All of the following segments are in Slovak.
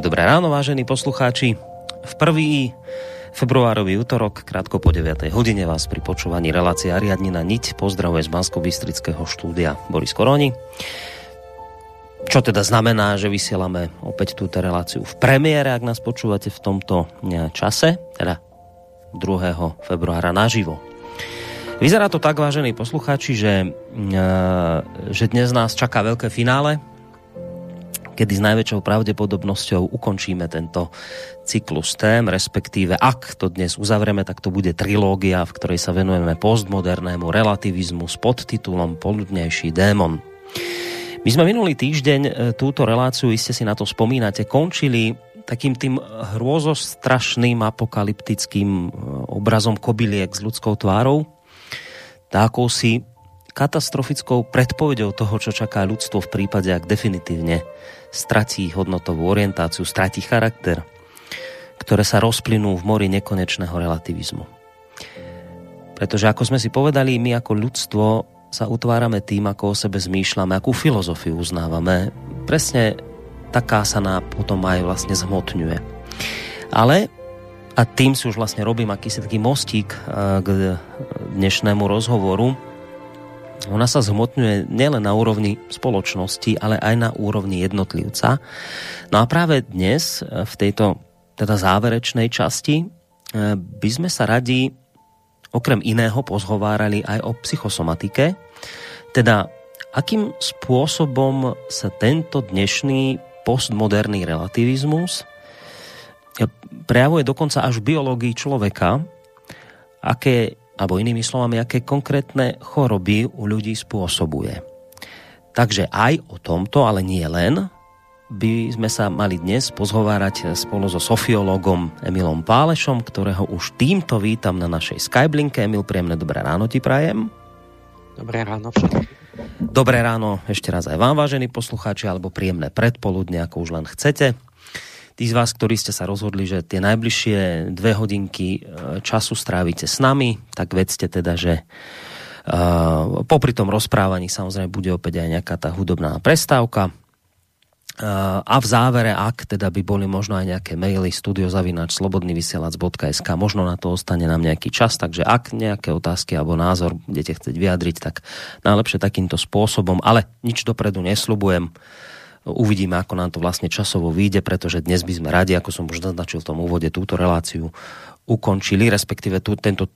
Dobré ráno, vážení poslucháči. V prvý februárový útorok, krátko po 9. hodine vás pri počúvaní relácie Ariadnina Niť pozdravuje z bansko bystrického štúdia Boris Koroni. Čo teda znamená, že vysielame opäť túto reláciu v premiére, ak nás počúvate v tomto čase, teda 2. februára naživo. Vyzerá to tak, vážení poslucháči, že, že dnes nás čaká veľké finále kedy s najväčšou pravdepodobnosťou ukončíme tento cyklus tém, respektíve ak to dnes uzavrieme, tak to bude trilógia, v ktorej sa venujeme postmodernému relativizmu s podtitulom Poludnejší démon. My sme minulý týždeň e, túto reláciu, iste si na to spomínate, končili takým tým hrôzostrašným apokalyptickým e, obrazom kobyliek s ľudskou tvárou, takou si katastrofickou predpovedou toho, čo čaká ľudstvo v prípade, ak definitívne stratí hodnotovú orientáciu, stratí charakter, ktoré sa rozplynú v mori nekonečného relativizmu. Pretože ako sme si povedali, my ako ľudstvo sa utvárame tým, ako o sebe zmýšľame, akú filozofiu uznávame. Presne taká sa nám potom aj vlastne zhmotňuje. Ale, a tým si už vlastne robím akýsi taký mostík eh, k dnešnému rozhovoru, ona sa zhmotňuje nielen na úrovni spoločnosti, ale aj na úrovni jednotlivca. No a práve dnes e, v tejto teda záverečnej časti e, by sme sa radi okrem iného pozhovárali aj o psychosomatike, teda akým spôsobom sa tento dnešný postmoderný relativizmus e, prejavuje dokonca až v biológii človeka, aké alebo inými slovami, aké konkrétne choroby u ľudí spôsobuje. Takže aj o tomto, ale nie len, by sme sa mali dnes pozhovárať spolu so sofiologom Emilom Pálešom, ktorého už týmto vítam na našej Skyblinke. Emil, príjemné dobré ráno ti prajem. Dobré ráno všetkým. Dobré ráno ešte raz aj vám, vážení poslucháči, alebo príjemné predpoludne, ako už len chcete. Tí z vás, ktorí ste sa rozhodli, že tie najbližšie dve hodinky e, času strávite s nami, tak vedzte teda, že uh, popri tom rozprávaní samozrejme bude opäť aj nejaká tá hudobná prestávka. Uh, a v závere, ak teda by boli možno aj nejaké maily studiozavinač slobodnyvysielac.sk, možno na to ostane nám nejaký čas, takže ak nejaké otázky alebo názor budete chcieť vyjadriť, tak najlepšie takýmto spôsobom, ale nič dopredu nesľubujem. Uvidíme, ako nám to vlastne časovo vyjde, pretože dnes by sme radi, ako som už naznačil v tom úvode, túto reláciu ukončili, respektíve tú, tento,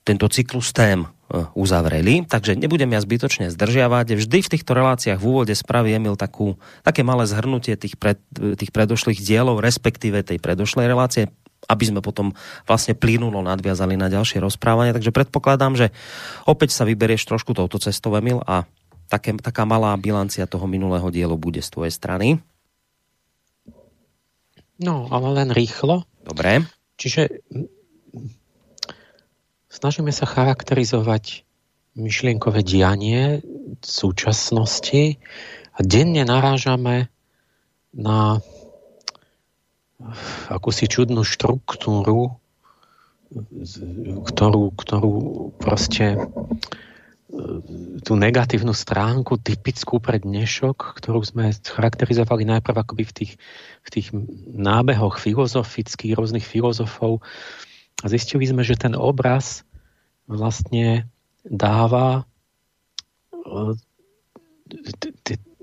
tento cyklus tém uzavreli. Takže nebudem ja zbytočne zdržiavať. Vždy v týchto reláciách v úvode spraví Emil takú, také malé zhrnutie tých, pred, tých predošlých dielov, respektíve tej predošlej relácie, aby sme potom vlastne plynulo nadviazali na ďalšie rozprávanie. Takže predpokladám, že opäť sa vyberieš trošku touto cestou, Emil, a také, taká malá bilancia toho minulého dielu bude z tvojej strany. No, ale len rýchlo. Dobre. Čiže snažíme sa charakterizovať myšlienkové dianie súčasnosti a denne narážame na akúsi čudnú štruktúru, ktorú, ktorú proste tú negatívnu stránku, typickú pre dnešok, ktorú sme charakterizovali najprv akoby v tých, v tých nábehoch filozofických, rôznych filozofov, a zistili sme, že ten obraz vlastne dáva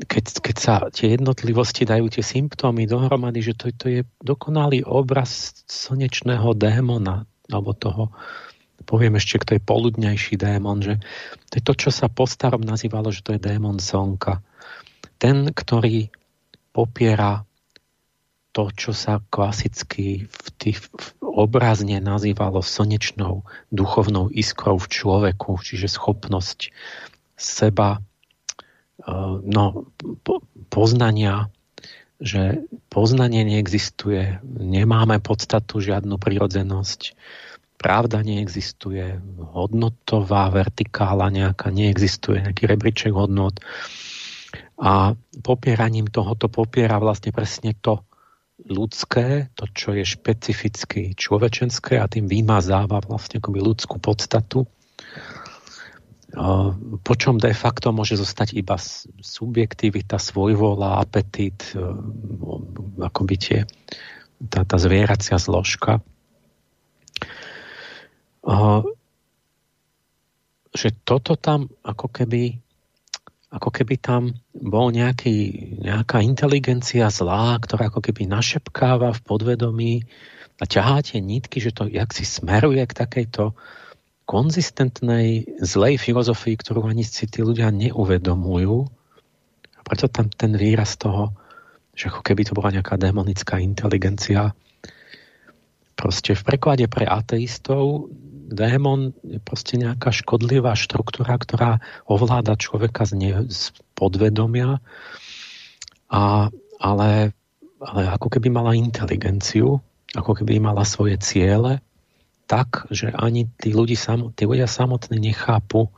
keď, keď sa tie jednotlivosti dajú tie symptómy dohromady, že to, to je dokonalý obraz slnečného démona, alebo toho, poviem ešte, kto je poludňajší démon, že to je to, čo sa postarom nazývalo, že to je démon slnka. Ten, ktorý popiera to, čo sa klasicky v tých obrazne nazývalo slnečnou duchovnou iskrou v človeku, čiže schopnosť seba eh, no, poznania, že poznanie neexistuje, nemáme podstatu, žiadnu prirodzenosť, pravda neexistuje, hodnotová vertikála nejaká neexistuje, nejaký rebríček hodnot. A popieraním tohoto popiera vlastne presne to, ľudské, to, čo je špecificky človečenské a tým vymazáva vlastne akoby ľudskú podstatu, po čom de facto môže zostať iba subjektivita, svojvola, apetít, akoby tie, tá, tá zvieracia zložka. Že toto tam ako keby ako keby tam bol nejaký, nejaká inteligencia zlá, ktorá ako keby našepkáva v podvedomí a ťahá tie nitky, že to jak si smeruje k takejto konzistentnej zlej filozofii, ktorú ani si tí ľudia neuvedomujú. A preto tam ten výraz toho, že ako keby to bola nejaká demonická inteligencia. Proste v preklade pre ateistov démon je proste nejaká škodlivá štruktúra, ktorá ovláda človeka z, ne, z podvedomia, a, ale, ale ako keby mala inteligenciu, ako keby mala svoje ciele, tak, že ani tí, ľudí, tí ľudia samotní nechápu,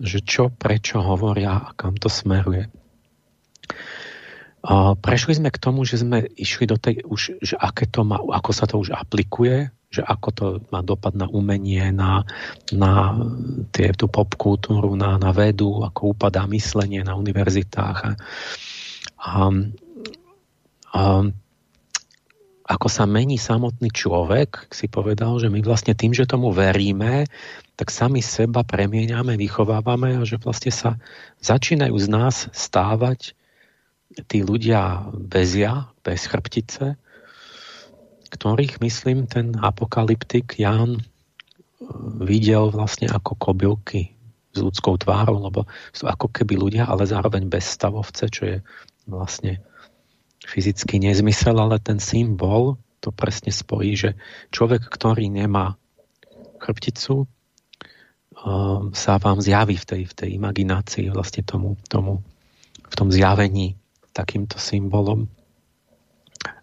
že čo, prečo hovoria a kam to smeruje. Prešli sme k tomu, že sme išli do tej, už, že aké to má, ako sa to už aplikuje že ako to má dopad na umenie, na, na tie, tú popkultúru, na, na vedu, ako upadá myslenie na univerzitách. A, a, a ako sa mení samotný človek, si povedal, že my vlastne tým, že tomu veríme, tak sami seba premieňame, vychovávame a že vlastne sa začínajú z nás stávať tí ľudia bez ja, bez chrbtice, ktorých, myslím, ten apokalyptik Ján e, videl vlastne ako kobylky s ľudskou tvárou, lebo sú ako keby ľudia, ale zároveň bezstavovce, čo je vlastne fyzický nezmysel, ale ten symbol to presne spojí, že človek, ktorý nemá chrbticu, e, sa vám zjaví v tej, v tej imaginácii, vlastne tomu, tomu, v tom zjavení takýmto symbolom.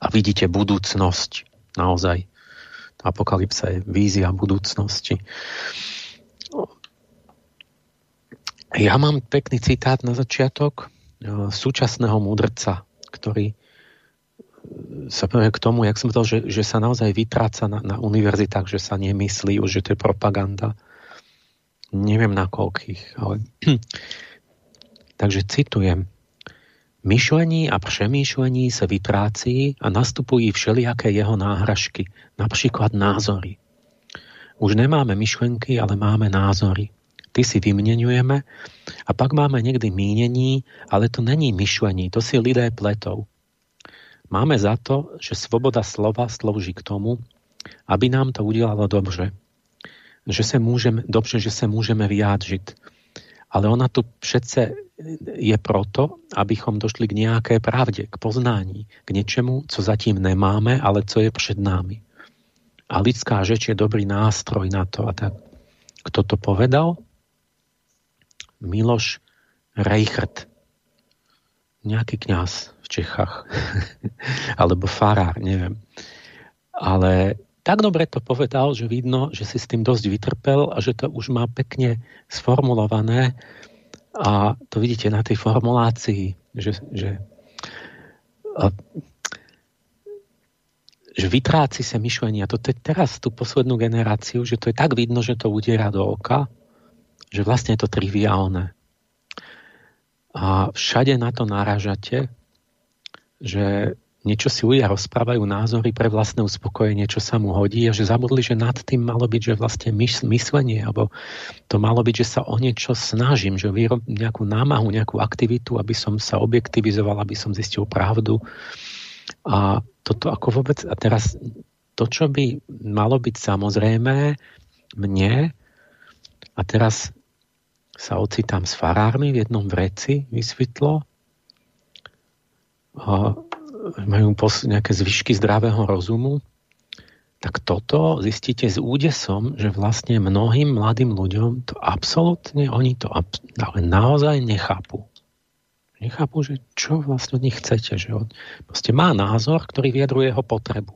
A vidíte budúcnosť, naozaj. Apokalypsa je vízia budúcnosti. Ja mám pekný citát na začiatok e, súčasného múdrca, ktorý e, sa povie k tomu, jak som to, že, že sa naozaj vytráca na, na univerzitách, že sa nemyslí už, že to je propaganda. Neviem na koľkých, ale... Takže citujem myšlení a přemýšlení se vytrácí a nastupují všelijaké jeho náhražky, například názory. Už nemáme myšlenky, ale máme názory. Ty si vyměňujeme a pak máme někdy mínění, ale to není myšlení, to si lidé pletou. Máme za to, že svoboda slova slouží k tomu, aby nám to udělalo dobře. že se můžeme, dobře, že se můžeme vyjádřit. Ale ona tu přece je proto, abychom došli k nějaké pravdě, k poznání, k něčemu, co zatím nemáme, ale co je před námi. A lidská řeč je dobrý nástroj na to. A tak, kto to povedal? Miloš Reichert. Nejaký kňaz v Čechách. Alebo farár, neviem. Ale tak dobre to povedal, že vidno, že si s tým dosť vytrpel a že to už má pekne sformulované. A to vidíte na tej formulácii, že, že, a, že vytráci sa myšlenia. To je teraz tú poslednú generáciu, že to je tak vidno, že to udiera do oka, že vlastne je to triviálne. A všade na to náražate, že niečo si ľudia rozprávajú názory pre vlastné uspokojenie, čo sa mu hodí a že zabudli, že nad tým malo byť, že vlastne myslenie, alebo to malo byť, že sa o niečo snažím, že vyrob nejakú námahu, nejakú aktivitu, aby som sa objektivizoval, aby som zistil pravdu. A toto ako vôbec, a teraz to, čo by malo byť samozrejme mne, a teraz sa ocitám s farármi v jednom vreci, vysvetlo, majú nejaké zvyšky zdravého rozumu, tak toto zistíte s údesom, že vlastne mnohým mladým ľuďom to absolútne, oni to ale naozaj nechápu. Nechápu, že čo vlastne od nich chcete. Že on proste má názor, ktorý vyjadruje jeho potrebu.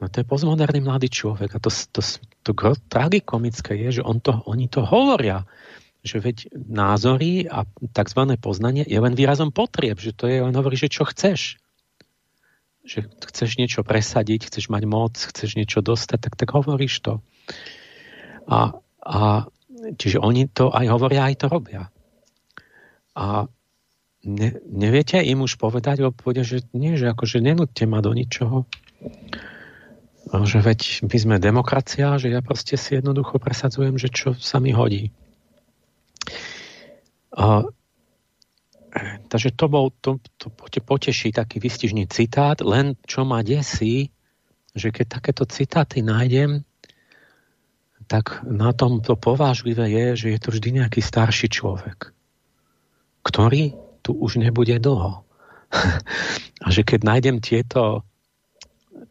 No to je postmoderný mladý človek. A to, to, to, to tragikomické je, že on to, oni to hovoria že veď názory a tzv. poznanie je len výrazom potrieb, že to je len hovorí, že čo chceš. Že chceš niečo presadiť, chceš mať moc, chceš niečo dostať, tak, tak hovoríš to. A, a čiže oni to aj hovoria, aj to robia. A ne, neviete im už povedať, povedia, že nie, že akože nenúďte ma do ničoho. Že veď my sme demokracia, že ja proste si jednoducho presadzujem, že čo sa mi hodí. A, takže to bol, to, to poteší taký vystižný citát, len čo ma desí, že keď takéto citáty nájdem, tak na tom to povážlivé je, že je to vždy nejaký starší človek, ktorý tu už nebude dlho. A že keď nájdem tieto,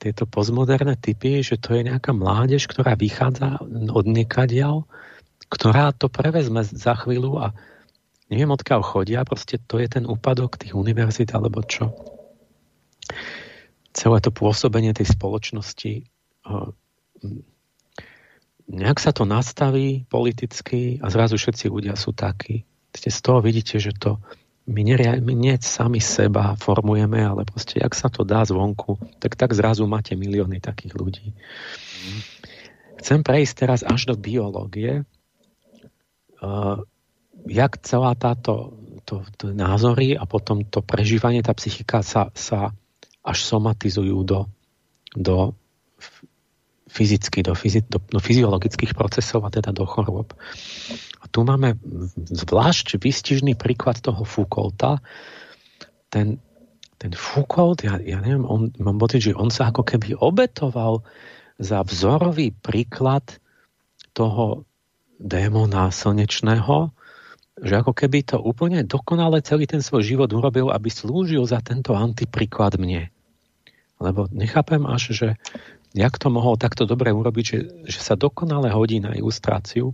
tieto postmoderné typy, že to je nejaká mládež, ktorá vychádza od niekadiaľ, ktorá to prevezme za chvíľu a neviem odkiaľ chodia, proste to je ten úpadok tých univerzít alebo čo. Celé to pôsobenie tej spoločnosti nejak sa to nastaví politicky a zrazu všetci ľudia sú takí. Z toho vidíte, že to my, neria, my nie sami seba formujeme, ale proste, jak sa to dá zvonku, tak tak zrazu máte milióny takých ľudí. Chcem prejsť teraz až do biológie. Uh, jak celá táto to, to názory a potom to prežívanie, tá psychika sa, sa až somatizujú do, do fyzicky, do, fyzi, do, do fyziologických procesov a teda do chorôb. A tu máme zvlášť vystižný príklad toho Foucaulta. Ten, ten Foucault, ja, ja neviem, on, mám pocit, že on sa ako keby obetoval za vzorový príklad toho démona slnečného, že ako keby to úplne dokonale celý ten svoj život urobil, aby slúžil za tento antipríklad mne. Lebo nechápem až, že jak to mohol takto dobre urobiť, že, že sa dokonale hodí na ilustráciu.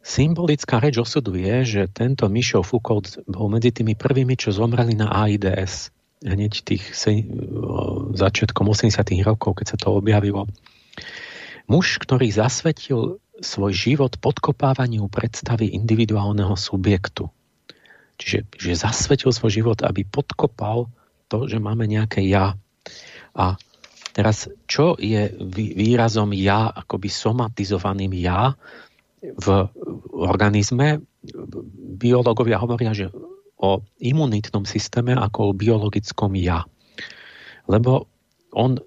Symbolická reč osudu je, že tento Michel Foucault bol medzi tými prvými, čo zomreli na AIDS hneď tých se, začiatkom 80 rokov, keď sa to objavilo. Muž, ktorý zasvetil svoj život podkopávaniu predstavy individuálneho subjektu. Čiže že zasvetil svoj život, aby podkopal to, že máme nejaké ja. A teraz, čo je výrazom ja, akoby somatizovaným ja v organizme? Biológovia hovoria, že o imunitnom systéme ako o biologickom ja. Lebo on,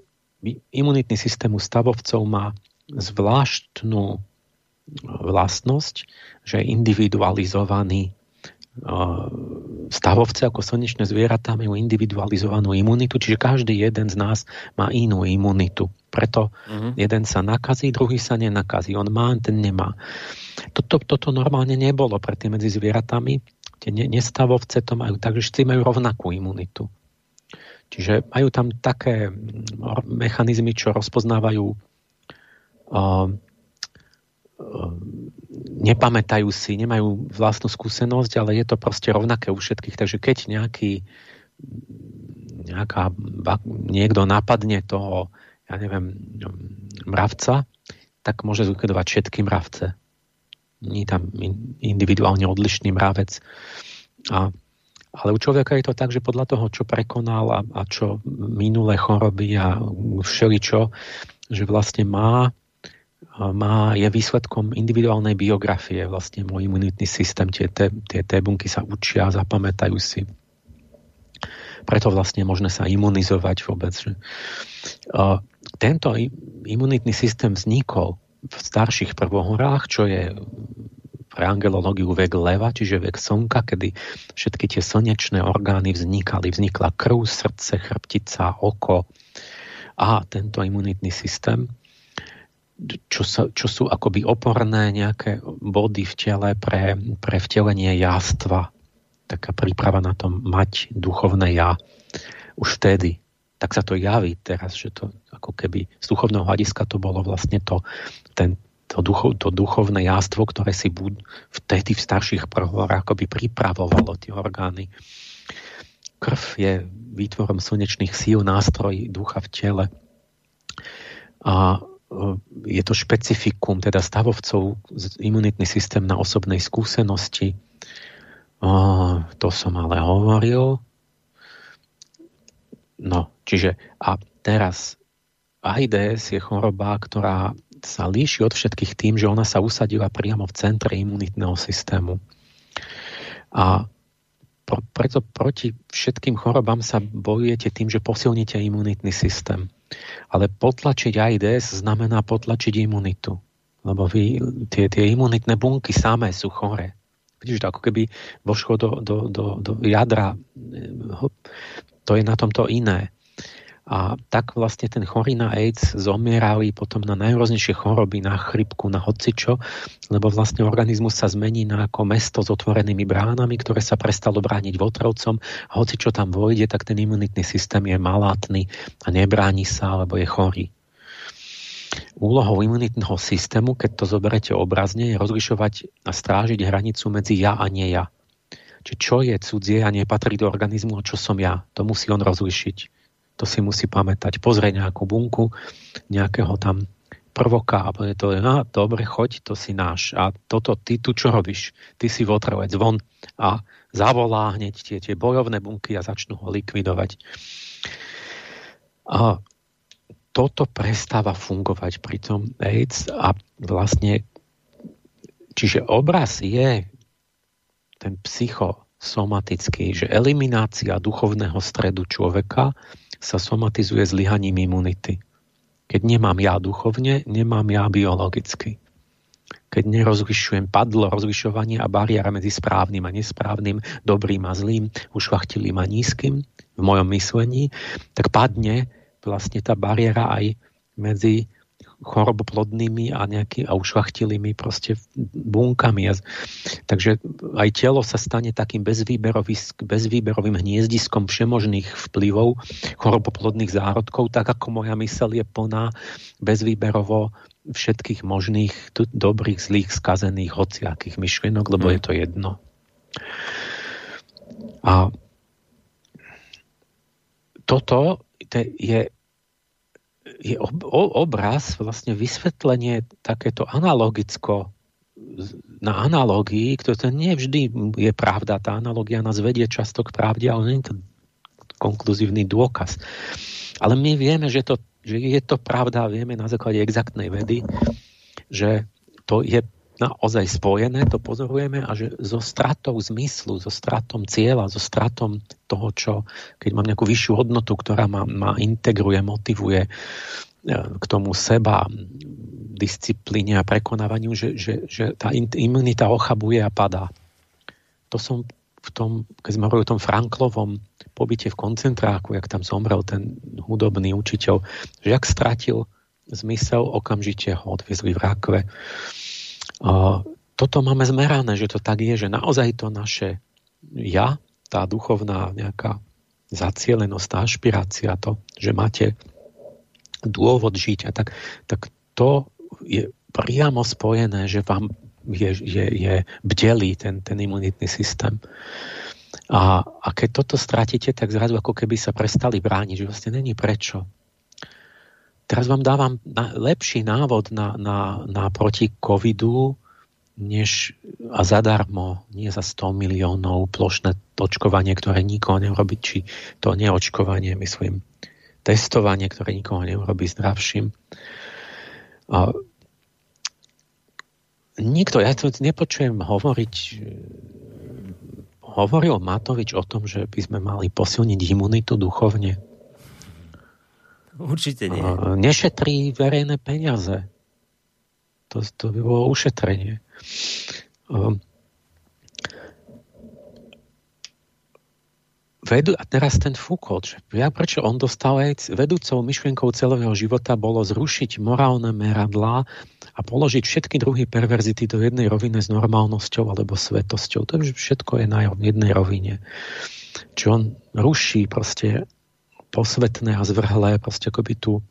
imunitný systém u stavovcov má zvláštnu vlastnosť, že je individualizovaný v stavovce ako slnečné zvieratá majú individualizovanú imunitu, čiže každý jeden z nás má inú imunitu. Preto uh-huh. jeden sa nakazí, druhý sa nenakazí. On má, ten nemá. Toto, toto normálne nebolo predtým medzi zvieratami. Tie nestavovce to majú, takže všetci majú rovnakú imunitu. Čiže majú tam také mm, mechanizmy, čo rozpoznávajú uh, nepamätajú si, nemajú vlastnú skúsenosť, ale je to proste rovnaké u všetkých. Takže keď nejaký nejaká, niekto napadne toho, ja neviem, mravca, tak môže zlikvidovať všetky mravce. Nie tam individuálne odlišný mravec. A, ale u človeka je to tak, že podľa toho, čo prekonal a, a čo minulé choroby a všeličo, že vlastne má má, je výsledkom individuálnej biografie. Vlastne môj imunitný systém, tie, tie, T-bunky sa učia, zapamätajú si. Preto vlastne možné sa imunizovať vôbec. Že, tento imunitný systém vznikol v starších prvohorách, čo je pre angelológiu vek leva, čiže vek slnka, kedy všetky tie slnečné orgány vznikali. Vznikla krv, srdce, chrbtica, oko a tento imunitný systém čo, sa, čo sú akoby oporné nejaké body v tele pre, pre vtelenie jástva. Taká príprava na to mať duchovné ja. Už vtedy. Tak sa to javí teraz, že to ako keby z duchovného hľadiska to bolo vlastne to, ten, to, ducho, to duchovné jástvo, ktoré si bud, vtedy v starších prvorách akoby pripravovalo tie orgány. Krv je výtvorom slnečných síl, nástroj ducha v tele. A je to špecifikum, teda stavovcov, imunitný systém na osobnej skúsenosti. To som ale hovoril. No, čiže a teraz AIDS je choroba, ktorá sa líši od všetkých tým, že ona sa usadila priamo v centre imunitného systému. A preto proti všetkým chorobám sa bojujete tým, že posilníte imunitný systém. Ale potlačiť AIDS znamená potlačiť imunitu. Lebo vy, tie, tie imunitné bunky samé sú chore. Vidíš, ako keby vošlo do, do, do, do jadra. To je na tomto iné. A tak vlastne ten chorý na AIDS zomierali potom na najrôznejšie choroby, na chrypku, na hocičo, lebo vlastne organizmus sa zmení na ako mesto s otvorenými bránami, ktoré sa prestalo brániť votrovcom. A hoci čo tam vojde, tak ten imunitný systém je malátny a nebráni sa, alebo je chorý. Úlohou imunitného systému, keď to zoberete obrazne, je rozlišovať a strážiť hranicu medzi ja a nie ja. Čiže čo je cudzie a nepatrí do organizmu a čo som ja. To musí on rozlišiť. To si musí pamätať. Pozrieť nejakú bunku, nejakého tam prvoka a bude to, no, dobre, choď, to si náš. A toto, ty tu čo robíš? Ty si votrovec von a zavolá hneď tie, tie bojovné bunky a začnú ho likvidovať. A toto prestáva fungovať pri tom AIDS a vlastne čiže obraz je ten psychosomatický, že eliminácia duchovného stredu človeka sa somatizuje zlyhaním imunity. Keď nemám ja duchovne, nemám ja biologicky. Keď nerozlišujem, padlo rozlišovanie a bariéra medzi správnym a nesprávnym, dobrým a zlým, ušlachtilým a nízkym v mojom myslení, tak padne vlastne tá bariéra aj medzi choroboplodnými a nejaký a ušlachtilými proste bunkami. Takže aj telo sa stane takým bezvýberovým hniezdiskom všemožných vplyvov choroboplodných zárodkov, tak ako moja mysel je plná bezvýberovo všetkých možných dobrých, zlých, skazených, hociakých myšlienok, lebo mm. je to jedno. A toto je je obraz, vlastne vysvetlenie takéto analogicko na analógii, ktoré nie vždy je pravda. Tá analogia nás vedie často k pravde, ale nie je to konkluzívny dôkaz. Ale my vieme, že, to, že je to pravda, vieme na základe exaktnej vedy, že to je naozaj spojené, to pozorujeme a že so stratou zmyslu, so stratom cieľa, so stratom toho, čo, keď mám nejakú vyššiu hodnotu, ktorá ma, ma integruje, motivuje e, k tomu seba, disciplíne a prekonávaniu, že, že, že tá imunita ochabuje a padá. To som v tom, keď sme hovorili o tom Franklovom pobyte v koncentráku, jak tam zomrel ten hudobný učiteľ, že jak stratil zmysel, okamžite ho odviezli v rákve. Toto máme zmerané, že to tak je, že naozaj to naše ja, tá duchovná nejaká zacielenosť, tá ašpirácia, to, že máte dôvod žiť a tak, tak to je priamo spojené, že vám je, je, je bdelý ten, ten imunitný systém. A, a keď toto stratíte, tak zrazu ako keby sa prestali brániť, že vlastne není prečo. Teraz vám dávam na, lepší návod na, na, na proti covidu, než a zadarmo, nie za 100 miliónov plošné očkovanie, ktoré nikoho neurobi, či to neočkovanie, myslím, testovanie, ktoré nikoho neurobí zdravším. A nikto, ja to nepočujem hovoriť hovoril Matovič o tom, že by sme mali posilniť imunitu duchovne? Určite nie. Nešetrí verejné peniaze. To, to by bolo ušetrenie. Um, vedu, a teraz ten Foucault, že ja prečo on dostal aj vedúcou myšlienkou celého života bolo zrušiť morálne meradlá a položiť všetky druhy perverzity do jednej roviny s normálnosťou alebo svetosťou. To všetko je na jednej rovine. Čiže on ruší proste posvetné a zvrhlé, proste akoby tú,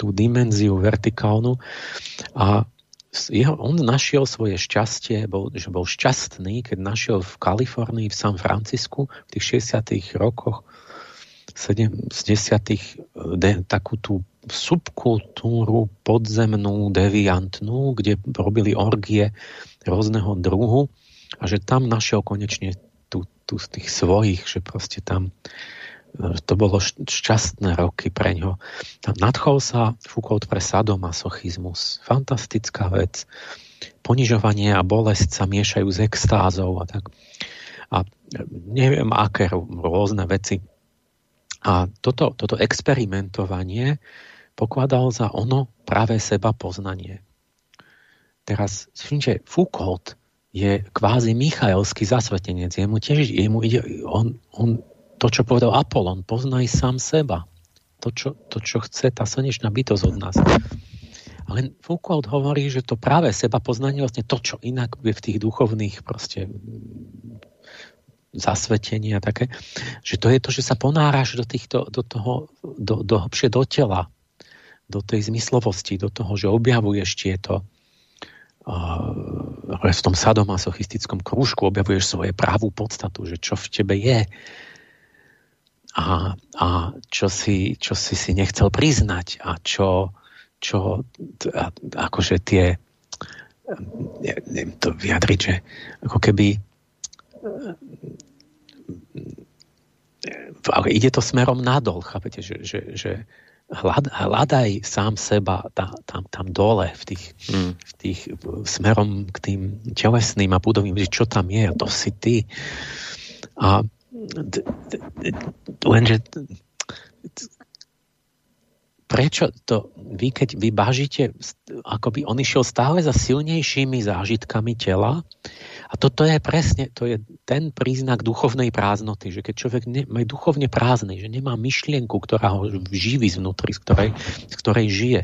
tú dimenziu vertikálnu a jeho, on našiel svoje šťastie, bol, že bol šťastný, keď našiel v Kalifornii, v San Francisku v tých 60. rokoch 70. De, takú tú subkultúru podzemnú, deviantnú, kde robili orgie rôzneho druhu a že tam našiel konečne tú, tú z tých svojich, že proste tam to bolo šťastné roky pre ňo. Nadchol sa Foucault pre sadomasochizmus. Fantastická vec. Ponižovanie a bolesť sa miešajú s extázou a tak. A neviem, aké rôzne veci. A toto, toto experimentovanie pokladal za ono práve seba poznanie. Teraz, že Foucault je kvázi Michaelský zasvetenec. Jemu tiež, jemu ide, on, on to, čo povedal Apolon, poznaj sám seba. To čo, to, čo chce tá slnečná bytosť od nás. Ale Foucault hovorí, že to práve seba poznanie vlastne to, čo inak je v tých duchovných proste zasvetení a také, že to je to, že sa ponáraš do, týchto, do toho, do, do, do, do tela, do tej zmyslovosti, do toho, že objavuješ tieto uh, v tom sadomasochistickom krúžku objavuješ svoje právú podstatu, že čo v tebe je, a, a čo, si, čo si si nechcel priznať a čo, čo a, akože tie neviem to vyjadriť, že ako keby ale ide to smerom nadol, chápete, že, že, že hľad, hľadaj sám seba tam, tam, tam dole, v tých, mm. v tých smerom k tým telesným a budovým, čo tam je, a to si ty. A lenže prečo to vy, keď vy bažíte, akoby on išiel stále za silnejšími zážitkami tela a toto je presne, to je ten príznak duchovnej prázdnoty, že keď človek ne, je duchovne prázdny, že nemá myšlienku, ktorá ho živí zvnútri, z ktorej, z ktorej žije,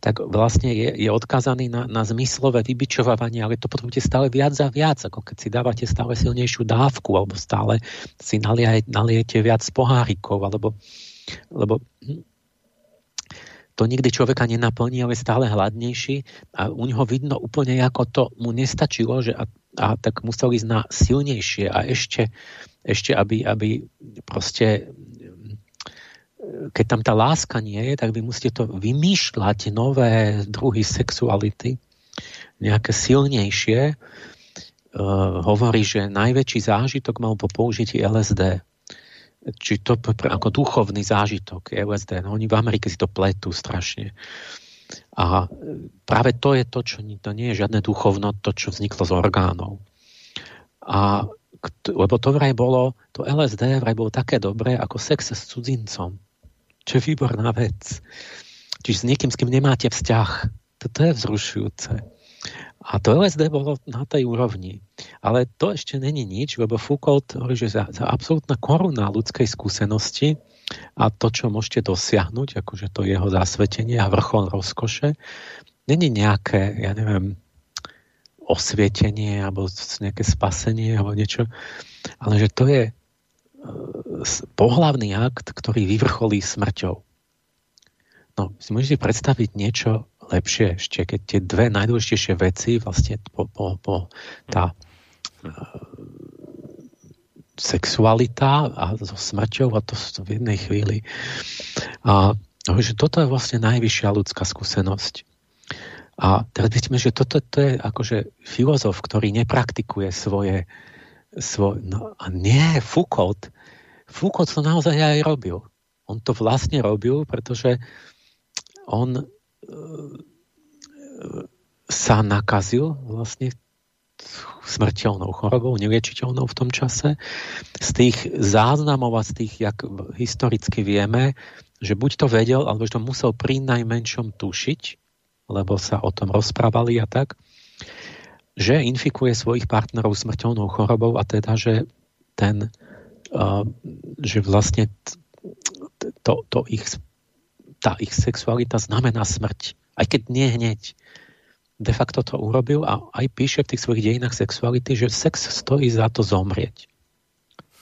tak vlastne je, je odkazaný na, na zmyslové vybičovávanie, ale to potrebujete stále viac a viac, ako keď si dávate stále silnejšiu dávku, alebo stále si nalie, naliete viac pohárikov, alebo lebo hm, to nikdy človeka nenaplní, ale stále hladnejší a u neho vidno úplne, ako to mu nestačilo, že a, a tak musel ísť na silnejšie a ešte, ešte aby, aby proste keď tam tá láska nie je, tak vy musíte to vymýšľať nové druhy sexuality, nejaké silnejšie. Uh, hovorí, že najväčší zážitok mal po použití LSD či to ako duchovný zážitok LSD. No, oni v Amerike si to pletú strašne. A práve to je to, čo to nie je žiadne duchovno, to, čo vzniklo z orgánov. A lebo to vraj bolo, to LSD vraj bolo také dobré ako sex s cudzincom. Čo je výborná vec. Čiže s niekým, s kým nemáte vzťah. Toto je vzrušujúce. A to LSD bolo na tej úrovni. Ale to ešte není nič, lebo Foucault hovorí, že za, za absolútna koruna ľudskej skúsenosti a to, čo môžete dosiahnuť, akože to jeho zasvetenie a vrchol rozkoše, není nejaké, ja neviem, osvietenie alebo nejaké spasenie alebo niečo, ale že to je e, pohlavný akt, ktorý vyvrcholí smrťou. No, si môžete predstaviť niečo lepšie ešte, keď tie dve najdôležitejšie veci, vlastne po, po, po tá uh, sexualita a so smrťou a to v jednej chvíli. A že toto je vlastne najvyššia ľudská skúsenosť. A teraz vidíme, že toto to je akože filozof, ktorý nepraktikuje svoje, svoje no a nie, Foucault, Foucault to naozaj aj robil. On to vlastne robil, pretože on sa nakazil vlastne smrteľnou chorobou, neliečiteľnou v tom čase. Z tých záznamov a z tých, jak historicky vieme, že buď to vedel, alebo že to musel pri najmenšom tušiť, lebo sa o tom rozprávali a tak, že infikuje svojich partnerov smrteľnou chorobou a teda, že ten, uh, že vlastne to, to ich tá ich sexualita znamená smrť. Aj keď nie hneď. De facto to urobil a aj píše v tých svojich dejinách sexuality, že sex stojí za to zomrieť.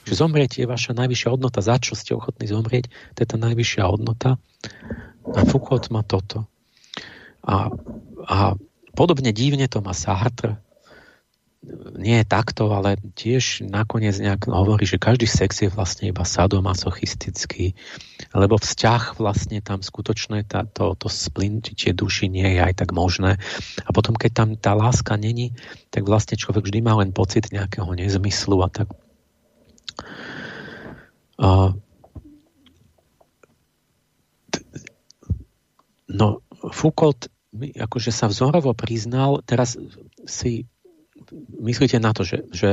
Že zomrieť je vaša najvyššia hodnota. Za čo ste ochotní zomrieť? To je tá najvyššia hodnota. A Foucault má toto. A, a podobne divne to má Sartre, nie je takto, ale tiež nakoniec nejak hovorí, že každý sex je vlastne iba sadomasochistický, lebo vzťah vlastne tam skutočné tá, to, to splintitie duši nie je aj tak možné. A potom, keď tam tá láska není, tak vlastne človek vždy má len pocit nejakého nezmyslu a tak. Uh, no, Foucault akože sa vzorovo priznal, teraz si myslíte na to, že, že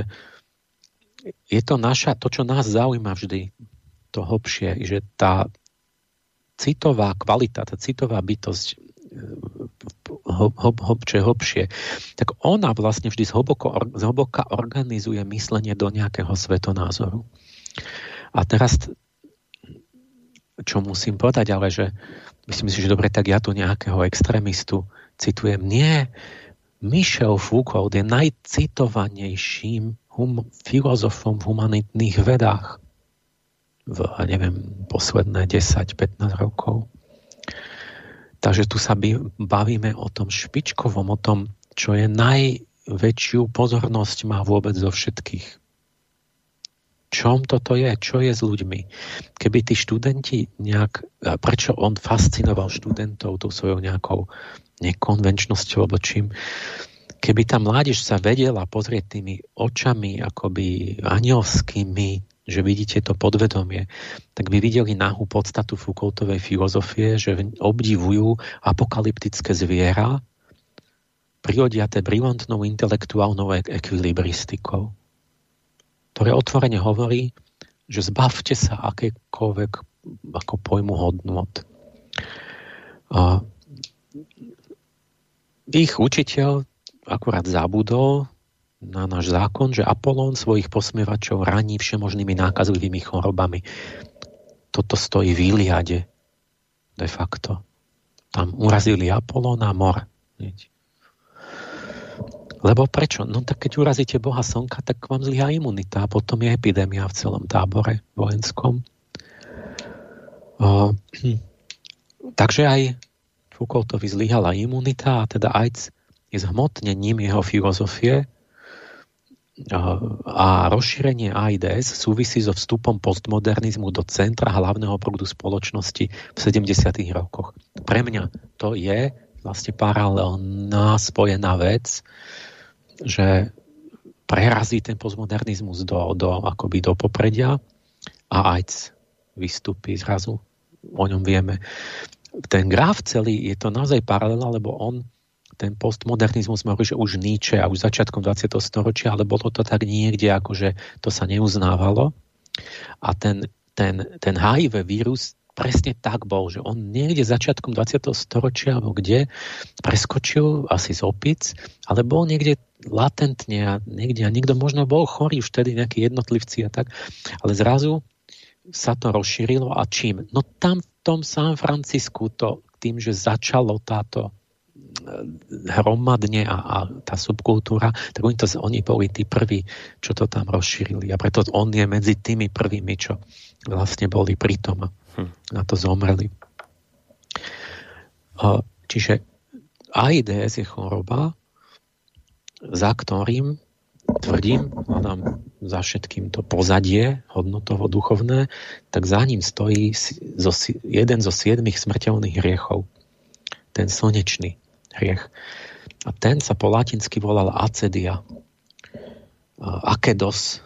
je to naša, to, čo nás zaujíma vždy, to hlbšie, že tá citová kvalita, tá citová bytosť hlb, hlb, hlbšie, hlbšie, tak ona vlastne vždy zhlboko, zhlboka organizuje myslenie do nejakého svetonázoru. A teraz, čo musím povedať, ale že myslím si, že dobre, tak ja tu nejakého extrémistu citujem. Nie, Michel Foucault je najcitovanejším hum, filozofom v humanitných vedách v, neviem, posledné 10-15 rokov. Takže tu sa bavíme o tom špičkovom, o tom, čo je najväčšiu pozornosť má vôbec zo všetkých. Čom toto je? Čo je s ľuďmi? Keby tí študenti nejak... Prečo on fascinoval študentov tou svojou nejakou nekonvenčnosťou alebo čím. Keby tá mládež sa vedela pozrieť tými očami akoby anielskými, že vidíte to podvedomie, tak by videli nahú podstatu Foucaultovej filozofie, že obdivujú apokalyptické zviera, prirodiaté brilantnou intelektuálnou ekvilibristikou, ktoré otvorene hovorí, že zbavte sa akékoľvek ako pojmu hodnot. A ich učiteľ akurát zabudol na náš zákon, že Apolón svojich posmievačov raní všemožnými nákazlivými chorobami. Toto stojí v Iliade de facto. Tam urazili a mor. Lebo prečo? No tak keď urazíte Boha Slnka, tak vám zlyhá imunita a potom je epidémia v celom tábore vojenskom. O, hm. Takže aj Foucaultovi zlyhala imunita a teda AIDS je zhmotnením jeho filozofie a rozšírenie AIDS súvisí so vstupom postmodernizmu do centra hlavného prúdu spoločnosti v 70. rokoch. Pre mňa to je vlastne paralelná spojená vec, že prerazí ten postmodernizmus do, do, akoby do popredia a AIDS vystúpi zrazu. O ňom vieme ten graf celý je to naozaj paralela, lebo on ten postmodernizmus hovorí, že už Nietzsche a už začiatkom 20. storočia, ale bolo to tak niekde, akože to sa neuznávalo. A ten, ten, ten HIV vírus presne tak bol, že on niekde začiatkom 20. storočia, alebo kde, preskočil asi z opic, ale bol niekde latentne a niekde, a niekto možno bol chorý vtedy, nejakí jednotlivci a tak, ale zrazu sa to rozšírilo a čím? No tam tom San Francisku to tým, že začalo táto hromadne a, a tá subkultúra, tak oni, to, oni boli tí prví, čo to tam rozšírili. A preto on je medzi tými prvými, čo vlastne boli pritom a hm. na to zomreli. Čiže AIDS je choroba, za ktorým tvrdím, hľadám za všetkým to pozadie hodnotovo duchovné, tak za ním stojí jeden zo siedmých smrteľných hriechov. Ten slnečný hriech. A ten sa po latinsky volal acedia. Akedos,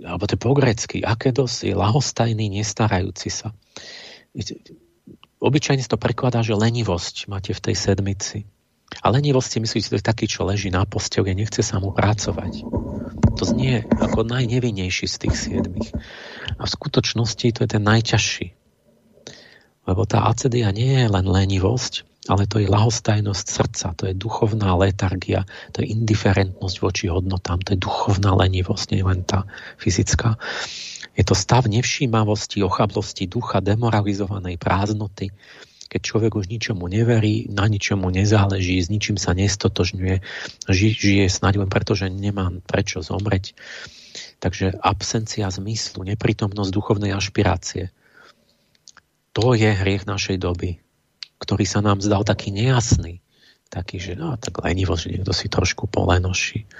alebo to je po grecky, akedos je lahostajný, nestarajúci sa. Obyčajne to prekladá, že lenivosť máte v tej sedmici. A lenivosť si myslíte, že to je taký, čo leží na posteli nechce sa mu pracovať. To znie ako najnevinnejší z tých siedmých. A v skutočnosti to je ten najťažší. Lebo tá acedia nie je len lenivosť, ale to je lahostajnosť srdca, to je duchovná letargia, to je indiferentnosť voči hodnotám, to je duchovná lenivosť, nie len tá fyzická. Je to stav nevšímavosti, ochablosti ducha, demoralizovanej prázdnoty, keď človek už ničomu neverí, na ničomu nezáleží, s ničím sa nestotožňuje, ži, žije snáď len preto, že nemá prečo zomreť. Takže absencia zmyslu, neprítomnosť duchovnej ašpirácie. To je hriech našej doby ktorý sa nám zdal taký nejasný. Taký, že no, tak lenivo, že niekto si trošku polenoší.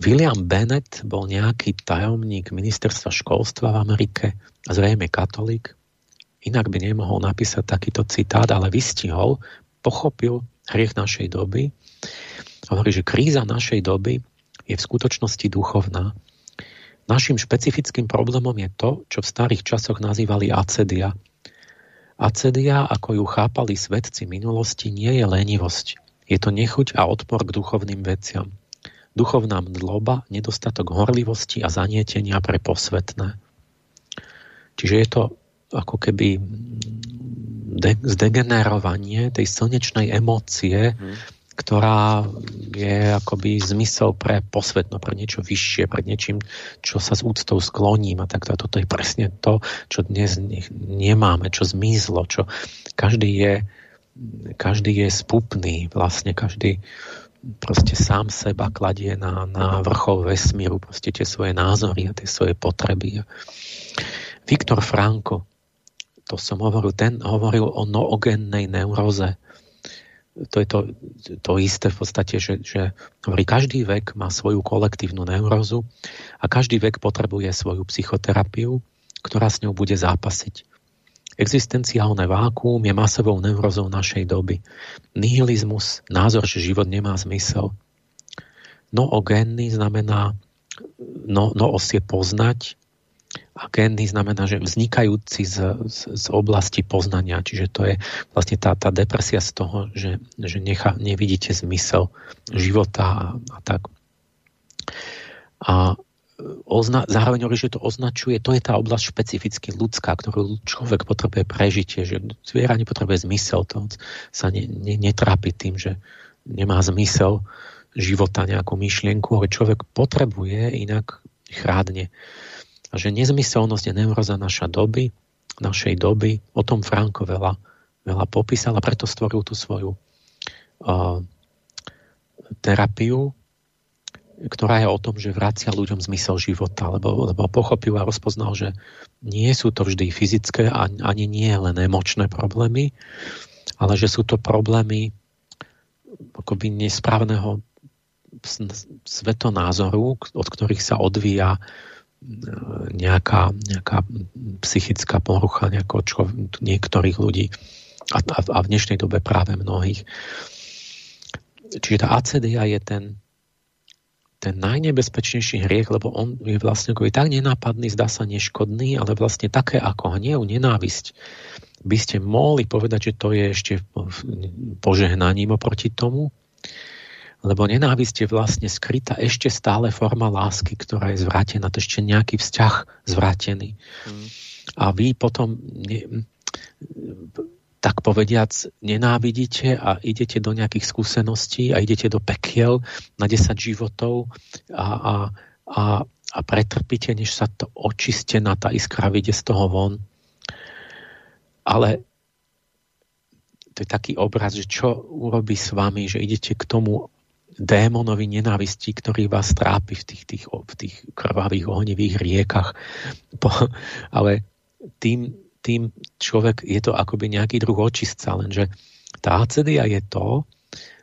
William Bennett bol nejaký tajomník ministerstva školstva v Amerike, zrejme katolík, inak by nemohol napísať takýto citát, ale vystihol, pochopil hriech našej doby. Hovorí, že kríza našej doby je v skutočnosti duchovná. Našim špecifickým problémom je to, čo v starých časoch nazývali acedia, Acedia, ako ju chápali svetci minulosti, nie je lenivosť. Je to nechuť a odpor k duchovným veciam. Duchovná mdloba, nedostatok horlivosti a zanietenia pre posvetné. Čiže je to ako keby de- zdegenerovanie tej slnečnej emócie, hmm ktorá je akoby zmysel pre posvetno, pre niečo vyššie, pre niečím, čo sa s úctou skloním a tak toto je presne to, čo dnes nemáme, čo zmizlo, čo každý je, každý je spupný, vlastne každý proste sám seba kladie na, na vrchol vesmíru, proste tie svoje názory a tie svoje potreby. Viktor Franko, to som hovoril, ten hovoril o noogennej neuroze, to je to, to isté v podstate, že, že hovorí, každý vek má svoju kolektívnu neurózu a každý vek potrebuje svoju psychoterapiu, ktorá s ňou bude zápasiť. Existenciálne vákuum je masovou neurozou našej doby. Nihilizmus, názor, že život nemá zmysel. Noogénny znamená no, noos je poznať, a génny znamená, že vznikajúci z, z, z oblasti poznania. Čiže to je vlastne tá, tá depresia z toho, že, že necha, nevidíte zmysel života a, a tak. A ozna, zároveň hovorí, že to označuje, to je tá oblasť špecificky ľudská, ktorú človek potrebuje prežitie, že zviera nepotrebuje zmysel, to sa ne, ne, netrápi tým, že nemá zmysel života nejakú myšlienku, ale človek potrebuje inak chrádne a že nezmyselnosť je neuroza naša doby, našej doby. O tom Franko veľa, veľa popísal a preto stvoril tú svoju uh, terapiu, ktorá je o tom, že vracia ľuďom zmysel života, lebo, lebo pochopil a rozpoznal, že nie sú to vždy fyzické ani nie len emočné problémy, ale že sú to problémy akoby nesprávneho svetonázoru, od ktorých sa odvíja nejaká, nejaká psychická porucha nejako niektorých ľudí. A, a, a v dnešnej dobe práve mnohých. Čiže tá acedia je ten, ten najnebezpečnejší hriech, lebo on je vlastne ako tak nenápadný, zdá sa neškodný, ale vlastne také ako hnev, nenávisť. By ste mohli povedať, že to je ešte požehnaním oproti tomu, lebo nenávisť je vlastne skrytá ešte stále forma lásky, ktorá je zvrátená, to ešte nejaký vzťah zvrátený. Mm. a vy potom ne, tak povediac nenávidíte a idete do nejakých skúseností a idete do pekiel na 10 životov a, a, a, a pretrpíte, než sa to očistená tá iskra vyjde z toho von. Ale to je taký obraz, že čo urobí s vami, že idete k tomu démonovi nenávisti, ktorý vás trápi v tých, tých, v tých krvavých ohnivých riekach. Po, ale tým, tým človek, je to akoby nejaký druh očistca, lenže tá acedia je to,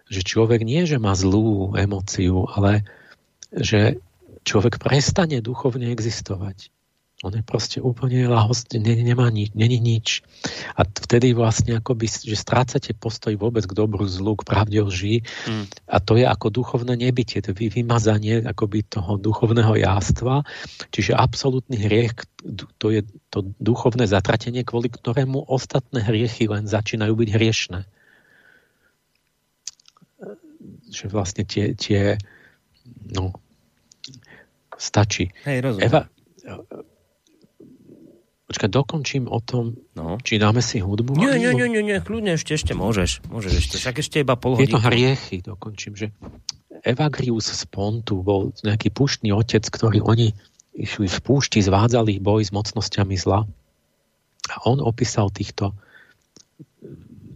že človek nie, že má zlú emóciu, ale že človek prestane duchovne existovať. On je proste úplne lahost, ne, nemá nič, není nič. A vtedy vlastne akoby, že strácate postoj vôbec k dobru, zlu, k pravde, lži. Mm. A to je ako duchovné nebytie, to je vymazanie akoby toho duchovného jástva. Čiže absolútny hriech, to je to duchovné zatratenie, kvôli ktorému ostatné hriechy len začínajú byť hriešné. Že vlastne tie, tie no, stačí. Hej, rozumiem. Eva, Počkaj, dokončím o tom, no. či dáme si hudbu. Nie, nie, nie, nie, nie, kľudne ešte, ešte môžeš. Môžeš ešte, však ešte iba pol hodinku. to hriechy, dokončím, že Evagrius z Pontu bol nejaký puštný otec, ktorý oni išli v púšti, zvádzali boj s mocnosťami zla. A on opísal týchto,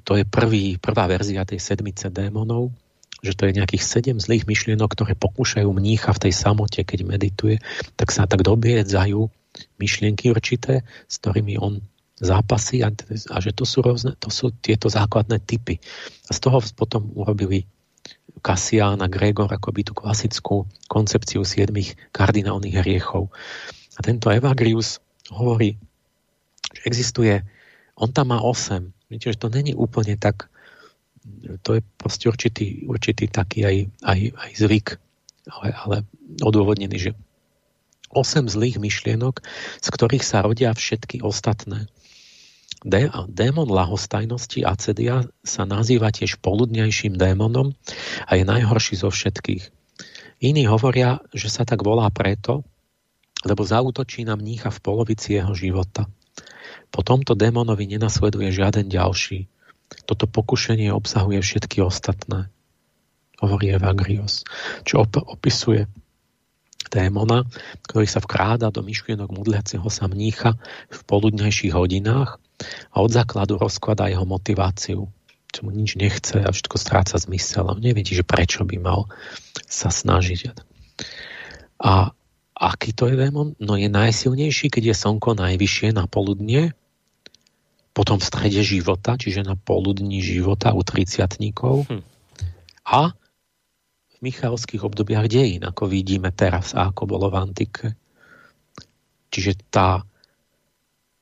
to je prvý, prvá verzia tej sedmice démonov, že to je nejakých sedem zlých myšlienok, ktoré pokúšajú mnícha v tej samote, keď medituje, tak sa tak dobiedzajú myšlienky určité, s ktorými on zápasí a, a že to sú, rôzne, to sú tieto základné typy. A z toho potom urobili Kasián a Gregor akoby tú klasickú koncepciu siedmých kardinálnych hriechov. A tento Evagrius hovorí, že existuje, on tam má 8, viete, že to není úplne tak, to je proste určitý, určitý taký aj, aj, aj zvyk, ale, ale odôvodnený, že 8 zlých myšlienok, z ktorých sa rodia všetky ostatné. Dé, démon lahostajnosti acedia sa nazýva tiež poludnejším démonom a je najhorší zo všetkých. Iní hovoria, že sa tak volá preto, lebo zautočí na mnícha v polovici jeho života. Po tomto démonovi nenasleduje žiaden ďalší. Toto pokušenie obsahuje všetky ostatné, hovorí Evagrios, čo op- opisuje démona, ktorý sa vkráda do myšlienok modliaceho sa mnícha v poludnejších hodinách a od základu rozkladá jeho motiváciu čo mu nič nechce a všetko stráca zmysel a nevidí, že prečo by mal sa snažiť. A aký to je démon? No je najsilnejší, keď je slnko najvyššie na poludnie, potom v strede života, čiže na poludní života u triciatníkov hm. a michalských obdobiach dejín, ako vidíme teraz a ako bolo v antike. Čiže tá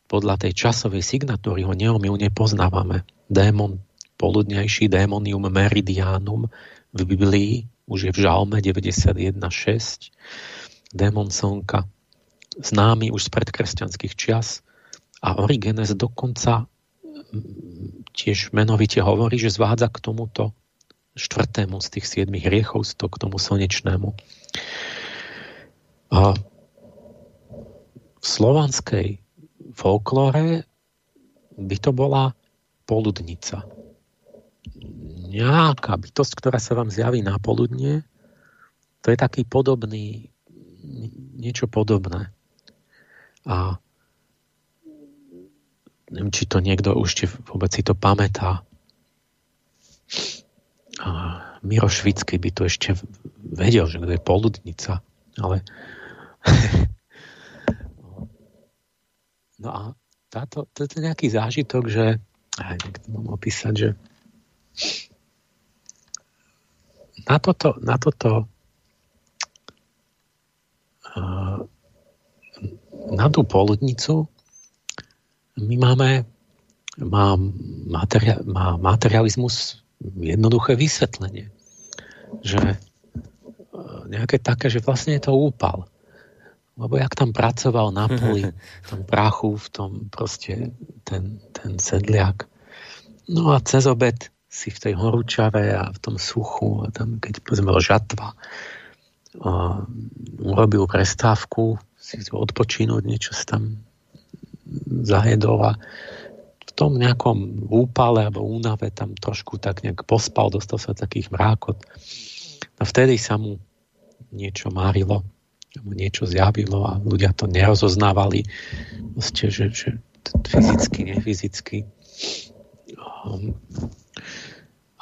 podľa tej časovej signatúry ho neomilne poznávame. Démon poludnejší, démonium meridianum v Biblii, už je v Žalme 91.6. Démon slnka, známy už z predkresťanských čias a Origenes dokonca tiež menovite hovorí, že zvádza k tomuto štvrtému z tých siedmých hriechov, to k tomu slnečnému. A v slovanskej folklóre by to bola poludnica. Nejaká bytosť, ktorá sa vám zjaví na poludne, to je taký podobný, niečo podobné. A neviem, či to niekto už vôbec si to pamätá. Miro Švický by to ešte vedel, že to je poludnica, ale no a táto, to je nejaký zážitok, že aj niekto mám opísať, že na toto, na toto na tú poludnicu my máme má, materia, má materializmus jednoduché vysvetlenie. Že e, nejaké také, že vlastne je to úpal. Lebo jak tam pracoval na poli, v tom prachu, v tom proste ten, ten sedliak. No a cez obed si v tej horúčave a v tom suchu, a tam, keď povedzme žatva, uh, urobil prestávku, si odpočínuť, niečo si tam zajedol a tom nejakom úpale alebo únave tam trošku tak nejak pospal, dostal sa takých mrákot. A vtedy sa mu niečo márilo, mu niečo zjavilo a ľudia to nerozoznávali, proste, že, že fyzicky, nefyzicky. Um,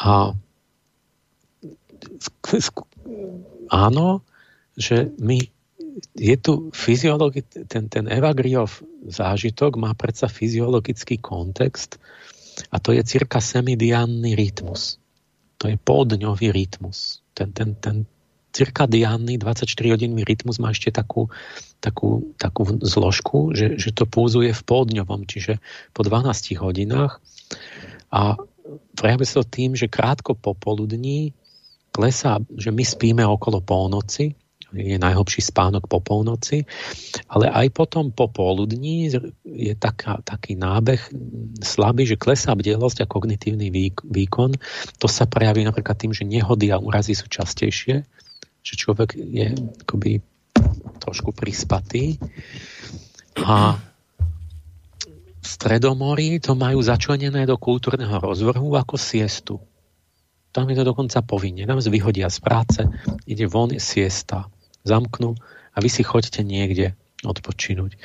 a áno, že my je tu fyziologi, ten, ten Evagriov zážitok má predsa fyziologický kontext a to je cirka semidiánny rytmus. To je poldňový rytmus. Ten, ten, ten cirkadiánny 24-hodinový rytmus má ešte takú, takú, takú zložku, že, že to púzuje v poldňovom, čiže po 12 hodinách a prejavuje sa to tým, že krátko popoludní klesá, že my spíme okolo polnoci, je najhlbší spánok po polnoci, ale aj potom po poludní je taká, taký nábeh slabý, že klesá bdelosť a kognitívny výkon. To sa prejaví napríklad tým, že nehody a úrazy sú častejšie, že človek je akoby trošku prispatý. A v Stredomorí to majú začlenené do kultúrneho rozvrhu ako siestu. Tam je to dokonca povinne. Nám vyhodia z práce, ide von, siesta zamknú a vy si choďte niekde odpočinúť.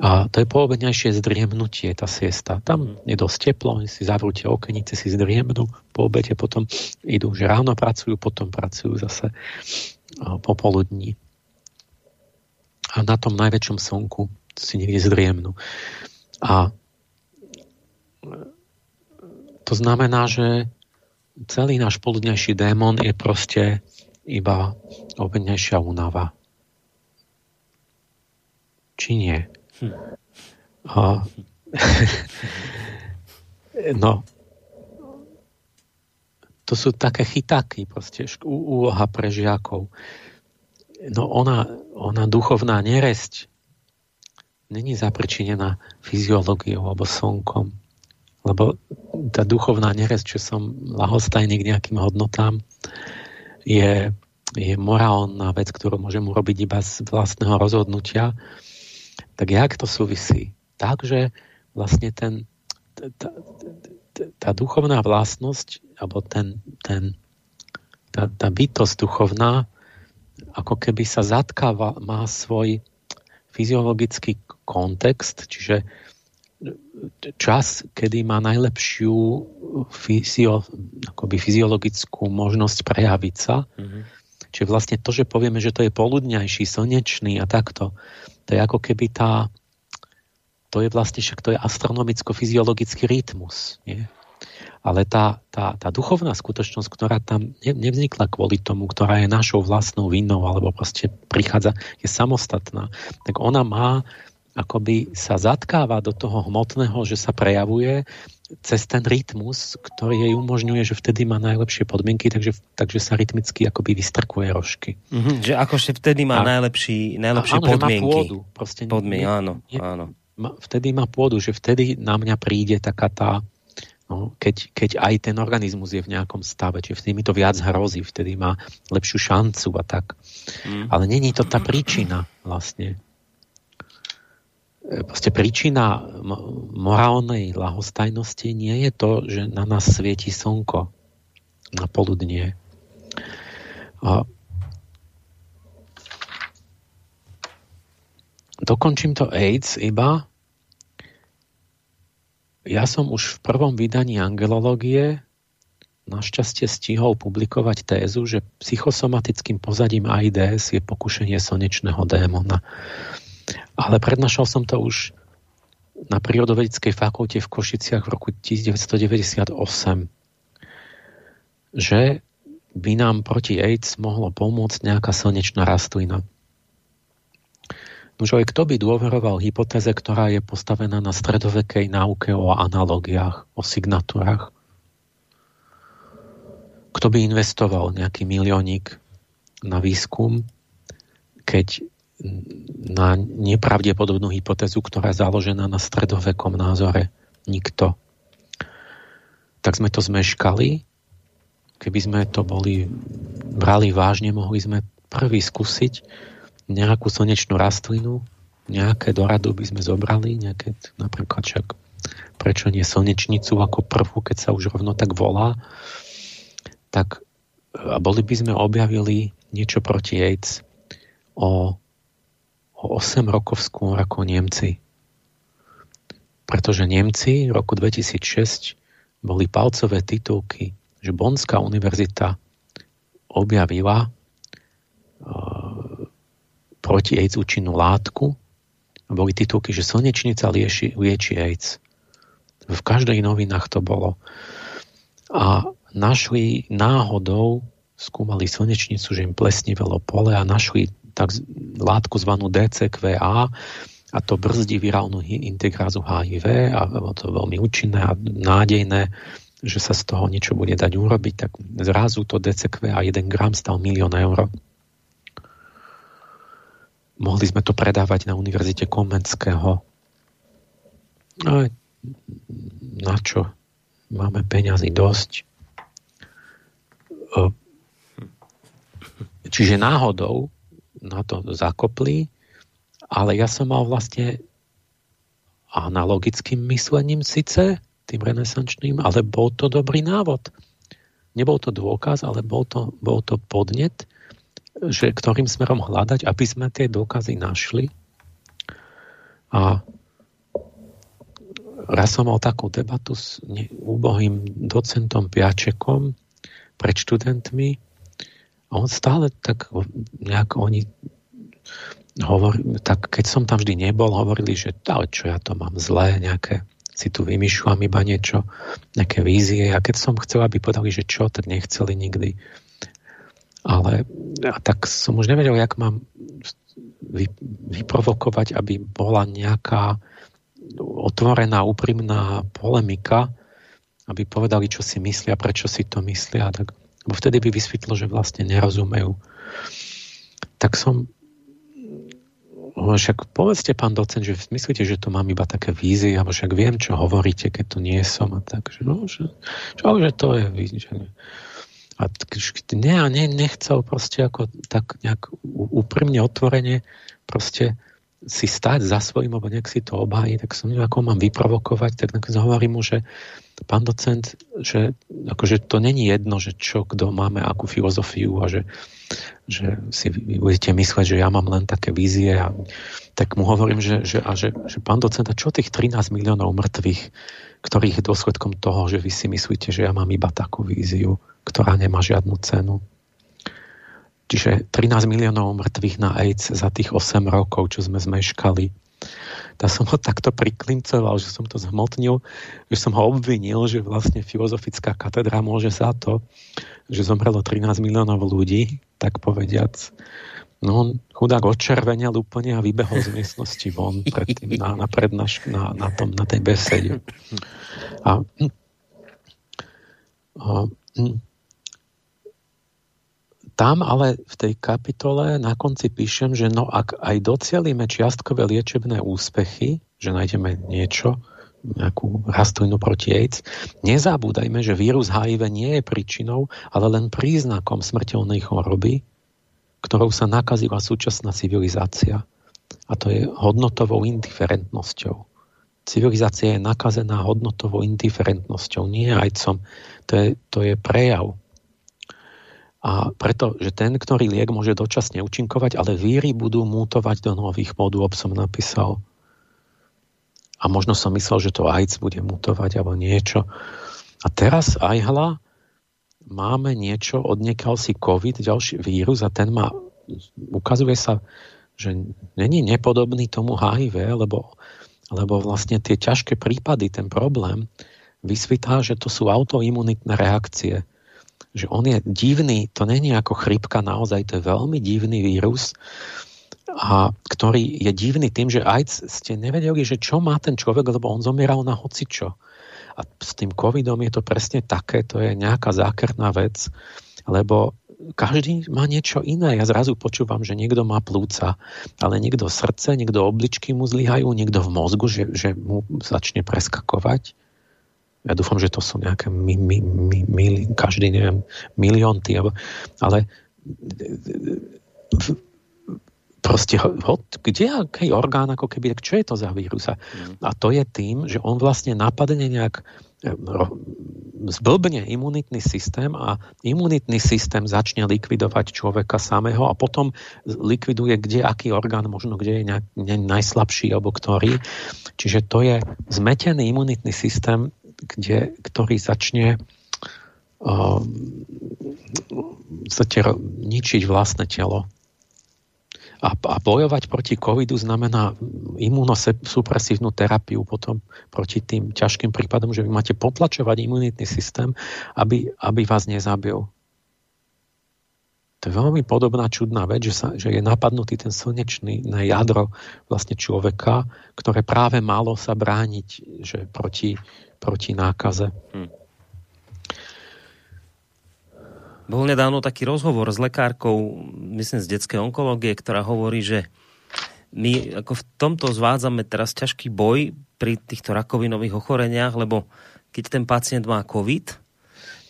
A to je poobedňajšie zdriemnutie, tá siesta. Tam je dosť teplo, si zavrúte okenice, si zdriemnú, po obede potom idú, že ráno pracujú, potom pracujú zase popoludní. A na tom najväčšom slnku si niekde zdriemnú. A to znamená, že celý náš poludnejší démon je proste iba obednejšia únava. Či nie? Hm. A, no, to sú také chytáky, proste úloha pre žiakov. No ona, ona duchovná neresť není zapričinená fyziológiou alebo slnkom. Lebo tá duchovná neresť, čo som lahostajný k nejakým hodnotám, je, je morálna vec, ktorú môžem urobiť iba z vlastného rozhodnutia, tak jak to súvisí? Takže vlastne ten, tá, tá duchovná vlastnosť, alebo ten, ten, tá, tá bytosť duchovná, ako keby sa zatkáva, má svoj fyziologický kontext, čiže čas, kedy má najlepšiu fyzio, akoby fyziologickú možnosť prejaviť sa. Mm-hmm. Čiže vlastne to, že povieme, že to je poludňajší, slnečný a takto, to je ako keby tá, to je vlastne však to je astronomicko-fyziologický rytmus. Nie? Ale tá, tá, tá duchovná skutočnosť, ktorá tam nevznikla kvôli tomu, ktorá je našou vlastnou vinou, alebo proste prichádza, je samostatná, tak ona má akoby sa zatkáva do toho hmotného, že sa prejavuje cez ten rytmus, ktorý jej umožňuje, že vtedy má najlepšie podmienky, takže, takže sa rytmicky akoby vystrkuje rožky. Mm-hmm, že akože vtedy má a, najlepší, najlepšie áno, podmienky. Má pôdu. Proste Podmien, áno, nie, áno. Vtedy má pôdu, že vtedy na mňa príde taká tá, no, keď, keď aj ten organizmus je v nejakom stave, čiže vtedy mi to viac hrozí, vtedy má lepšiu šancu a tak. Mm. Ale není to tá príčina vlastne proste príčina morálnej lahostajnosti nie je to, že na nás svieti slnko na poludnie. A dokončím to AIDS iba. Ja som už v prvom vydaní angelológie našťastie stihol publikovať tézu, že psychosomatickým pozadím AIDS je pokušenie slnečného démona. Ale prednášal som to už na prírodovedeckej fakulte v Košiciach v roku 1998, že by nám proti AIDS mohlo pomôcť nejaká slnečná rastlina. Nože kto by dôveroval hypotéze, ktorá je postavená na stredovekej náuke o analogiách, o signatúrach? Kto by investoval nejaký miliónik na výskum, keď na nepravdepodobnú hypotézu, ktorá je založená na stredovekom názore. Nikto. Tak sme to zmeškali. Keby sme to boli brali vážne, mohli sme prvý skúsiť nejakú slnečnú rastlinu nejaké doradu by sme zobrali, nejaké napríklad však prečo nie slnečnicu ako prvú, keď sa už rovno tak volá, tak a boli by sme objavili niečo proti AIDS o, o 8 rokov skôr ako Nemci. Pretože Nemci v roku 2006 boli palcové titulky, že Bonská univerzita objavila uh, proti AIDS účinnú látku a boli titulky, že slnečnica lieči, lieči AIDS. V každej novinách to bolo. A našli náhodou, skúmali slnečnicu, že im plesnivelo pole a našli tak látku zvanú DCQA a to brzdí virálnu integrázu HIV a to veľmi účinné a nádejné, že sa z toho niečo bude dať urobiť, tak zrazu to DCQA 1 gram stal milión eur. Mohli sme to predávať na Univerzite Komenského. No, na čo? Máme peňazí dosť. Čiže náhodou na to zakopli, ale ja som mal vlastne analogickým myslením síce, tým renesančným, ale bol to dobrý návod. Nebol to dôkaz, ale bol to, bol to podnet, že ktorým smerom hľadať, aby sme tie dôkazy našli. A raz som mal takú debatu s úbohým docentom Piačekom pred študentmi on stále tak nejak oni hovor, tak keď som tam vždy nebol, hovorili, že ale čo ja to mám zlé, nejaké si tu vymýšľam iba niečo, nejaké vízie a keď som chcel, aby povedali, že čo, tak nechceli nikdy. Ale a tak som už nevedel, jak mám vy, vyprovokovať, aby bola nejaká otvorená, úprimná polemika, aby povedali, čo si myslia, prečo si to myslia. Tak Lebo vtedy by vysvetlo, že vlastne nerozumejú. Tak som však povedzte, pán docent, že myslíte, že to mám iba také vízie, alebo však viem, čo hovoríte, keď tu nie som a tak, že no, že, čo, že to je že, a ne, a ne, nechcel proste ako tak nejak úprimne, otvorene proste si stať za svojím, alebo nejak si to obhájí, tak som neviem, ako mám vyprovokovať, tak hovorím mu, že pán docent, že akože to není jedno, že čo, kto máme, akú filozofiu a že, že si budete mysleť, že ja mám len také vízie a tak mu hovorím, že, že, a že, že pán docent, a čo tých 13 miliónov mŕtvych, ktorých je dôsledkom toho, že vy si myslíte, že ja mám iba takú víziu, ktorá nemá žiadnu cenu. Čiže 13 miliónov mŕtvych na AIDS za tých 8 rokov, čo sme zmeškali. Tá som ho takto priklincoval, že som to zhmotnil, že som ho obvinil, že vlastne filozofická katedra môže za to, že zomrelo 13 miliónov ľudí, tak povediac. No chudák odčervenil úplne a vybehol z miestnosti von predtým na, na, prednaš, na, na, tom, na tej besede. A, a, tam ale v tej kapitole na konci píšem, že no ak aj docielíme čiastkové liečebné úspechy, že nájdeme niečo, nejakú rastlinu proti AIDS, nezabúdajme, že vírus HIV nie je príčinou, ale len príznakom smrteľnej choroby, ktorou sa nakazila súčasná civilizácia. A to je hodnotovou indiferentnosťou. Civilizácia je nakazená hodnotovou indiferentnosťou, nie AIDSom. To je, to je prejav a preto, že ten, ktorý liek môže dočasne účinkovať, ale víry budú mútovať do nových modôb, som napísal. A možno som myslel, že to AIDS bude mutovať alebo niečo. A teraz aj hla, máme niečo, odniekal si COVID, ďalší vírus a ten má, ukazuje sa, že není nepodobný tomu HIV, lebo, lebo vlastne tie ťažké prípady, ten problém, vysvytá, že to sú autoimunitné reakcie že on je divný, to není ako chrypka naozaj, to je veľmi divný vírus, a ktorý je divný tým, že AIDS ste nevedeli, že čo má ten človek, lebo on zomieral na hocičo. A s tým covidom je to presne také, to je nejaká zákerná vec, lebo každý má niečo iné. Ja zrazu počúvam, že niekto má plúca, ale niekto srdce, niekto obličky mu zlyhajú, niekto v mozgu, že, že mu začne preskakovať. Ja dúfam, že to sú nejaké mi, mi, mi, mi, každý, neviem, milión, ale proste, ho, kde aký orgán, ako keby, čo je to za vírus? Mm. A to je tým, že on vlastne napadne nejak e, zblbne imunitný systém a imunitný systém začne likvidovať človeka samého a potom likviduje, kde aký orgán, možno kde je nejak, ne, najslabší alebo ktorý. Čiže to je zmetený imunitný systém, kde, ktorý začne uh, ničiť vlastné telo a, a bojovať proti covidu znamená imunosupresívnu terapiu potom proti tým ťažkým prípadom, že vy máte potlačovať imunitný systém, aby, aby vás nezabil. To je veľmi podobná čudná vec, že, sa, že je napadnutý ten slnečný jadro vlastne človeka, ktoré práve malo sa brániť že proti, proti nákaze. Hm. Bol nedávno taký rozhovor s lekárkou, myslím z detskej onkológie, ktorá hovorí, že my ako v tomto zvádzame teraz ťažký boj pri týchto rakovinových ochoreniach, lebo keď ten pacient má COVID,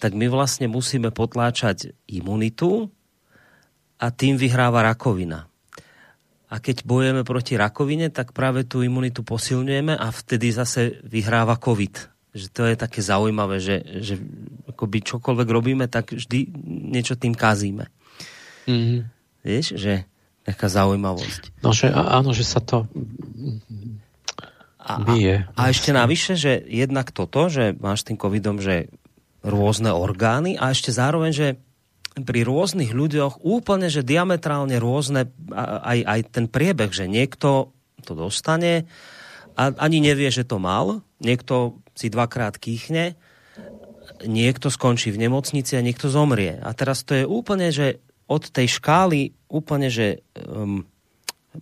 tak my vlastne musíme potláčať imunitu a tým vyhráva rakovina. A keď bojujeme proti rakovine, tak práve tú imunitu posilňujeme a vtedy zase vyhráva COVID že to je také zaujímavé, že, že akoby čokoľvek robíme, tak vždy niečo tým kazíme. Mm-hmm. Vieš, že taká zaujímavosť. No, že áno, že sa to a, bije. A, a ešte navyše, že jednak toto, že máš tým covidom, že rôzne orgány a ešte zároveň, že pri rôznych ľuďoch úplne, že diametrálne rôzne aj, aj ten priebeh, že niekto to dostane a ani nevie, že to mal, niekto si dvakrát kýchne, niekto skončí v nemocnici a niekto zomrie. A teraz to je úplne, že od tej škály úplne, že um,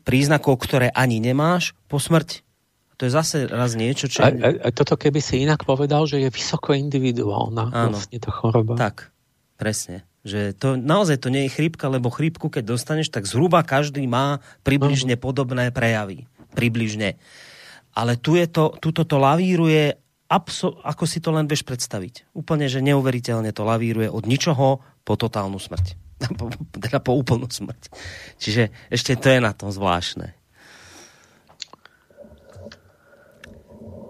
príznakov, ktoré ani nemáš, po smrť. To je zase raz niečo, čo... A, a, a toto keby si inak povedal, že je vysoko individuálna Áno, vlastne tá choroba. Tak, presne. Že to, naozaj to nie je chrípka, lebo chrípku, keď dostaneš, tak zhruba každý má približne uh-huh. podobné prejavy. Približne. Ale tu je to, tuto to lavíruje abso- ako si to len vieš predstaviť. Úplne, že neuveriteľne to lavíruje od ničoho po totálnu smrť. teda po úplnú smrť. Čiže ešte to je na tom zvláštne.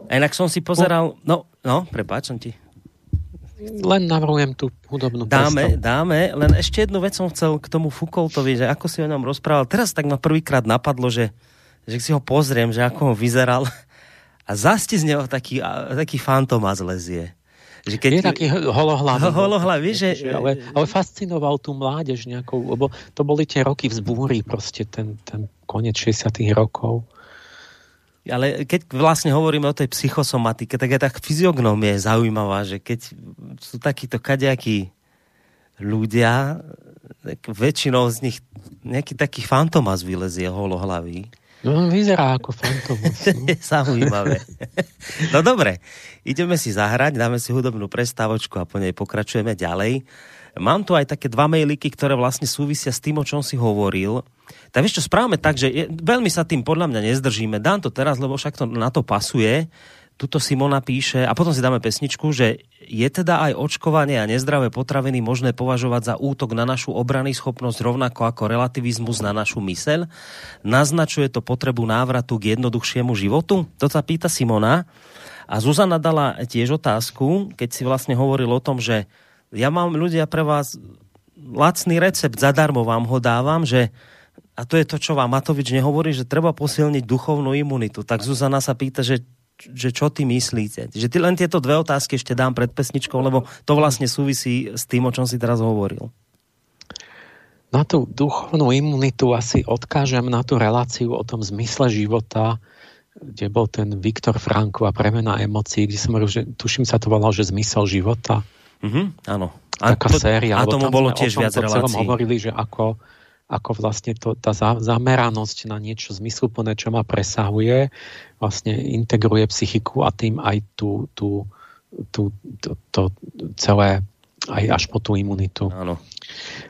A inak som si pozeral... No, no, prepáč, som ti... Len navrhujem tú hudobnú Dáme, predstavu. dáme, len ešte jednu vec som chcel k tomu Foucaultovi, že ako si o ňom rozprával. Teraz tak ma prvýkrát napadlo, že, že si ho pozriem, že ako ho vyzeral a zasti z neho taký, taký fantomá zlezie. Že keď... Je taký holohlavý. Holohlavý, že... Ale, ale fascinoval tú mládež nejakou, lebo to boli tie roky vzbúry, proste ten, ten koniec 60 rokov. Ale keď vlastne hovoríme o tej psychosomatike, tak aj tak fyziognomia je zaujímavá, že keď sú takíto kadejakí ľudia, tak väčšinou z nich nejaký taký fantomás vylezie holohlavý. No, vyzerá ako fantom. Zaujímavé. no dobre, ideme si zahrať, dáme si hudobnú prestávočku a po nej pokračujeme ďalej. Mám tu aj také dva mailiky, ktoré vlastne súvisia s tým, o čom si hovoril. Tak vieš čo, správame tak, že je, veľmi sa tým podľa mňa nezdržíme. Dám to teraz, lebo však to na to pasuje tuto Simona píše, a potom si dáme pesničku, že je teda aj očkovanie a nezdravé potraviny možné považovať za útok na našu obrany schopnosť rovnako ako relativizmus na našu myseľ? Naznačuje to potrebu návratu k jednoduchšiemu životu? To sa pýta Simona. A Zuzana dala tiež otázku, keď si vlastne hovoril o tom, že ja mám ľudia pre vás lacný recept, zadarmo vám ho dávam, že a to je to, čo vám Matovič nehovorí, že treba posilniť duchovnú imunitu. Tak Zuzana sa pýta, že že čo ty myslíte? Že ty len tieto dve otázky ešte dám pred pesničkou, lebo to vlastne súvisí s tým, o čom si teraz hovoril. Na tú duchovnú imunitu asi odkážem na tú reláciu o tom zmysle života, kde bol ten Viktor Franko a premena emócií, kde som hovoril, že tuším sa to volalo, že zmysel života. Mm-hmm, áno. A Taká to, séria. A tomu bolo tiež viac relácií. hovorili, že ako ako vlastne to, tá zameranosť na niečo zmysluplné, čo ma presahuje, vlastne integruje psychiku a tým aj tú, tú, tú, to, to celé, aj až po tú imunitu. Áno.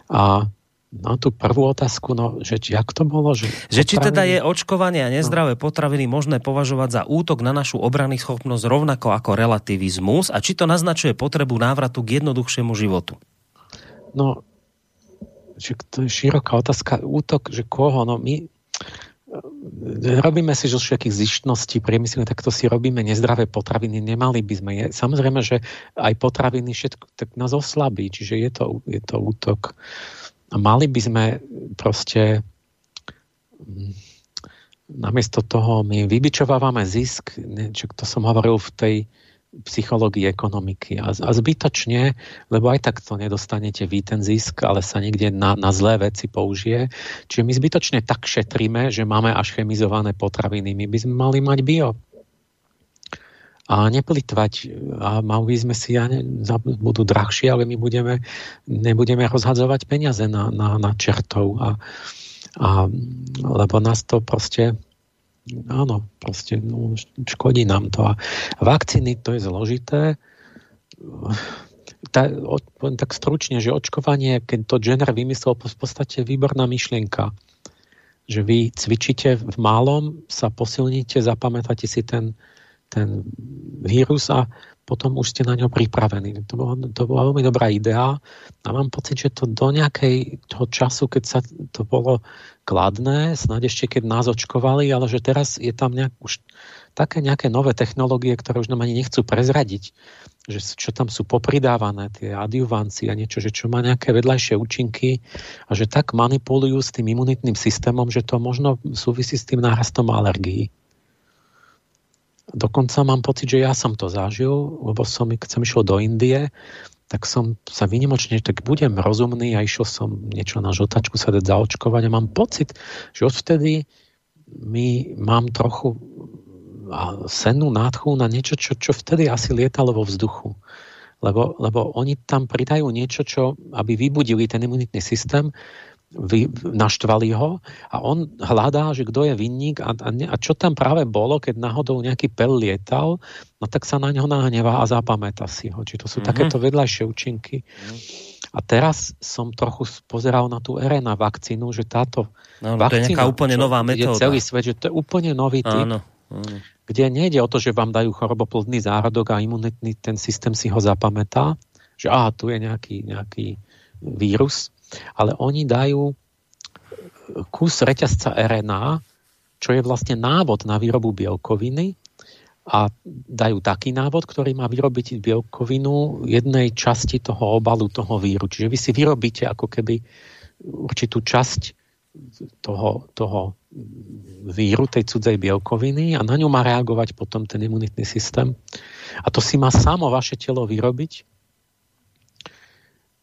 A na tú prvú otázku, no, že jak to bolo? Že, že či teda je očkovanie a nezdravé no. potraviny možné považovať za útok na našu obrany schopnosť rovnako ako relativizmus a či to naznačuje potrebu návratu k jednoduchšiemu životu? No, že to je široká otázka, útok, že koho, no my, robíme si zo všetkých zištností priemyselné, tak to si robíme nezdravé potraviny, nemali by sme. Je, samozrejme, že aj potraviny všetko tak nás oslabí, čiže je to, je to útok. A mali by sme proste mm, namiesto toho my vybičovávame zisk, čo to som hovoril v tej psychológii ekonomiky a, a zbytočne, lebo aj tak to nedostanete vy ten zisk, ale sa niekde na, na zlé veci použije. Čiže my zbytočne tak šetríme, že máme až chemizované potraviny. My by sme mali mať bio. A neplitvať. A mali by sme si, ja ne, budú drahšie, ale my budeme, nebudeme rozhadzovať peniaze na, na, na čertov. A, a, lebo nás to proste áno, proste no, škodí nám to. A vakcíny to je zložité. Tá, o, tak stručne, že očkovanie, keď to Jenner vymyslel, v podstate výborná myšlienka. Že vy cvičíte v malom, sa posilníte, zapamätáte si ten, ten vírus a potom už ste na ňo pripravení. To bola, to bola veľmi dobrá idea a mám pocit, že to do nejakej toho času, keď sa to bolo kladné, snáď ešte keď nás očkovali, ale že teraz je tam nejak, už také nejaké nové technológie, ktoré už nám ani nechcú prezradiť, že čo tam sú popridávané, tie adjuvanci a niečo, že čo má nejaké vedľajšie účinky a že tak manipulujú s tým imunitným systémom, že to možno súvisí s tým nárastom alergií. Dokonca mám pocit, že ja som to zažil, lebo som, keď som išiel do Indie, tak som sa vynimočne, tak budem rozumný a išiel som niečo na žltačku sa dať zaočkovať a mám pocit, že odvtedy mi mám trochu sennú nádchu na niečo, čo, čo vtedy asi lietalo vo vzduchu. Lebo, lebo oni tam pridajú niečo, čo, aby vybudili ten imunitný systém, vy, naštvali ho a on hľadá, že kto je vinník a, a, a čo tam práve bolo, keď náhodou nejaký pel lietal, no tak sa na ňo nahnevá a zapamätá si ho. Či to sú mm-hmm. takéto vedľajšie účinky. Mm-hmm. A teraz som trochu pozeral na tú RNA vakcínu, že táto no, vakcína, to je nejaká úplne nová metóda. Je celý svet, že to je úplne nový typ. Áno. Áno. Kde nejde o to, že vám dajú choroboplodný zárodok a imunitný ten systém si ho zapamätá, že aha, tu je nejaký, nejaký vírus, ale oni dajú kus reťazca RNA, čo je vlastne návod na výrobu bielkoviny a dajú taký návod, ktorý má vyrobiť bielkovinu jednej časti toho obalu toho víru. Čiže vy si vyrobíte ako keby určitú časť toho, toho víru, tej cudzej bielkoviny a na ňu má reagovať potom ten imunitný systém. A to si má samo vaše telo vyrobiť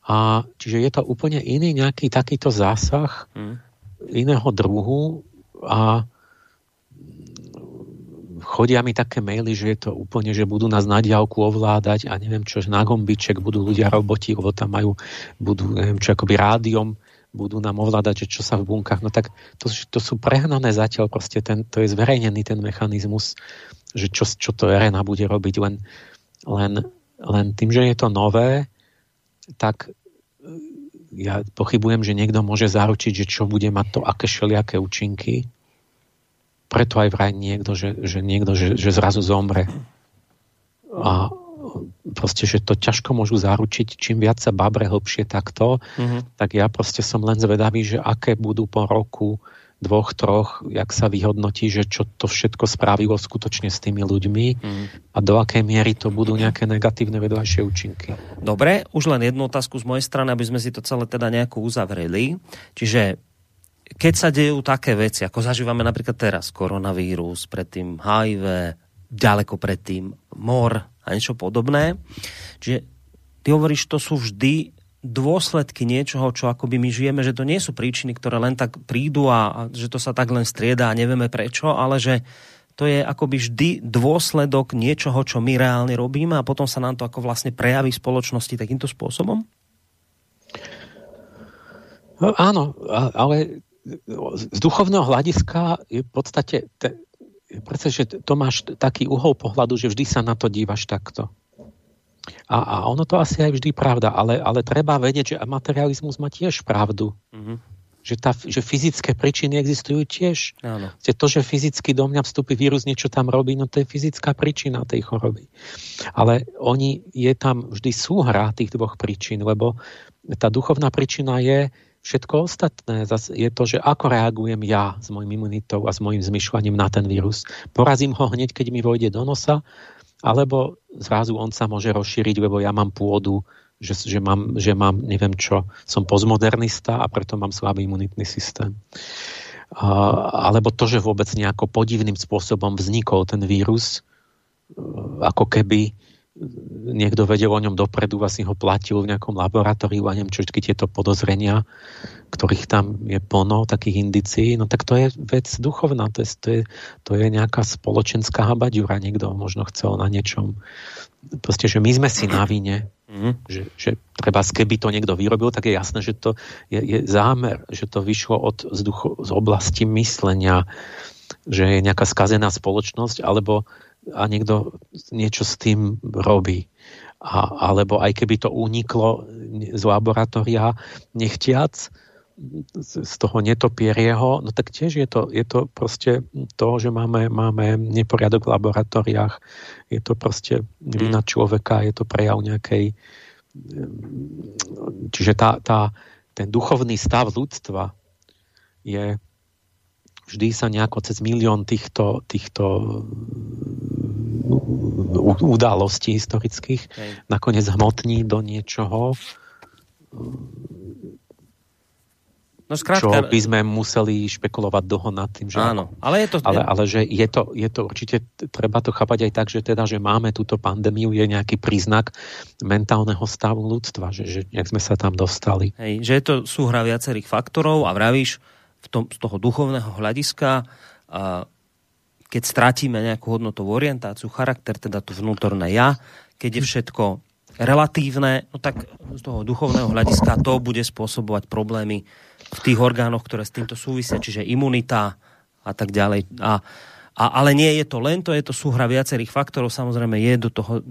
a čiže je to úplne iný nejaký takýto zásah hmm. iného druhu a chodia mi také maily, že je to úplne, že budú nás na diálku ovládať a neviem čo, že na gombiček budú ľudia roboti, lebo tam majú, budú, neviem čo, akoby rádiom budú nám ovládať, že čo sa v bunkách, no tak to, to sú prehnané zatiaľ, proste ten, to je zverejnený ten mechanizmus, že čo, čo to RNA bude robiť, len, len, len tým, že je to nové, tak e, ja pochybujem, že niekto môže zaručiť, že čo bude mať to aké šeliaké účinky. Preto aj vraj niekto, že, že niekto, že, že zrazu zomre. A proste, že to ťažko môžu zaručiť, čím viac sa babre hlbšie takto, mm-hmm. tak ja proste som len zvedavý, že aké budú po roku dvoch, troch, jak sa vyhodnotí, že čo to všetko spravilo skutočne s tými ľuďmi mm. a do akej miery to budú nejaké negatívne vedľajšie účinky. Dobre, už len jednu otázku z mojej strany, aby sme si to celé teda nejako uzavreli. Čiže keď sa dejú také veci, ako zažívame napríklad teraz, koronavírus, predtým HIV, ďaleko predtým mor a niečo podobné, čiže ty hovoríš, to sú vždy dôsledky niečoho, čo akoby my žijeme, že to nie sú príčiny, ktoré len tak prídu a, a že to sa tak len strieda a nevieme prečo, ale že to je akoby vždy dôsledok niečoho, čo my reálne robíme a potom sa nám to ako vlastne prejaví v spoločnosti takýmto spôsobom? No, áno, ale z duchovného hľadiska je v podstate, te, že to máš taký uhol pohľadu, že vždy sa na to dívaš takto. A, a ono to asi aj vždy pravda, ale, ale treba vedieť, že materializmus má tiež pravdu. Mm-hmm. Že, tá, že fyzické príčiny existujú tiež. Áno. To, že fyzicky do mňa vstupí vírus, niečo tam robí, no to je fyzická príčina tej choroby. Ale oni, je tam vždy súhra tých dvoch príčin, lebo tá duchovná príčina je Všetko ostatné je to, že ako reagujem ja s mojim imunitou a s mojim zmyšľaním na ten vírus. Porazím ho hneď, keď mi vojde do nosa, alebo zrazu on sa môže rozšíriť, lebo ja mám pôdu, že, že, mám, že mám, neviem čo, som postmodernista a preto mám slabý imunitný systém. A, alebo to, že vôbec nejako podivným spôsobom vznikol ten vírus, ako keby niekto vedel o ňom dopredu, vlastne ho platil v nejakom laboratóriu a neviem čo, všetky tieto podozrenia, ktorých tam je plno, takých indicií, no tak to je vec duchovná, to je, to je, to je nejaká spoločenská habaďura, niekto možno chcel na niečom. Proste, že my sme si na vine, mm-hmm. že, že treba, keby to niekto vyrobil, tak je jasné, že to je, je zámer, že to vyšlo od vzduchu, z oblasti myslenia, že je nejaká skazená spoločnosť, alebo a niekto niečo s tým robí. A, alebo aj keby to uniklo z laboratória nechtiac, z toho netopierieho, no tak tiež je to, je to proste to, že máme, máme neporiadok v laboratóriách, je to proste vina mm. človeka, je to prejav nejakej čiže tá, tá, ten duchovný stav ľudstva je vždy sa nejako cez milión týchto, týchto udalostí historických Hej. nakoniec hmotní do niečoho, No skrátka, čo by sme museli špekulovať dlho nad tým, že áno, ale je to... Ale, ale že je to, je to určite, treba to chápať aj tak, že teda, že máme túto pandémiu, je nejaký príznak mentálneho stavu ľudstva, že, že jak sme sa tam dostali. Hej, že je to súhra viacerých faktorov a vravíš, v tom, z toho duchovného hľadiska, a keď stratíme nejakú hodnotovú orientáciu, charakter, teda to vnútorné ja, keď je všetko relatívne, no tak z toho duchovného hľadiska to bude spôsobovať problémy v tých orgánoch, ktoré s týmto súvisia, čiže imunita a tak ďalej. A a, ale nie je to len to, je to súhra viacerých faktorov, samozrejme je do toho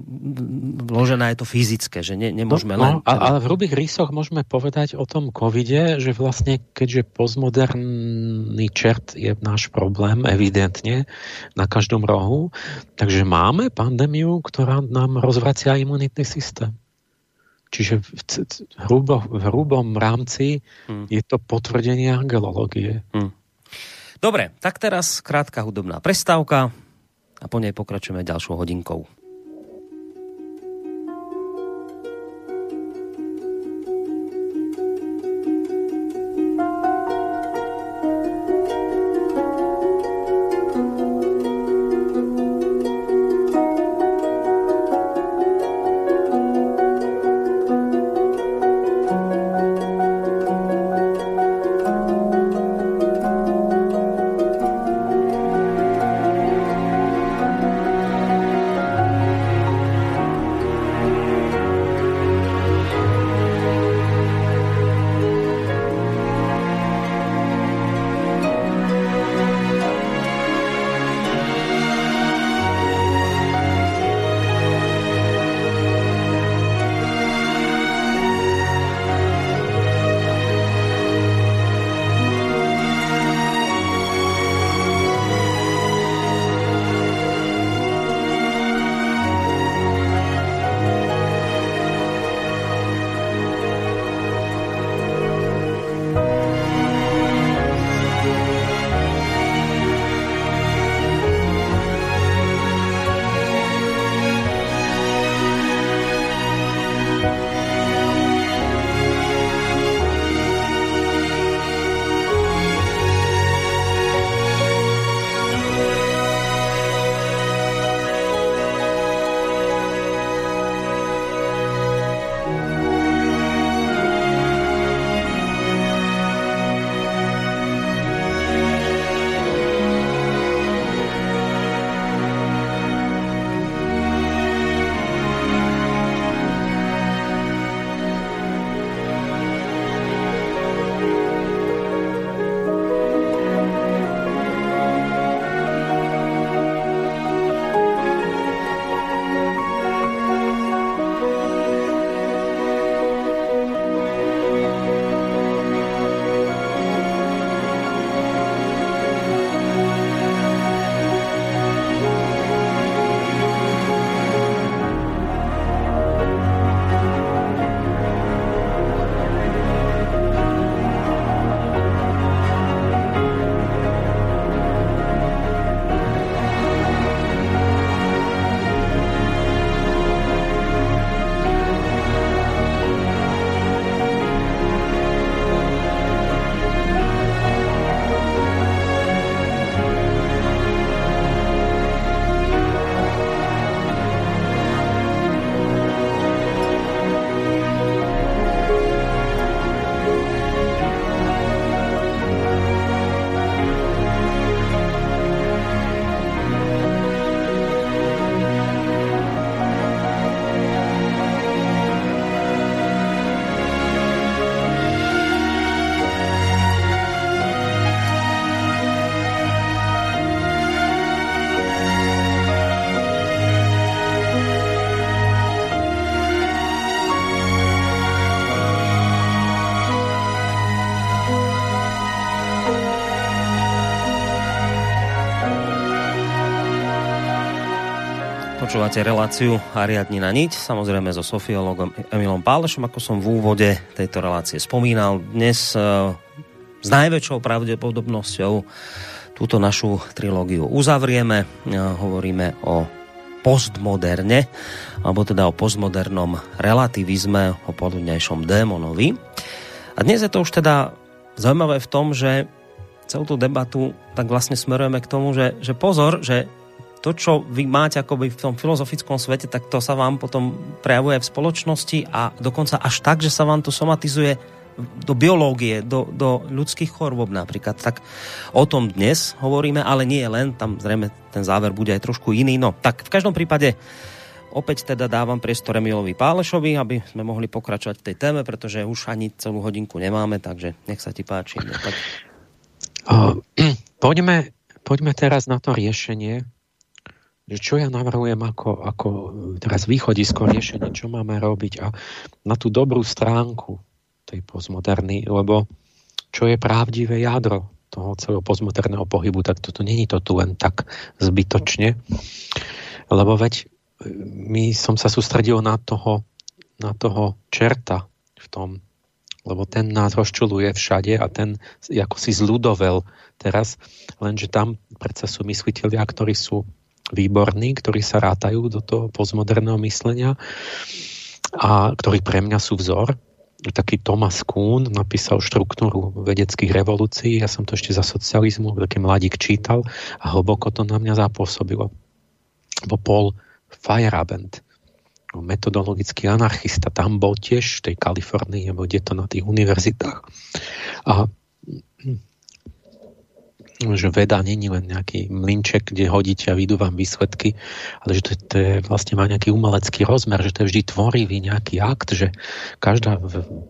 vložená je to fyzické, že ne, nemôžeme no, len... No, ale v hrubých rysoch môžeme povedať o tom covide, že vlastne keďže postmoderný čert je náš problém, evidentne, na každom rohu, takže máme pandémiu, ktorá nám rozvracia imunitný systém. Čiže v, hrubo, v hrubom rámci hmm. je to potvrdenie angelológie. Hmm. Dobre, tak teraz krátka hudobná prestávka a po nej pokračujeme ďalšou hodinkou. Počúvate reláciu Ariadnina niť, samozrejme so sofiologom Emilom Pálešom, ako som v úvode tejto relácie spomínal. Dnes uh, s najväčšou pravdepodobnosťou túto našu trilógiu uzavrieme. Uh, hovoríme o postmoderne, alebo teda o postmodernom relativizme, o podľudnejšom démonovi. A dnes je to už teda zaujímavé v tom, že celú tú debatu tak vlastne smerujeme k tomu, že, že pozor, že to, čo vy máte akoby v tom filozofickom svete, tak to sa vám potom prejavuje v spoločnosti a dokonca až tak, že sa vám to somatizuje do biológie, do, do ľudských chorôb napríklad. Tak o tom dnes hovoríme, ale nie len, tam zrejme ten záver bude aj trošku iný. No, tak v každom prípade opäť teda dávam priestor Emilovi Pálešovi, aby sme mohli pokračovať v tej téme, pretože už ani celú hodinku nemáme, takže nech sa ti páči. No, tak... Uh, poďme, poďme teraz na to riešenie, že čo ja navrhujem ako, ako teraz východisko riešenie, čo máme robiť a na tú dobrú stránku tej postmoderny, lebo čo je pravdivé jadro toho celého postmoderného pohybu, tak toto není to tu len tak zbytočne, lebo veď e, my som sa sústredil na toho, na toho čerta v tom, lebo ten nás rozčuluje všade a ten ako si zľudovel teraz, lenže tam predsa sú mysliteľia, ktorí sú výborní, ktorí sa rátajú do toho postmoderného myslenia a ktorí pre mňa sú vzor. Taký Thomas Kuhn napísal štruktúru vedeckých revolúcií, ja som to ešte za socializmu, taký mladík čítal a hlboko to na mňa zapôsobilo. Bo Paul Feyerabend, metodologický anarchista, tam bol tiež v tej Kalifornii, alebo kde to na tých univerzitách. A že veda není len nejaký mlinček, kde hodíte a vyjdú vám výsledky, ale že to, to je, vlastne má nejaký umelecký rozmer, že to je vždy tvorivý nejaký akt, že každá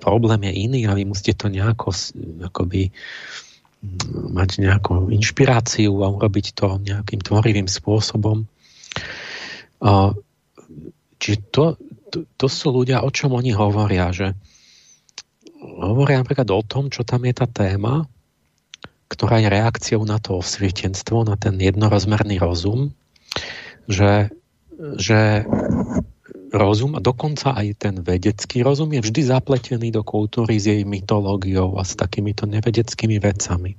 problém je iný a vy musíte to nejako akoby mať nejakú inšpiráciu a urobiť to nejakým tvorivým spôsobom. čiže to, to, to sú ľudia, o čom oni hovoria, že hovoria napríklad o tom, čo tam je tá téma, ktorá je reakciou na to osvietenstvo, na ten jednorozmerný rozum, že, že rozum a dokonca aj ten vedecký rozum je vždy zapletený do kultúry s jej mytológiou a s takýmito nevedeckými vecami.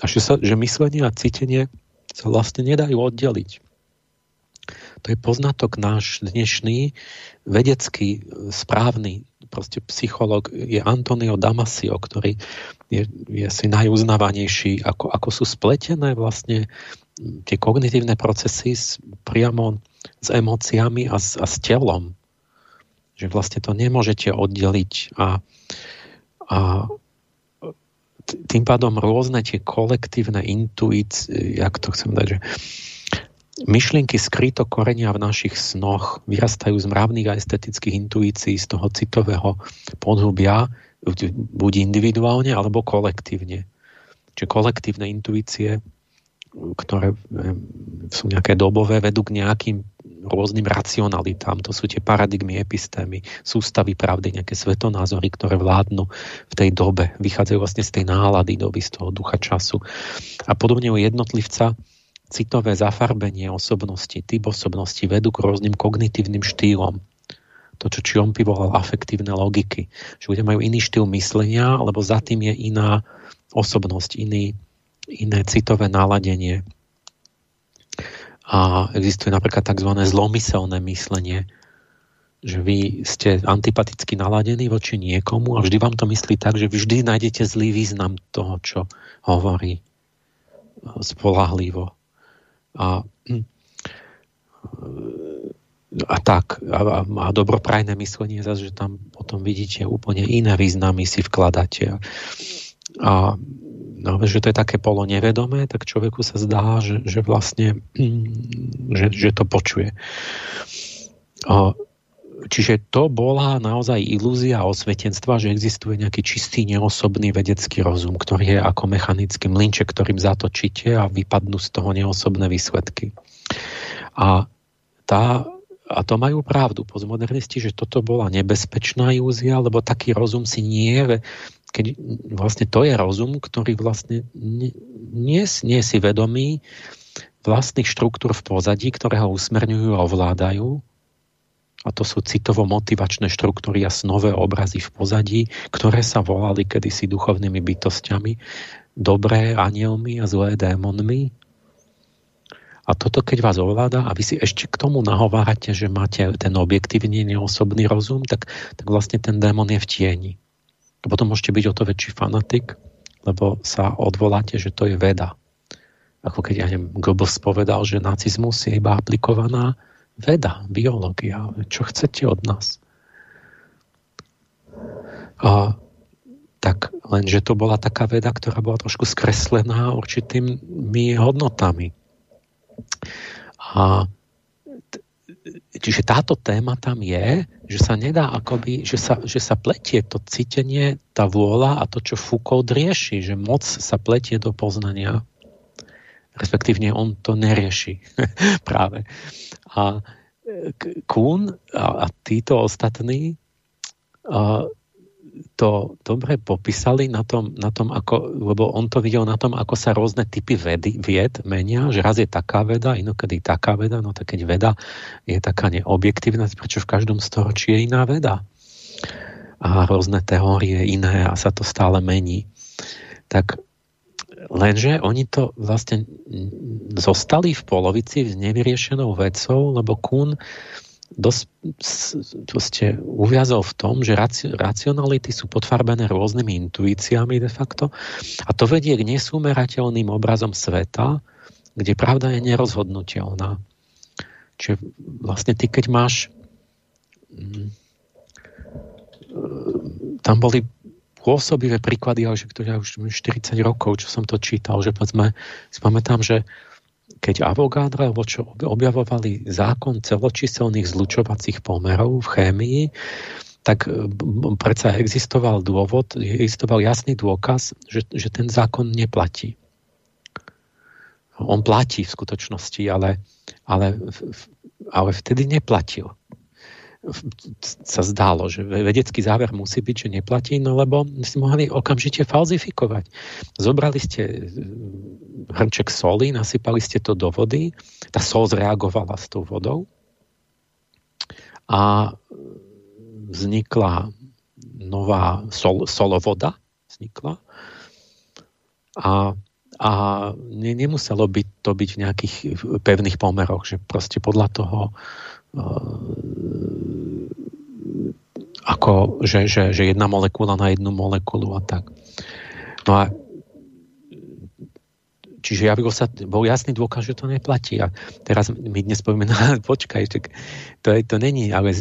A že, sa, že myslenie a cítenie sa vlastne nedajú oddeliť. To je poznatok náš dnešný vedecký, správny proste psycholog je Antonio Damasio, ktorý je, je asi najuznávanejší, ako, ako sú spletené vlastne tie kognitívne procesy s, priamo s emóciami a s, a s telom. Že vlastne to nemôžete oddeliť a, a tým pádom rôzne tie kolektívne intuície, jak to chcem dať, že Myšlienky skryto korenia v našich snoch vyrastajú z mravných a estetických intuícií, z toho citového podhubia, buď individuálne alebo kolektívne. Čiže kolektívne intuície, ktoré sú nejaké dobové, vedú k nejakým rôznym racionalitám. To sú tie paradigmy, epistémy, sústavy pravdy, nejaké svetonázory, ktoré vládnu v tej dobe. Vychádzajú vlastne z tej nálady doby, z toho ducha času. A podobne u jednotlivca citové zafarbenie osobnosti, typ osobnosti vedú k rôznym kognitívnym štýlom. To, čo Čiompi volal afektívne logiky. Že ľudia majú iný štýl myslenia, lebo za tým je iná osobnosť, iný, iné citové náladenie. A existuje napríklad tzv. zlomyselné myslenie, že vy ste antipaticky naladení voči niekomu a vždy vám to myslí tak, že vždy nájdete zlý význam toho, čo hovorí spolahlivo. A, a tak. A, a dobroprajné myslenie zase, že tam potom vidíte úplne iné významy si vkladáte. A no, že to je také polo nevedomé, tak človeku sa zdá, že, že vlastne že, že to počuje. A, čiže to bola naozaj ilúzia osvetenstva, že existuje nejaký čistý, neosobný vedecký rozum, ktorý je ako mechanický mlinček, ktorým zatočíte a vypadnú z toho neosobné výsledky. A, tá, a to majú pravdu postmodernisti, že toto bola nebezpečná ilúzia, lebo taký rozum si nie keď vlastne to je rozum, ktorý vlastne nie, nie, nie si vedomý, vlastných štruktúr v pozadí, ktoré ho usmerňujú a ovládajú. A to sú citovo-motivačné štruktúry a snové obrazy v pozadí, ktoré sa volali kedysi duchovnými bytostiami, dobré anielmi a zlé démonmi. A toto, keď vás ovláda a vy si ešte k tomu nahovárate, že máte ten objektívny neosobný rozum, tak, tak vlastne ten démon je v tieni. A potom môžete byť o to väčší fanatik, lebo sa odvoláte, že to je veda. Ako keď, ja neviem, Goebbels povedal, že nacizmus je iba aplikovaná veda, biológia. Čo chcete od nás? A, tak lenže to bola taká veda, ktorá bola trošku skreslená určitými hodnotami. A čiže táto téma tam je, že sa nedá akoby, že sa, že sa pletie to cítenie, tá vôľa a to, čo Foucault rieši, že moc sa pletie do poznania. Respektívne on to nerieši práve. A Kuhn a, a títo ostatní a, to dobre popísali na tom, na tom ako, lebo on to videl na tom, ako sa rôzne typy vedy, vied menia, že raz je taká veda, inokedy taká veda, no tak keď veda je taká neobjektívna, prečo v každom storočí je iná veda. A rôzne teórie iné a sa to stále mení. Tak Lenže oni to vlastne zostali v polovici s nevyriešenou vecou, lebo Kuhn dosť proste uviazol v tom, že racionality sú podfarbené rôznymi intuíciami de facto a to vedie k nesúmerateľným obrazom sveta, kde pravda je nerozhodnutelná. Čiže vlastne ty, keď máš mm, tam boli pôsobivé príklady, ale že to ja už 40 rokov, čo som to čítal, že povedzme, si pamätám, že keď Avogadro alebo čo objavovali zákon celočíselných zlučovacích pomerov v chémii, tak predsa existoval dôvod, existoval jasný dôkaz, že, že ten zákon neplatí. On platí v skutočnosti, ale, ale, ale vtedy neplatil sa zdálo, že vedecký záver musí byť, že neplatí, no lebo si mohli okamžite falzifikovať. Zobrali ste e, hrnček soli, nasypali ste to do vody, tá sol zreagovala s tou vodou a vznikla nová sol, solovoda, vznikla a a ne, nemuselo byť to byť v nejakých pevných pomeroch, že proste podľa toho ako, že, že, že jedna molekula na jednu molekulu a tak. No a Čiže ja sa, bol jasný dôkaz, že to neplatí. A teraz my dnes povieme, no počkaj, tak to, je, to není, ale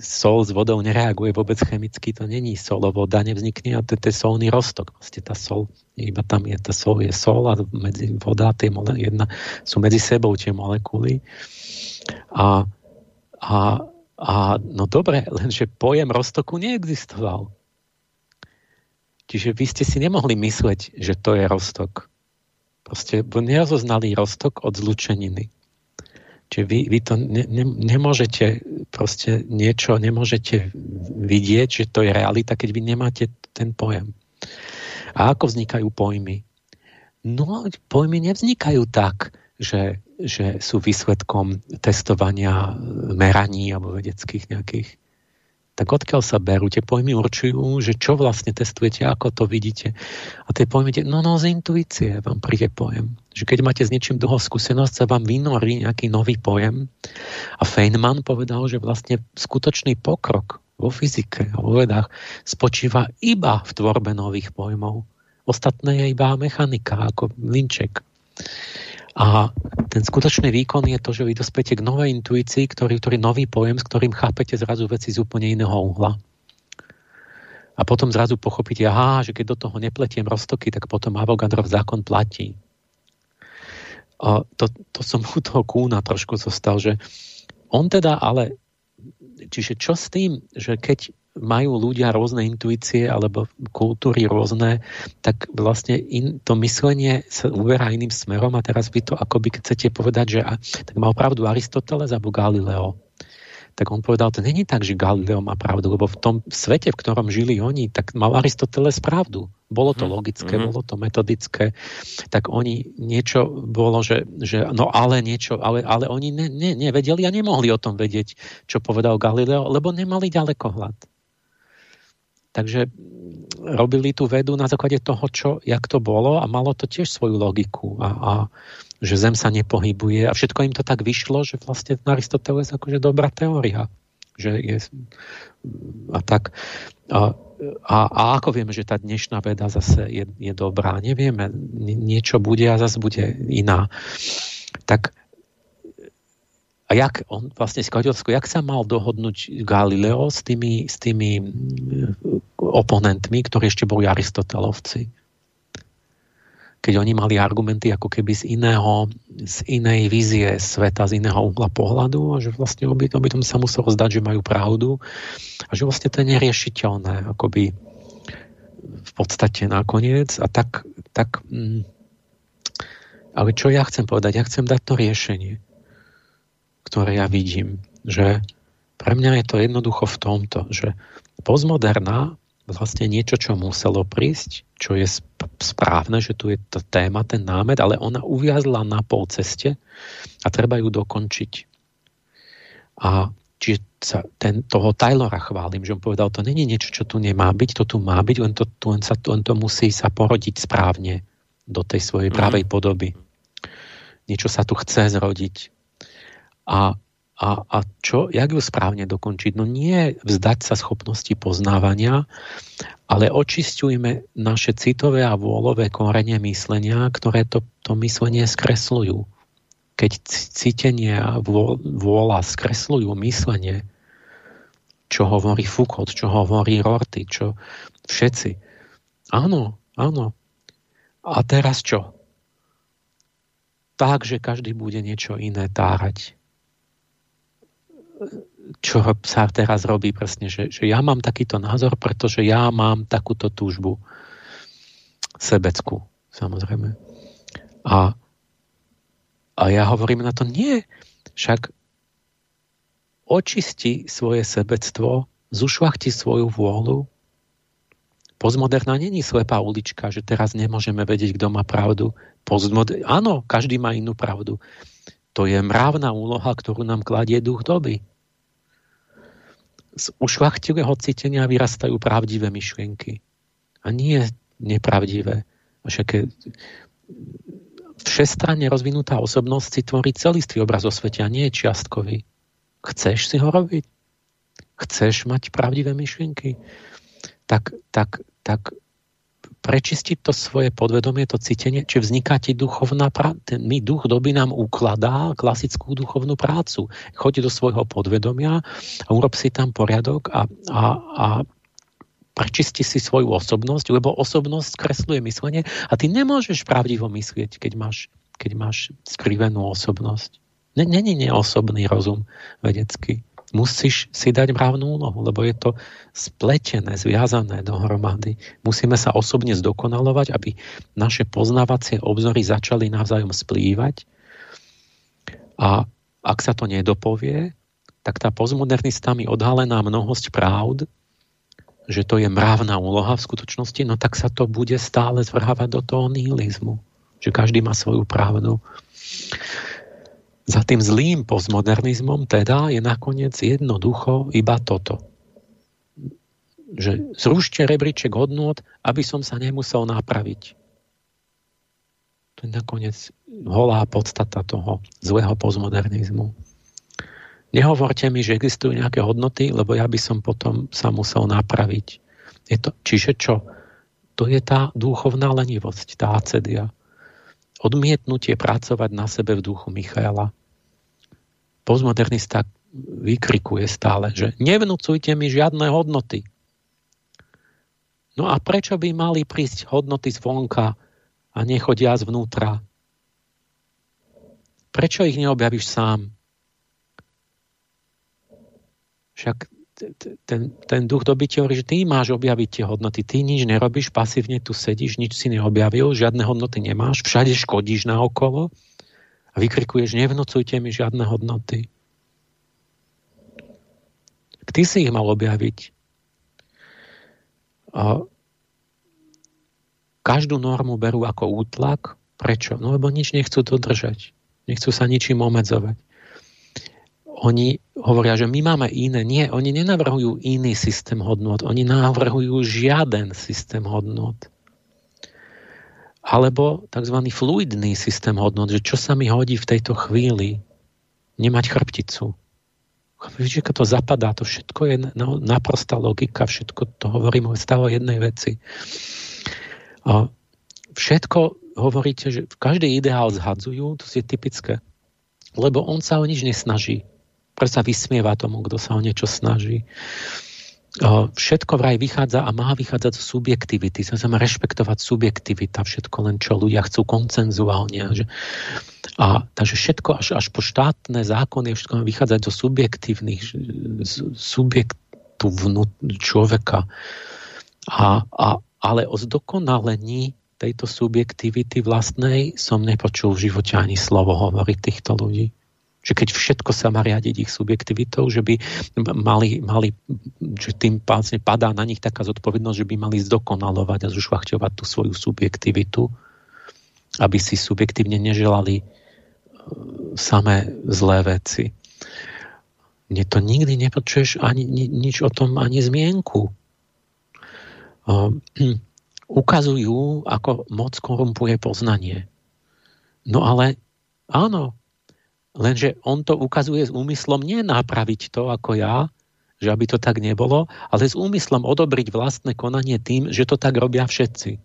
sol s vodou nereaguje vôbec chemicky, to není sol, voda nevznikne a to, to je solný roztok. Vlastne tá sol, iba tam je, tá sol je sol a medzi voda, tie mole, jedna, sú medzi sebou tie molekuly. A a, a no dobre, lenže pojem roztoku neexistoval. Čiže vy ste si nemohli mysleť, že to je roztok. Proste nerozoznali roztok od zlučeniny. Čiže vy, vy to ne, ne, nemôžete proste niečo, nemôžete vidieť, že to je realita, keď vy nemáte ten pojem. A ako vznikajú pojmy? No, pojmy nevznikajú tak, že že sú výsledkom testovania meraní alebo vedeckých nejakých. Tak odkiaľ sa berú? Tie pojmy určujú, že čo vlastne testujete, ako to vidíte. A tie pojmy, no no z intuície vám príde pojem. Že keď máte s niečím dlho skúsenosť, sa vám vynorí nejaký nový pojem. A Feynman povedal, že vlastne skutočný pokrok vo fyzike a vo vedách spočíva iba v tvorbe nových pojmov. Ostatné je iba mechanika, ako linček. A ten skutočný výkon je to, že vy dospiete k novej intuícii, ktorý, ktorý nový pojem, s ktorým chápete zrazu veci z úplne iného uhla. A potom zrazu pochopíte, aha, že keď do toho nepletiem roztoky, tak potom Avogadrov zákon platí. A to, to som u toho kúna trošku zostal, že on teda ale, čiže čo s tým, že keď majú ľudia rôzne intuície alebo kultúry rôzne, tak vlastne in, to myslenie sa uverá iným smerom a teraz vy to akoby chcete povedať, že a, tak mal pravdu Aristoteles alebo Galileo. tak on povedal, to není tak, že Galileo má pravdu, lebo v tom svete, v ktorom žili oni, tak mal Aristoteles pravdu. Bolo to mhm. logické, mm-hmm. bolo to metodické, tak oni niečo bolo, že, že no ale niečo, ale, ale oni ne, ne, nevedeli a nemohli o tom vedieť, čo povedal Galileo, lebo nemali ďalekohľad. Takže robili tú vedu na základe toho, čo, jak to bolo a malo to tiež svoju logiku a, a že Zem sa nepohybuje a všetko im to tak vyšlo, že vlastne Aristoteles akože dobrá teória. Že je, a tak. A, a, a ako vieme, že tá dnešná veda zase je, je dobrá? Nevieme. Niečo bude a zase bude iná. Tak a jak on vlastne Skladovsko, jak sa mal dohodnúť Galileo s tými, s tými oponentmi, ktorí ešte boli aristotelovci? Keď oni mali argumenty ako keby z iného, z inej vízie sveta, z iného uhla pohľadu a že vlastne oby, oby tom sa muselo zdať, že majú pravdu a že vlastne to je neriešiteľné akoby v podstate nakoniec a tak, tak mm, ale čo ja chcem povedať? Ja chcem dať to riešenie ktoré ja vidím. Že pre mňa je to jednoducho v tomto, že postmoderná vlastne niečo, čo muselo prísť, čo je správne, že tu je to téma, ten námet, ale ona uviazla na pol ceste a treba ju dokončiť. A čiže sa ten, toho Taylora chválim, že on povedal, to není niečo, čo tu nemá byť, to tu má byť, len to, len sa, len to musí sa porodiť správne do tej svojej pravej mm. podoby. Niečo sa tu chce zrodiť. A, a, a čo, jak ju správne dokončiť? No nie vzdať sa schopnosti poznávania, ale očistujme naše citové a vôľové korene myslenia, ktoré to, to myslenie skresľujú. Keď cítenie a vôľa skresľujú myslenie, čo hovorí Foucault, čo hovorí Rorty, čo všetci. Áno, áno. A teraz čo? Tak, že každý bude niečo iné tárať čo sa teraz robí presne, že, že ja mám takýto názor, pretože ja mám takúto túžbu sebeckú, samozrejme. A, a ja hovorím na to, nie, však očisti svoje sebectvo, zušvachti svoju vôľu. Postmoderná není slepá ulička, že teraz nemôžeme vedieť, kto má pravdu. Postmoder... Áno, každý má inú pravdu. To je mravná úloha, ktorú nám kladie duch doby z ušlachtilého cítenia vyrastajú pravdivé myšlienky. A nie nepravdivé. Však všestranne rozvinutá osobnosť si tvorí celistvý obraz o svete a nie je čiastkový. Chceš si ho robiť? Chceš mať pravdivé myšlienky? Tak, tak, tak prečistiť to svoje podvedomie, to cítenie, či vzniká ti duchovná práca. My duch doby nám ukladá klasickú duchovnú prácu. Choď do svojho podvedomia a urob si tam poriadok a, a, a prečisti si svoju osobnosť, lebo osobnosť skresluje myslenie a ty nemôžeš pravdivo myslieť, keď máš, keď máš skrivenú osobnosť. Není neosobný rozum vedecký musíš si dať mravnú úlohu, lebo je to spletené, zviazané dohromady. Musíme sa osobne zdokonalovať, aby naše poznávacie obzory začali navzájom splývať. A ak sa to nedopovie, tak tá postmodernistami odhalená mnohosť pravd, že to je mravná úloha v skutočnosti, no tak sa to bude stále zvrhávať do toho nihilizmu. Že každý má svoju pravdu. Za tým zlým postmodernizmom teda je nakoniec jednoducho iba toto. Že zrušte rebríček hodnot, aby som sa nemusel napraviť. To je nakoniec holá podstata toho zlého postmodernizmu. Nehovorte mi, že existujú nejaké hodnoty, lebo ja by som potom sa musel napraviť. Je to, čiže čo? To je tá duchovná lenivosť, tá acedia. Odmietnutie pracovať na sebe v duchu Michaela postmodernista vykrikuje stále, že nevnúcujte mi žiadne hodnoty. No a prečo by mali prísť hodnoty zvonka a nechodia zvnútra? Prečo ich neobjavíš sám? Však ten, ten duch doby ti hovorí, že ty máš objaviť tie hodnoty. Ty nič nerobíš, pasívne tu sedíš, nič si neobjavil, žiadne hodnoty nemáš, všade škodíš na okolo a vykrikuješ, nevnocujte mi žiadne hodnoty. Ty si ich mal objaviť. A každú normu berú ako útlak. Prečo? No lebo nič nechcú dodržať. Nechcú sa ničím obmedzovať. Oni hovoria, že my máme iné. Nie, oni nenavrhujú iný systém hodnot. Oni navrhujú žiaden systém hodnot alebo tzv. fluidný systém hodnot, že čo sa mi hodí v tejto chvíli, nemať chrbticu. Keď to zapadá, to všetko je naprostá logika, všetko to hovorím o stave jednej veci. A všetko hovoríte, že každý ideál zhadzujú, to je typické, lebo on sa o nič nesnaží. Preto sa vysmieva tomu, kto sa o niečo snaží všetko vraj vychádza a má vychádzať z subjektivity. To znamená rešpektovať subjektivita, všetko len čo ľudia chcú koncenzuálne. Že, a, takže všetko až, až po štátne zákony všetko má vychádzať zo subjektívnych subjektu vnút človeka. A, a, ale o zdokonalení tejto subjektivity vlastnej som nepočul v živote ani slovo hovoriť týchto ľudí že keď všetko sa má riadiť ich subjektivitou, že by mali, mali že tým vlastne padá na nich taká zodpovednosť, že by mali zdokonalovať a zušvachťovať tú svoju subjektivitu, aby si subjektívne neželali e, samé zlé veci. Mne to nikdy nepočuješ ani ni, nič o tom, ani zmienku. Uh, ukazujú, ako moc korumpuje poznanie. No ale áno, Lenže on to ukazuje s úmyslom nie napraviť to ako ja, že aby to tak nebolo, ale s úmyslom odobriť vlastné konanie tým, že to tak robia všetci.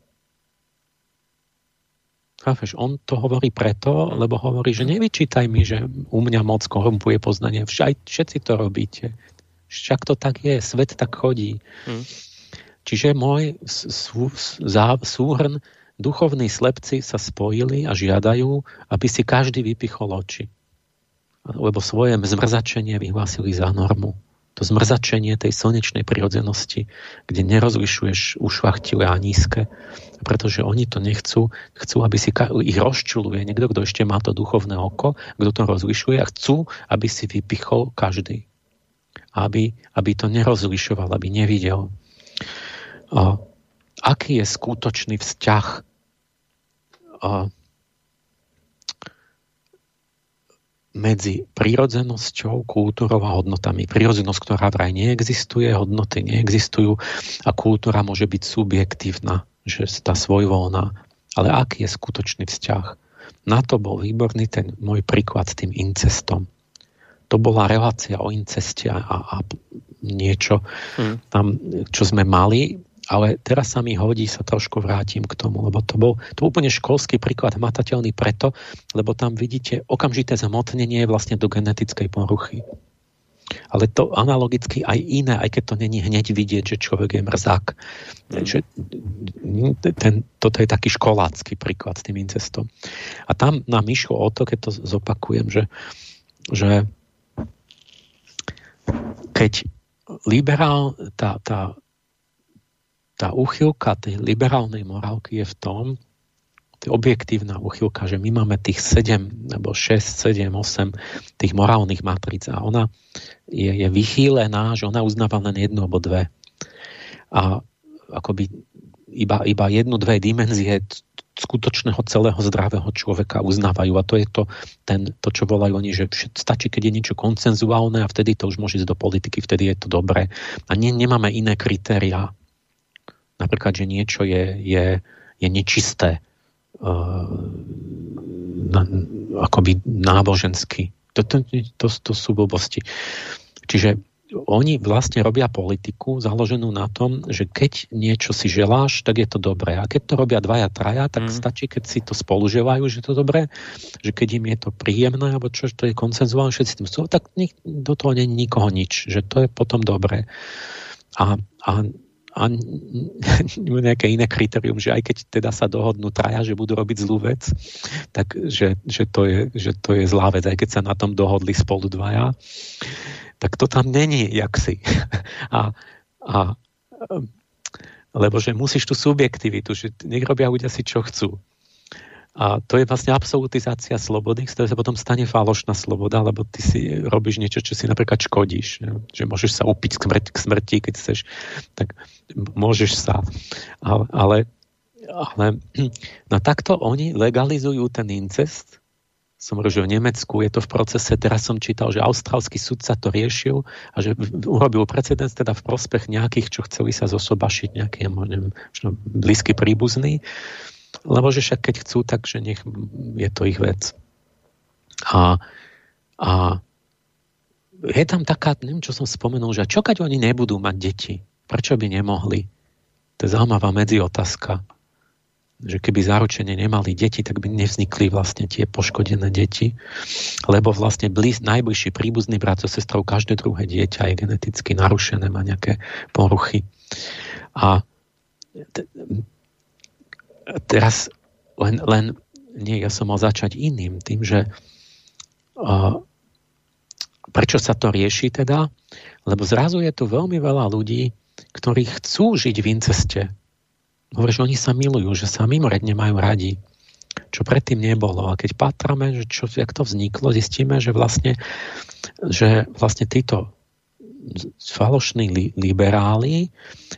Chápeš, on to hovorí preto, lebo hovorí, že nevyčítaj mi, že u mňa moc korumpuje poznanie. Však všetci to robíte. Však to tak je, svet tak chodí. Hmm. Čiže môj sú, súhrn duchovní slepci sa spojili a žiadajú, aby si každý vypichol oči lebo svoje zmrzačenie vyhlásili za normu. To zmrzačenie tej slnečnej prirodzenosti, kde nerozlišuješ ušvachtilé a nízke, pretože oni to nechcú, chcú, aby si ich rozčuluje niekto, kto ešte má to duchovné oko, kto to rozlišuje a chcú, aby si vypichol každý. Aby, aby to nerozlišoval, aby nevidel. A, aký je skutočný vzťah a, medzi prírodzenosťou, kultúrou a hodnotami. Prírodzenosť, ktorá vraj neexistuje, hodnoty neexistujú a kultúra môže byť subjektívna, že tá svojvoľná. Ale aký je skutočný vzťah? Na to bol výborný ten môj príklad s tým incestom. To bola relácia o inceste a, a niečo, hmm. tam, čo sme mali ale teraz sa mi hodí, sa trošku vrátim k tomu, lebo to bol, to úplne školský príklad hmatateľný preto, lebo tam vidíte okamžité zamotnenie vlastne do genetickej poruchy. Ale to analogicky aj iné, aj keď to není hneď vidieť, že človek je mrzák. Mm. Že ten, toto je taký školácky príklad s tým incestom. A tam nám išlo o to, keď to zopakujem, že, že keď liberál, tá, tá tá uchylka tej liberálnej morálky je v tom, to je objektívna uchylka, že my máme tých 7 alebo 6, 7, 8 tých morálnych matric a ona je, je vychýlená, že ona uznáva len jednu alebo dve. A akoby iba, iba jednu, dve dimenzie skutočného celého zdravého človeka uznávajú. A to je to, ten, to čo volajú oni, že stačí, keď je niečo koncenzuálne a vtedy to už môže ísť do politiky, vtedy je to dobré. A nie, nemáme iné kritériá Napríklad, že niečo je, je, je nečisté uh, na, akoby nábožensky. To, to, to, to sú blbosti. Čiže oni vlastne robia politiku založenú na tom, že keď niečo si želáš, tak je to dobré. A keď to robia dvaja, traja, tak mm. stačí, keď si to spoluželajú, že je to dobré, že keď im je to príjemné, alebo čo, to je koncenzuálne, všetci tým sú, tak do toho nie je nikoho nič, že to je potom dobré. A, a a nejaké iné kritérium, že aj keď teda sa dohodnú traja, že budú robiť zlú vec, tak že, že, to je, že to je zlá vec, aj keď sa na tom dohodli spolu dvaja, tak to tam není jaksi. A, a lebo že musíš tú subjektivitu, že nech robia ľudia si čo chcú. A to je vlastne absolutizácia slobody, z ktorej sa potom stane falošná sloboda, lebo ty si robíš niečo, čo si napríklad škodíš. Že môžeš sa upiť k smrti, k smrti keď chceš, tak môžeš sa. Ale, ale, no takto oni legalizujú ten incest, som hovoril, že v Nemecku je to v procese, teraz som čítal, že austrálsky sudca to riešil a že urobil precedens teda v prospech nejakých, čo chceli sa zosobašiť, nejaký, neviem, blízky príbuzný lebo že však keď chcú, tak že nech je to ich vec. A, a je tam taká, neviem, čo som spomenul, že čo keď oni nebudú mať deti? Prečo by nemohli? To je zaujímavá medziotázka. Že keby zaručene nemali deti, tak by nevznikli vlastne tie poškodené deti, lebo vlastne blíz, najbližší príbuzný brat so sestrou každé druhé dieťa je geneticky narušené, má nejaké poruchy. A teraz len, len nie, ja som mal začať iným, tým, že uh, prečo sa to rieši teda? Lebo zrazu je tu veľmi veľa ľudí, ktorí chcú žiť v inceste. Hovorí, že oni sa milujú, že sa mimoriadne majú radi, čo predtým nebolo. A keď patrame, že čo, jak to vzniklo, zistíme, že vlastne, že vlastne títo falošní li, liberáli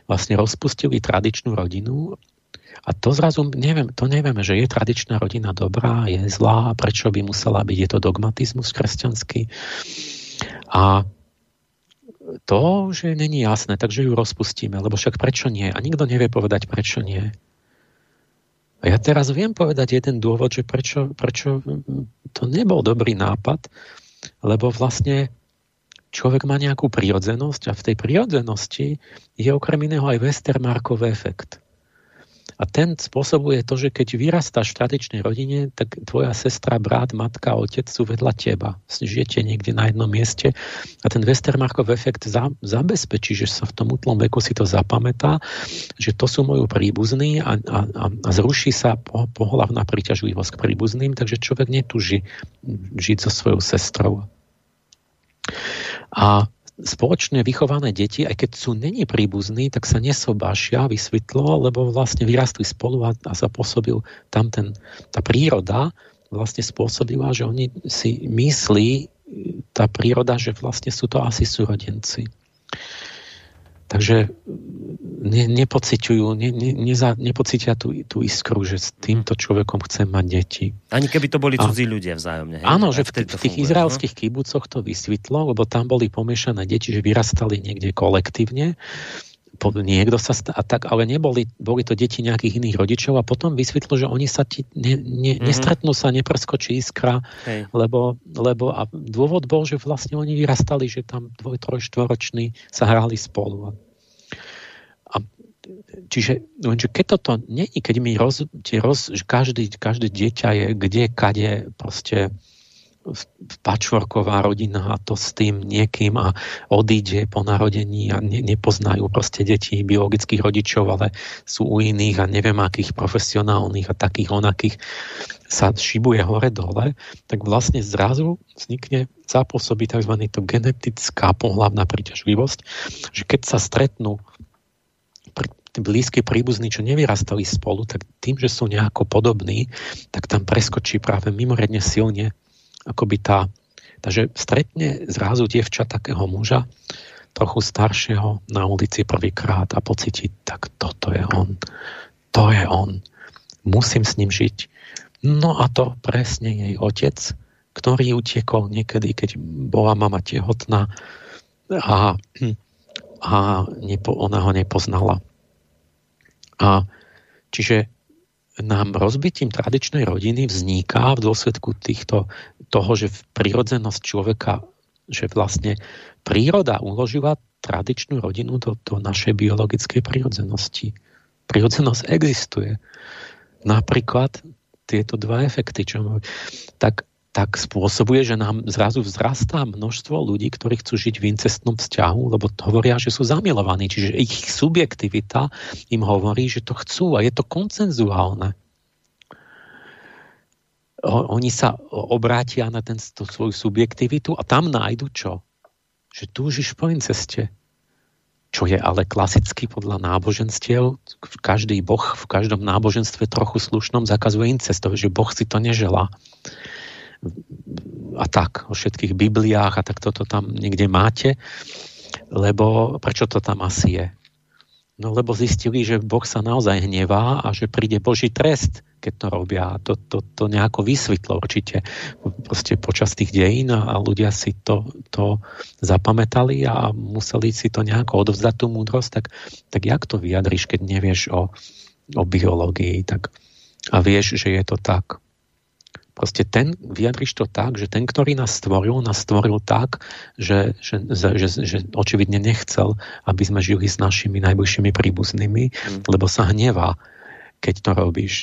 vlastne rozpustili tradičnú rodinu a to zrazu, neviem, to nevieme, že je tradičná rodina dobrá, je zlá, prečo by musela byť, je to dogmatizmus kresťanský. A to, že není jasné, takže ju rozpustíme, lebo však prečo nie? A nikto nevie povedať, prečo nie. A ja teraz viem povedať jeden dôvod, že prečo, prečo to nebol dobrý nápad, lebo vlastne človek má nejakú prírodzenosť a v tej prírodzenosti je okrem iného aj Westermarkov efekt. A ten spôsobuje to, že keď vyrastáš v tradičnej rodine, tak tvoja sestra, brat, matka, otec sú vedľa teba. Žijete niekde na jednom mieste a ten Westermarkov efekt za, zabezpečí, že sa v tom útlom veku si to zapamätá, že to sú moju príbuzní a, a, a, a zruší sa po, pohľavná príťažlivosť k príbuzným, takže človek netuží žiť so svojou sestrou. A spoločne vychované deti, aj keď sú není príbuzní, tak sa nesobášia, vysvetlo, lebo vlastne vyrastli spolu a, a zapôsobil tam ten, tá príroda vlastne spôsobila, že oni si myslí, tá príroda, že vlastne sú to asi súrodenci. Takže ne, nepociťujú, ne, ne, neza, nepocitia tú, tú iskru, že s týmto človekom chcem mať deti. Ani keby to boli cudzí a, ľudia vzájomne. Hej? Áno, že v, v tých funguje, izraelských no? kibucoch to vysvetlo, lebo tam boli pomiešané deti, že vyrastali niekde kolektívne niekto sa st- a tak, ale neboli boli to deti nejakých iných rodičov a potom vysvetlo, že oni sa ti ne, ne, mm-hmm. nestretnú sa, nepreskočí iskra, Hej. lebo, lebo a dôvod bol, že vlastne oni vyrastali, že tam dvoj, troj, štvoroční sa hrali spolu. A, čiže keď toto nie, keď mi roz, tie roz, každý, každé dieťa je kde, kade, proste pačvorková rodina a to s tým niekým a odíde po narodení a ne, nepoznajú proste deti biologických rodičov, ale sú u iných a neviem akých profesionálnych a takých onakých sa šibuje hore-dole, tak vlastne zrazu vznikne zapôsobí tzv. to genetická pohľavná príťažlivosť, že keď sa stretnú blízky príbuzní, čo nevyrastali spolu, tak tým, že sú nejako podobní, tak tam preskočí práve mimoriadne silne akoby tá, takže stretne zrazu dievča takého muža, trochu staršieho na ulici prvýkrát a pocíti, tak toto je on. To je on. Musím s ním žiť. No a to presne jej otec, ktorý utiekol niekedy, keď bola mama tehotná a, a nepo, ona ho nepoznala. A čiže nám rozbitím tradičnej rodiny vzniká v dôsledku týchto, toho, že prírodzenosť človeka, že vlastne príroda uložila tradičnú rodinu do, do našej biologickej prírodzenosti. Prírodzenosť existuje. Napríklad tieto dva efekty, čo tak, tak spôsobuje, že nám zrazu vzrastá množstvo ľudí, ktorí chcú žiť v incestnom vzťahu, lebo hovoria, že sú zamilovaní. Čiže ich subjektivita im hovorí, že to chcú a je to koncenzuálne. Oni sa obrátia na ten, svoju subjektivitu a tam nájdu čo? Že túžiš po inceste. čo je ale klasicky podľa náboženstiev. Každý boh v každom náboženstve trochu slušnom zakazuje incest, že boh si to neželá. A tak, o všetkých Bibliách a tak toto tam niekde máte, lebo prečo to tam asi je? No lebo zistili, že Boh sa naozaj hnevá a že príde Boží trest, keď to robia. To, to, to nejako vysvetlo určite proste počas tých dejín a ľudia si to, to zapamätali a museli si to nejako odvzdať tú múdrosť. Tak, tak jak to vyjadriš, keď nevieš o, o biológii tak, a vieš, že je to tak? Proste ten, vyjadriš to tak, že ten, ktorý nás stvoril, nás stvoril tak, že, že, že, že očividne nechcel, aby sme žili s našimi najbližšími príbuznými, mm. lebo sa hnevá, keď to robíš.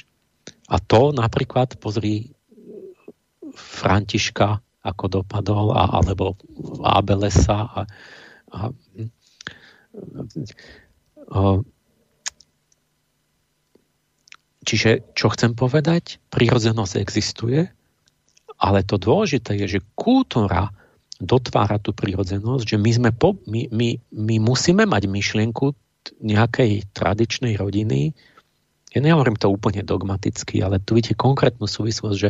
A to napríklad, pozri Františka, ako dopadol, a, alebo Abelesa a, a, a Čiže, čo chcem povedať, prírodzenosť existuje, ale to dôležité je, že kultúra dotvára tú prírodzenosť, že my, sme po, my, my, my musíme mať myšlienku nejakej tradičnej rodiny. Ja nehovorím to úplne dogmaticky, ale tu vidíte konkrétnu súvislosť, že,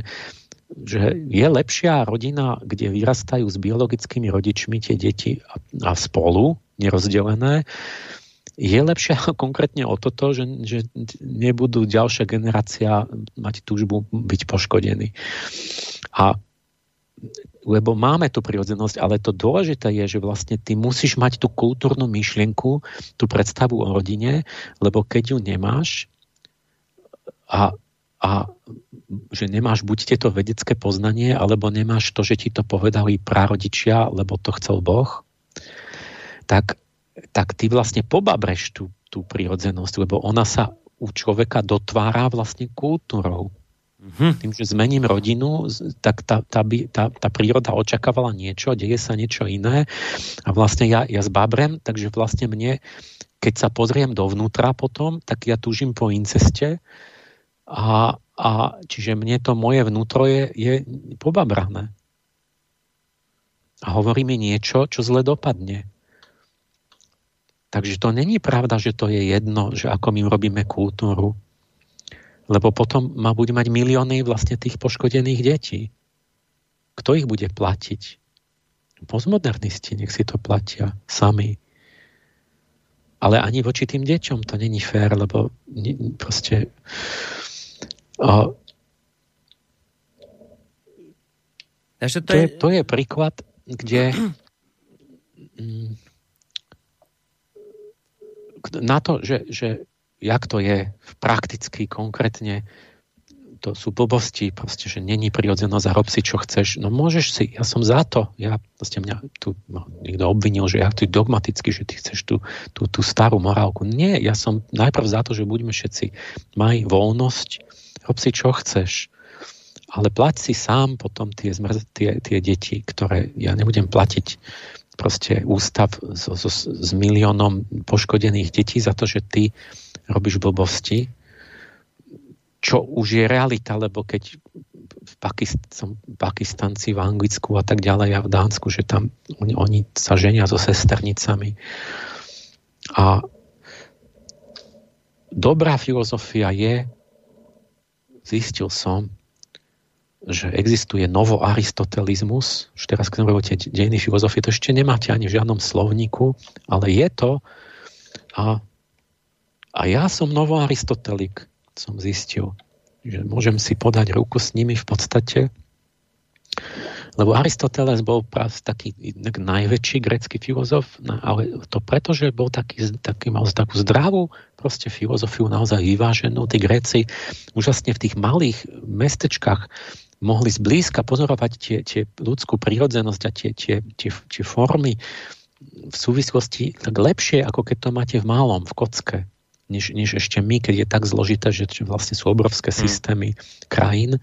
že je lepšia rodina, kde vyrastajú s biologickými rodičmi tie deti a, a spolu, nerozdelené, je lepšie konkrétne o toto, že, že nebudú ďalšia generácia mať túžbu byť poškodení. A lebo máme tú prirodzenosť, ale to dôležité je, že vlastne ty musíš mať tú kultúrnu myšlienku, tú predstavu o rodine, lebo keď ju nemáš a, a že nemáš buď tieto vedecké poznanie, alebo nemáš to, že ti to povedali prarodičia, lebo to chcel Boh, tak tak ty vlastne pobabreš tú, tú prirodzenosť, lebo ona sa u človeka dotvára vlastne kultúrou. Mm-hmm. Tým, že zmením rodinu, tak tá, tá, tá, tá príroda očakávala niečo, deje sa niečo iné a vlastne ja, ja zbabrem, takže vlastne mne, keď sa pozriem dovnútra potom, tak ja túžim po inceste a, a čiže mne to moje vnútro je, je pobabrané. A hovorí mi niečo, čo zle dopadne. Takže to není pravda, že to je jedno, že ako my robíme kultúru. Lebo potom ma bude mať milióny vlastne tých poškodených detí. Kto ich bude platiť? Postmodernisti, nech si to platia sami. Ale ani voči tým deťom to není fér, lebo proste o, to, to, je... to je príklad, kde na to, že, že jak to je prakticky, konkrétne, to sú blbosti, proste, že není prirodzenosť a rob si, čo chceš. No môžeš si, ja som za to. Ja, proste mňa tu no, niekto obvinil, že ja tu dogmaticky, že ty chceš tú, tú, tú starú morálku. Nie, ja som najprv za to, že budeme všetci maj voľnosť, rob si, čo chceš. Ale plať si sám potom tie, zmrz, tie, tie deti, ktoré ja nebudem platiť proste ústav so, so, s miliónom poškodených detí za to, že ty robíš blbosti, čo už je realita, lebo keď v Pakist- Pakistanci v Anglicku a tak ďalej a v Dánsku, že tam oni, oni sa ženia so sesternicami. A dobrá filozofia je, zistil som, že existuje novoaristotelizmus, už teraz keď hovoríte dejiny filozofie, to ešte nemáte ani v žiadnom slovníku, ale je to a, a ja som novoaristotelik, som zistil, že môžem si podať ruku s nimi v podstate, lebo Aristoteles bol práve taký najväčší grecký filozof, ale to preto, že bol taký, taký mal takú zdravú proste filozofiu naozaj vyváženú. Tí Gréci úžasne v tých malých mestečkách mohli zblízka pozorovať tie, tie ľudskú prírodzenosť a tie, tie, tie, tie formy v súvislosti tak lepšie, ako keď to máte v malom, v kocke, než, než ešte my, keď je tak zložité, že vlastne sú obrovské hmm. systémy krajín.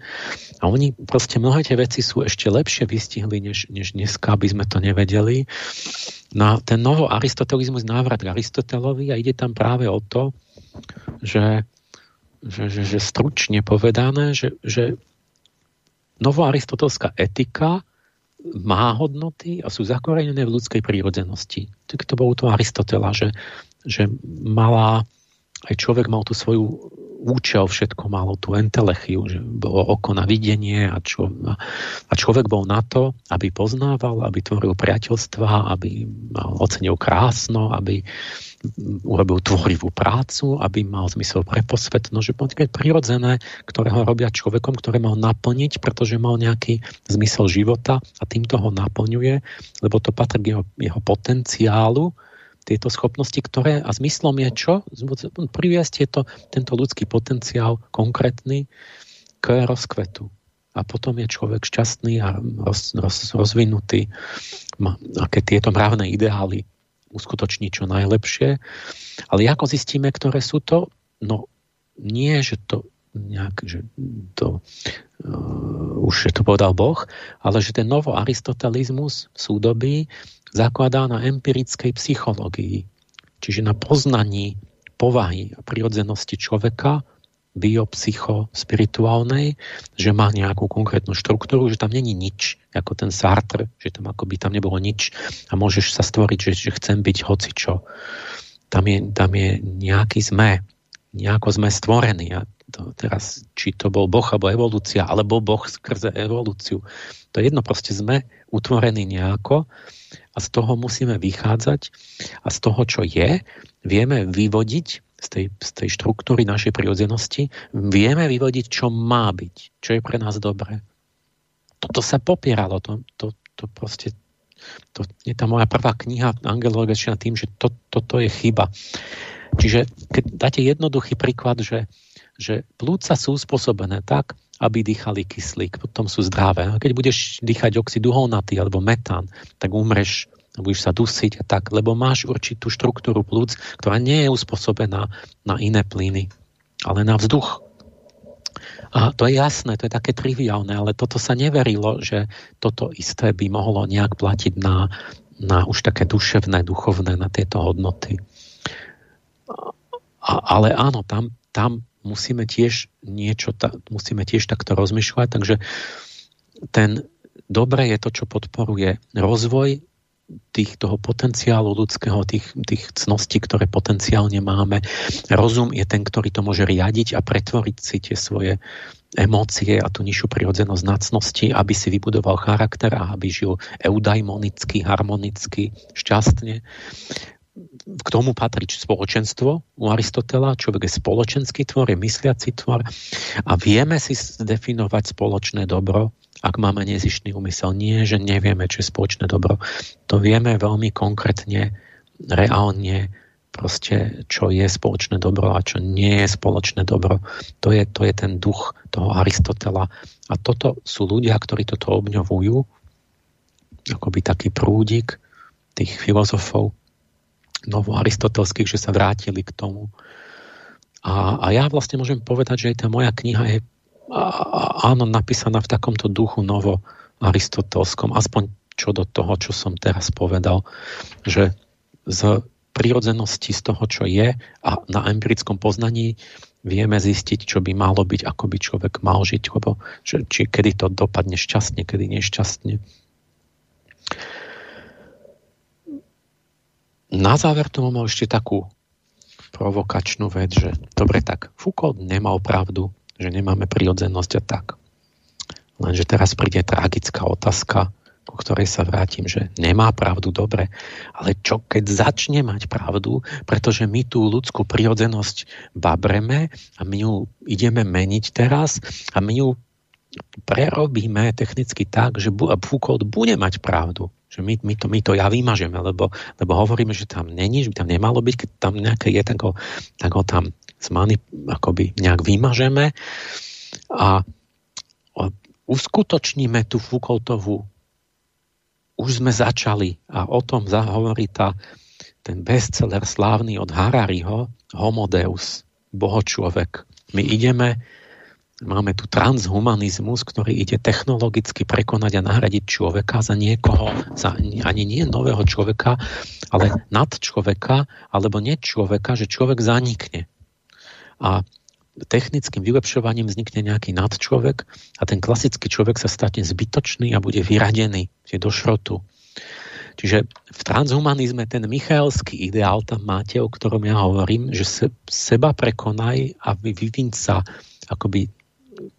A oni proste mnohé tie veci sú ešte lepšie vystihli, než, než dneska, aby sme to nevedeli. No a ten novo aristotelizmus návrat k Aristotelovi a ide tam práve o to, že, že, že, že stručne povedané, že, že novoaristotelská etika má hodnoty a sú zakorenené v ľudskej prírodzenosti. Tak to bolo to Aristotela, že, že malá, aj človek mal tú svoju účel, všetko malo tú entelechiu, že bolo oko na videnie a, čo, a človek bol na to, aby poznával, aby tvoril priateľstva, aby ocenil krásno, aby urobil tvorivú prácu, aby mal zmysel pre posvetno, že také prirodzené, ktoré ho robia človekom, ktoré mal naplniť, pretože mal nejaký zmysel života a týmto ho naplňuje, lebo to patrí k jeho, jeho potenciálu, tieto schopnosti, ktoré, a zmyslom je čo? Priviesť tieto, tento ľudský potenciál konkrétny k rozkvetu. A potom je človek šťastný a roz, roz, rozvinutý, aké tieto mravné ideály uskutoční čo najlepšie. Ale ako zistíme, ktoré sú to? No nie, že to nejak, že to uh, už to povedal Boh, ale že ten novoaristotelizmus súdobí zakladá na empirickej psychológii, čiže na poznaní povahy a prirodzenosti človeka, biopsycho-spirituálnej, že má nejakú konkrétnu štruktúru, že tam není nič, ako ten Sartre, že tam ako by tam nebolo nič a môžeš sa stvoriť, že, že chcem byť hocičo. Tam je, tam je nejaký sme, nejako sme stvorení. A to teraz, či to bol Boh alebo evolúcia, alebo Boh skrze evolúciu. To je jedno, proste sme utvorení nejako a z toho musíme vychádzať a z toho, čo je, vieme vyvodiť z tej, z tej štruktúry našej prirodzenosti, vieme vyvodiť, čo má byť, čo je pre nás dobré. Toto sa popieralo, to, to, to proste to je tá moja prvá kniha Angelologia tým, že to, toto je chyba. Čiže keď dáte jednoduchý príklad, že, že plúca sú spôsobené tak, aby dýchali kyslík, potom sú zdravé. A keď budeš dýchať oxid uholnatý alebo metán, tak umreš budeš sa dusiť a tak, lebo máš určitú štruktúru plúc, ktorá nie je uspôsobená na iné plyny, ale na vzduch. A to je jasné, to je také triviálne, ale toto sa neverilo, že toto isté by mohlo nejak platiť na, na už také duševné, duchovné, na tieto hodnoty. A, ale áno, tam, tam musíme tiež niečo, ta, musíme tiež takto rozmýšľať, takže ten dobre je to, čo podporuje rozvoj tých, toho potenciálu ľudského, tých, tých cností, ktoré potenciálne máme. Rozum je ten, ktorý to môže riadiť a pretvoriť si tie svoje emócie a tú nižšiu prirodzenosť nacnosti, aby si vybudoval charakter a aby žil eudaimonicky, harmonicky, šťastne. K tomu patrí spoločenstvo u Aristotela. Človek je spoločenský tvor, je mysliaci tvor a vieme si definovať spoločné dobro ak máme nezištný úmysel. Nie, že nevieme, čo je spoločné dobro. To vieme veľmi konkrétne, reálne, proste, čo je spoločné dobro a čo nie je spoločné dobro. To je, to je ten duch toho Aristotela. A toto sú ľudia, ktorí toto obňovujú, akoby taký prúdik tých filozofov novoaristotelských, že sa vrátili k tomu. A, a ja vlastne môžem povedať, že aj tá moja kniha je áno, napísaná v takomto duchu novo aristotelskom, aspoň čo do toho, čo som teraz povedal, že z prírodzenosti z toho, čo je a na empirickom poznaní vieme zistiť, čo by malo byť, ako by človek mal žiť, lebo že, či kedy to dopadne šťastne, kedy nešťastne. Na záver tu mám ešte takú provokačnú vec, že dobre, tak Foucault nemal pravdu, že nemáme prirodzenosť a tak. Lenže teraz príde tragická otázka, ku ktorej sa vrátim, že nemá pravdu dobre, ale čo keď začne mať pravdu, pretože my tú ľudskú prirodzenosť babreme a my ju ideme meniť teraz a my ju prerobíme technicky tak, že Foucault bude mať pravdu. Že my, my, to, my to ja vymažeme, lebo, lebo hovoríme, že tam není, že by tam nemalo byť, keď tam nejaké je, tak ho, tak ho tam zmany, akoby nejak vymažeme a uskutočníme tú Foucaultovú už sme začali a o tom zahovorí tá, ten bestseller slávny od Harariho Homo Deus, bohočlovek. My ideme, máme tu transhumanizmus, ktorý ide technologicky prekonať a nahradiť človeka za niekoho, za ani nie nového človeka, ale nad človeka, alebo nie človeka, že človek zanikne. A technickým vylepšovaním vznikne nejaký nadčlovek a ten klasický človek sa stane zbytočný a bude vyradený do šrotu. Čiže v transhumanizme ten michalský ideál tam máte, o ktorom ja hovorím, že se, seba prekonaj a vyviň sa akoby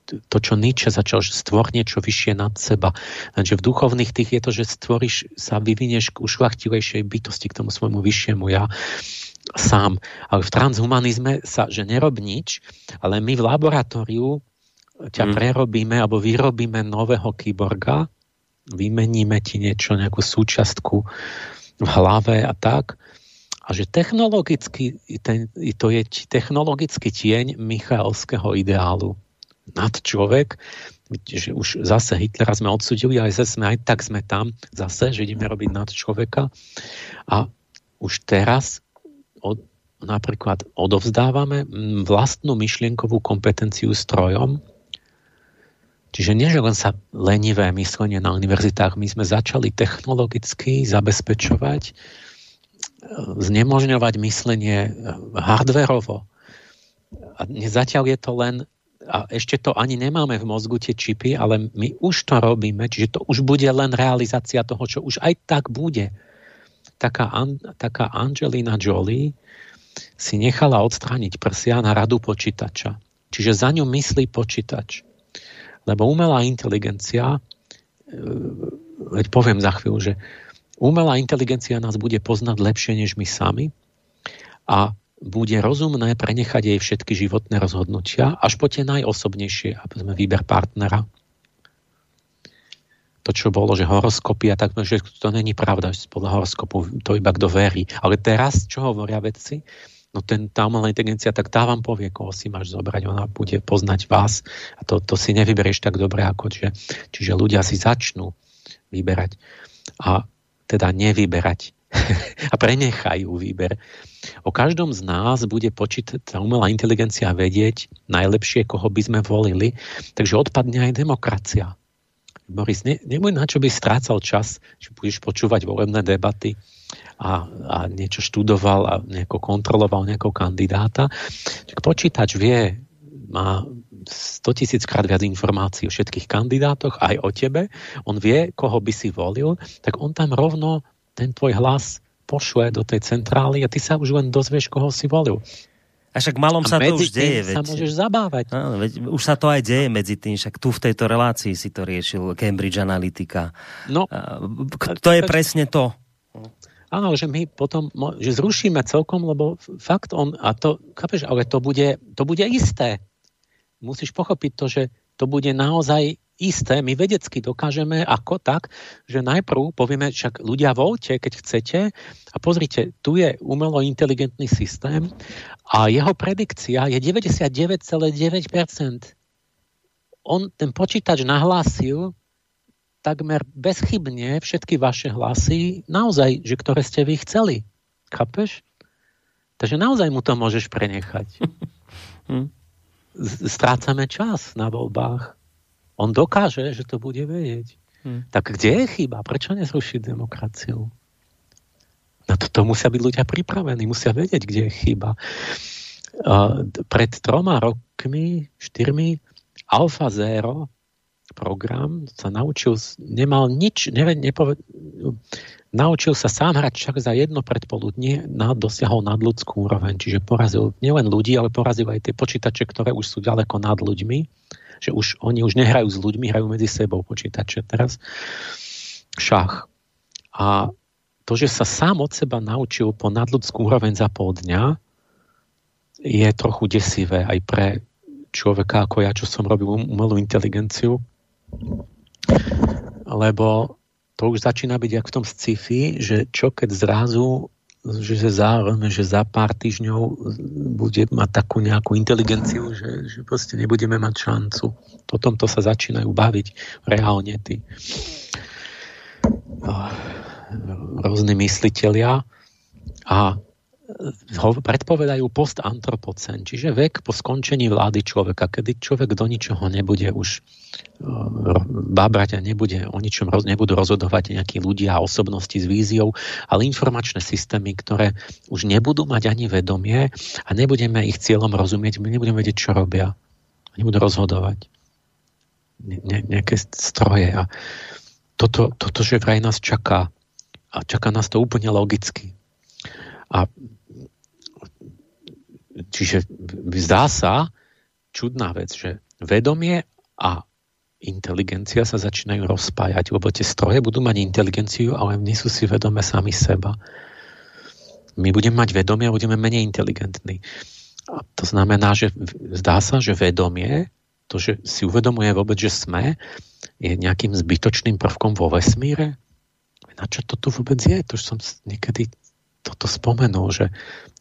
to, čo Nietzsche začal, že stvor niečo vyššie nad seba. Lenže v duchovných tých je to, že stvoríš sa, vyvinieš k ušlachtilejšej bytosti, k tomu svojmu vyššiemu ja sám. Ale v transhumanizme sa, že nerob nič, ale my v laboratóriu ťa mm. prerobíme alebo vyrobíme nového kyborga, vymeníme ti niečo, nejakú súčiastku v hlave a tak. A že technologicky, ten, to je technologický tieň Michalského ideálu. Nad človek, že už zase Hitlera sme odsudili, zase sme aj tak sme tam zase, že ideme robiť nad človeka. A už teraz od, napríklad odovzdávame vlastnú myšlienkovú kompetenciu strojom, Čiže nie, že len sa lenivé myslenie na univerzitách, my sme začali technologicky zabezpečovať, e, znemožňovať myslenie e, hardverovo. A zatiaľ je to len, a ešte to ani nemáme v mozgu tie čipy, ale my už to robíme, čiže to už bude len realizácia toho, čo už aj tak bude. Taká, taká Angelina Jolie si nechala odstrániť prsia na radu počítača. Čiže za ňu myslí počítač. Lebo umelá inteligencia, e, veď poviem za chvíľu, že umelá inteligencia nás bude poznať lepšie než my sami a bude rozumné prenechať jej všetky životné rozhodnutia, až po tie najosobnejšie, aby sme výber partnera. To, čo bolo, že horoskopy a tak, že to není pravda, že podľa horoskopu to iba kto verí. Ale teraz, čo hovoria vedci, no ten, tá umelá inteligencia, tak tá vám povie, koho si máš zobrať, ona bude poznať vás. A to, to si nevyberieš tak dobre ako, čiže, čiže ľudia si začnú vyberať. A teda nevyberať a prenechajú výber. O každom z nás bude počítať umelá inteligencia vedieť najlepšie, koho by sme volili, takže odpadne aj demokracia. Boris, ne, nebuď na čo by strácal čas, že budeš počúvať volebné debaty a, a niečo študoval a nejako kontroloval nejakého kandidáta. Tak počítač vie, má 100 tisíc krát viac informácií o všetkých kandidátoch, aj o tebe. On vie, koho by si volil, tak on tam rovno ten tvoj hlas pošle do tej centrály a ty sa už len dozvieš, koho si volil. A však malom a sa to už deje. Veď, sa môžeš zabávať. Áno, veď, už sa to aj deje medzi tým, však tu v tejto relácii si to riešil Cambridge Analytica. No, to je presne to. Áno, že my potom, že zrušíme celkom, lebo fakt on, a to, chápeš, ale to bude, to bude isté. Musíš pochopiť to, že to bude naozaj isté. My vedecky dokážeme ako tak, že najprv povieme, však ľudia voľte, keď chcete a pozrite, tu je umelo inteligentný systém a jeho predikcia je 99,9%. On, ten počítač nahlásil, takmer bezchybne všetky vaše hlasy, naozaj, že ktoré ste vy chceli. Chápeš? Takže naozaj mu to môžeš prenechať. Hm. Strácame čas na voľbách. On dokáže, že to bude vedieť. Hmm. Tak kde je chyba? Prečo nezrušiť demokraciu? Na toto musia byť ľudia pripravení, musia vedieť, kde je chyba. Uh, pred troma rokmi, štyrmi, Alfa Zero program, sa naučil, nemal nič, nevie, nepoved, naučil sa sám hrať však za jedno predpoludnie, na, dosiahol nadľudskú úroveň, čiže porazil nielen ľudí, ale porazil aj tie počítače, ktoré už sú ďaleko nad ľuďmi, že už, oni už nehrajú s ľuďmi, hrajú medzi sebou počítače teraz. Šach. A to, že sa sám od seba naučil po nadľudskú úroveň za pol dňa, je trochu desivé aj pre človeka ako ja, čo som robil um-, umelú inteligenciu, lebo to už začína byť jak v tom sci-fi, že čo keď zrazu že, za, že za pár týždňov bude mať takú nejakú inteligenciu, že, že proste nebudeme mať šancu. O tomto sa začínajú baviť reálne tí rôzni mysliteľia a predpovedajú postantropocen, čiže vek po skončení vlády človeka, kedy človek do ničoho nebude už bábrať a nebude o ničom nebudú rozhodovať nejakí ľudia a osobnosti s víziou, ale informačné systémy, ktoré už nebudú mať ani vedomie a nebudeme ich cieľom rozumieť, my nebudeme vedieť, čo robia. Nebudú rozhodovať. Ne, nejaké stroje. A toto, toto, že vraj nás čaká, a čaká nás to úplne logicky. A čiže zdá sa čudná vec, že vedomie a inteligencia sa začínajú rozpájať, lebo tie stroje budú mať inteligenciu, ale nie sú si vedomé sami seba. My budeme mať vedomie a budeme menej inteligentní. A to znamená, že zdá sa, že vedomie, to, že si uvedomuje vôbec, že sme, je nejakým zbytočným prvkom vo vesmíre. Na čo to tu vôbec je? To už som niekedy toto spomenul, že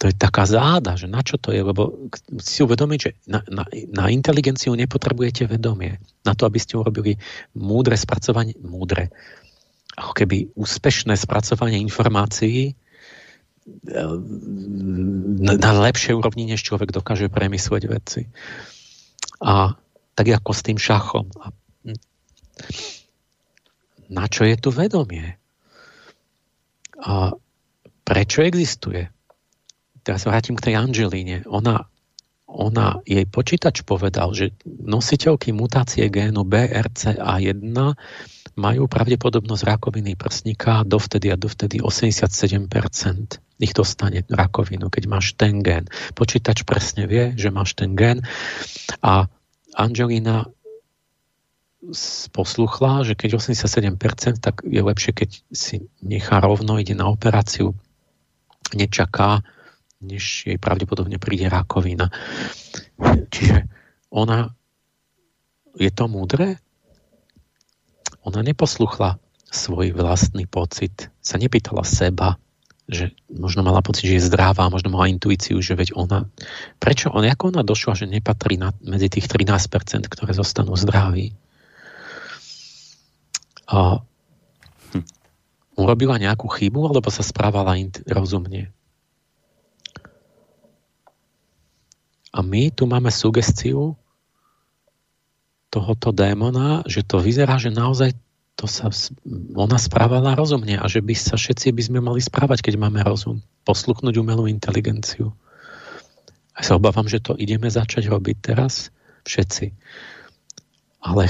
to je taká záda, že na čo to je, lebo si uvedomiť, že na, na, na inteligenciu nepotrebujete vedomie. Na to, aby ste urobili múdre spracovanie, múdre, ako keby úspešné spracovanie informácií na, na lepšej úrovni, než človek dokáže premysleť veci. A tak ako s tým šachom. A na čo je tu vedomie? A prečo existuje. Teraz vrátim k tej Angelíne. Ona, ona, jej počítač povedal, že nositeľky mutácie génu BRCA1 majú pravdepodobnosť rakoviny prsníka dovtedy a dovtedy 87%. Ich dostane rakovinu, keď máš ten gén. Počítač presne vie, že máš ten gén a Angelina posluchla, že keď 87%, tak je lepšie, keď si nechá rovno, ide na operáciu nečaká, než jej pravdepodobne príde rakovina. Čiže ona je to múdre? Ona neposluchla svoj vlastný pocit, sa nepýtala seba, že možno mala pocit, že je zdravá, možno mala intuíciu, že veď ona... Prečo on, ako ona došla, že nepatrí na, medzi tých 13%, ktoré zostanú zdraví? A urobila nejakú chybu, alebo sa správala rozumne. A my tu máme sugestiu tohoto démona, že to vyzerá, že naozaj to sa, ona správala rozumne a že by sa všetci by sme mali správať, keď máme rozum. Posluchnúť umelú inteligenciu. A sa obávam, že to ideme začať robiť teraz všetci. Ale,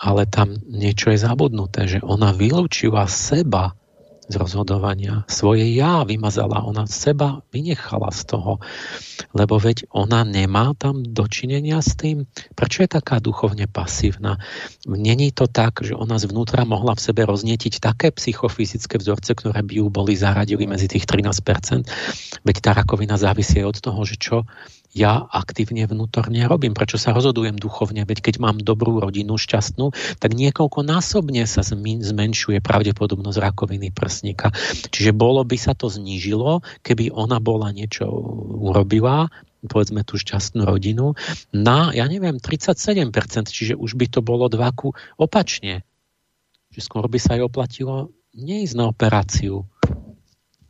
ale tam niečo je zabudnuté, že ona vylúčila seba z rozhodovania. Svoje ja vymazala, ona seba vynechala z toho. Lebo veď ona nemá tam dočinenia s tým. Prečo je taká duchovne pasívna? Není to tak, že ona zvnútra mohla v sebe roznietiť také psychofyzické vzorce, ktoré by ju boli zaradili medzi tých 13%. Veď tá rakovina závisí od toho, že čo ja aktívne vnútorne robím, prečo sa rozhodujem duchovne, veď keď mám dobrú rodinu šťastnú, tak niekoľko násobne sa zmenšuje pravdepodobnosť rakoviny prsníka. Čiže bolo by sa to znížilo, keby ona bola niečo urobila, povedzme tú šťastnú rodinu, na, ja neviem, 37%, čiže už by to bolo dvaku opačne. Že skôr by sa jej oplatilo neísť na operáciu,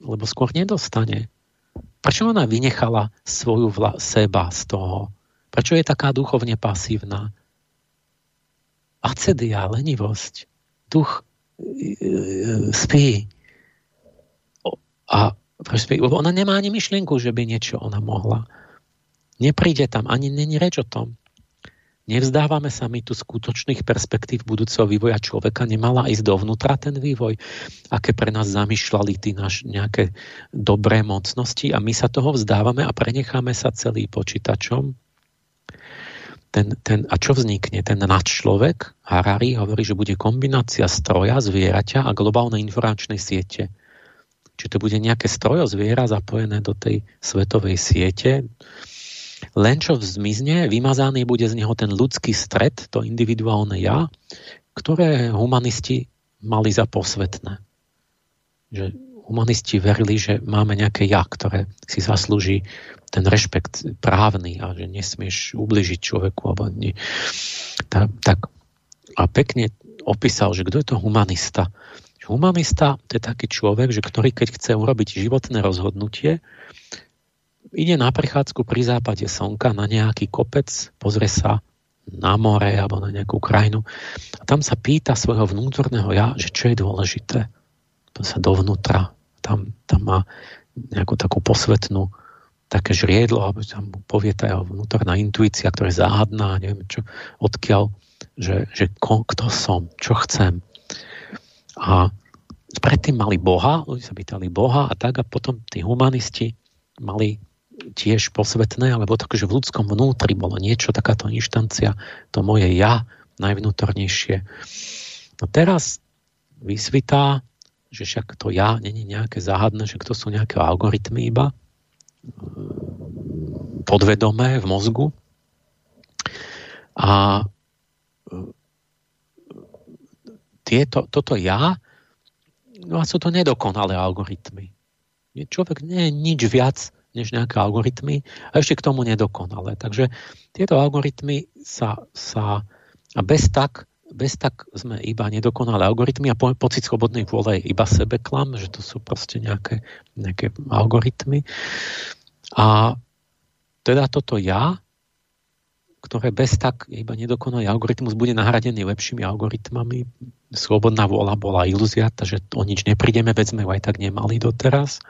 lebo skôr nedostane. Prečo ona vynechala svoju vla- seba z toho? Prečo je taká duchovne pasívna? Acedia, lenivosť. Duch e, e, spí. A spí? Ona nemá ani myšlienku, že by niečo ona mohla. Nepríde tam, ani není reč o tom. Nevzdávame sa my tu skutočných perspektív budúceho vývoja človeka, nemala ísť dovnútra ten vývoj, aké pre nás zamýšľali tí naš nejaké dobré mocnosti a my sa toho vzdávame a prenecháme sa celý počítačom. Ten, ten, a čo vznikne? Ten nadčlovek, Harari hovorí, že bude kombinácia stroja, zvieraťa a globálnej informačnej siete. Čiže to bude nejaké strojo zviera zapojené do tej svetovej siete, len čo zmizne, vymazaný bude z neho ten ľudský stred, to individuálne ja, ktoré humanisti mali za posvetné. Že humanisti verili, že máme nejaké ja, ktoré si zaslúži ten rešpekt právny a že nesmieš ubližiť človeku. Alebo nie. Tak, tak. A pekne opísal, že kto je to humanista. Humanista to je taký človek, že ktorý keď chce urobiť životné rozhodnutie, ide na prechádzku pri západe slnka na nejaký kopec, pozrie sa na more alebo na nejakú krajinu a tam sa pýta svojho vnútorného ja, že čo je dôležité. To sa dovnútra, tam, tam má nejakú takú posvetnú také žriedlo, alebo tam povie tá jeho vnútorná intuícia, ktorá je záhadná, neviem čo, odkiaľ, že, že kto som, čo chcem. A predtým mali Boha, ľudia sa pýtali Boha a tak a potom tí humanisti mali tiež posvetné, alebo takže v ľudskom vnútri bolo niečo, takáto inštancia, to moje ja, najvnútornejšie. No teraz vysvitá, že však to ja není nejaké záhadné, že to sú nejaké algoritmy iba, podvedomé v mozgu. A tieto, toto ja, no a sú to nedokonalé algoritmy. Človek nie je nič viac než nejaké algoritmy a ešte k tomu nedokonalé. Takže tieto algoritmy sa, sa a bez tak, bez tak sme iba nedokonalé algoritmy a po, pocit slobodnej vôle je iba sebeklam, že to sú proste nejaké, nejaké algoritmy. A teda toto ja, ktoré bez tak iba nedokonalý algoritmus bude nahradený lepšími algoritmami. Slobodná vôľa bola ilúzia, takže o nič neprídeme, veď sme ju aj tak nemali doteraz.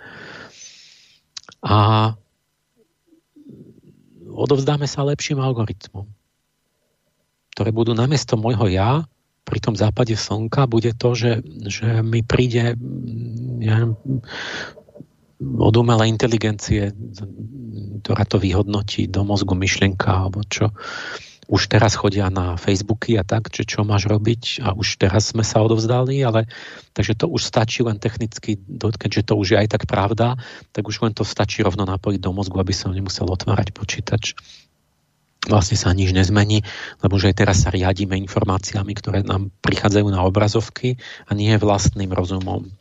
A odovzdáme sa lepším algoritmom, ktoré budú namiesto môjho ja, pri tom západe slnka, bude to, že, že mi príde ja od umelej inteligencie, ktorá to vyhodnotí do mozgu myšlienka alebo čo. Už teraz chodia na Facebooky a tak, že čo máš robiť? A už teraz sme sa odovzdali, ale takže to už stačí len technicky, keďže to už je aj tak pravda, tak už len to stačí rovno napojiť do mozgu, aby som nemusel otvárať počítač. Vlastne sa nič nezmení, lebo že aj teraz sa riadíme informáciami, ktoré nám prichádzajú na obrazovky a nie vlastným rozumom.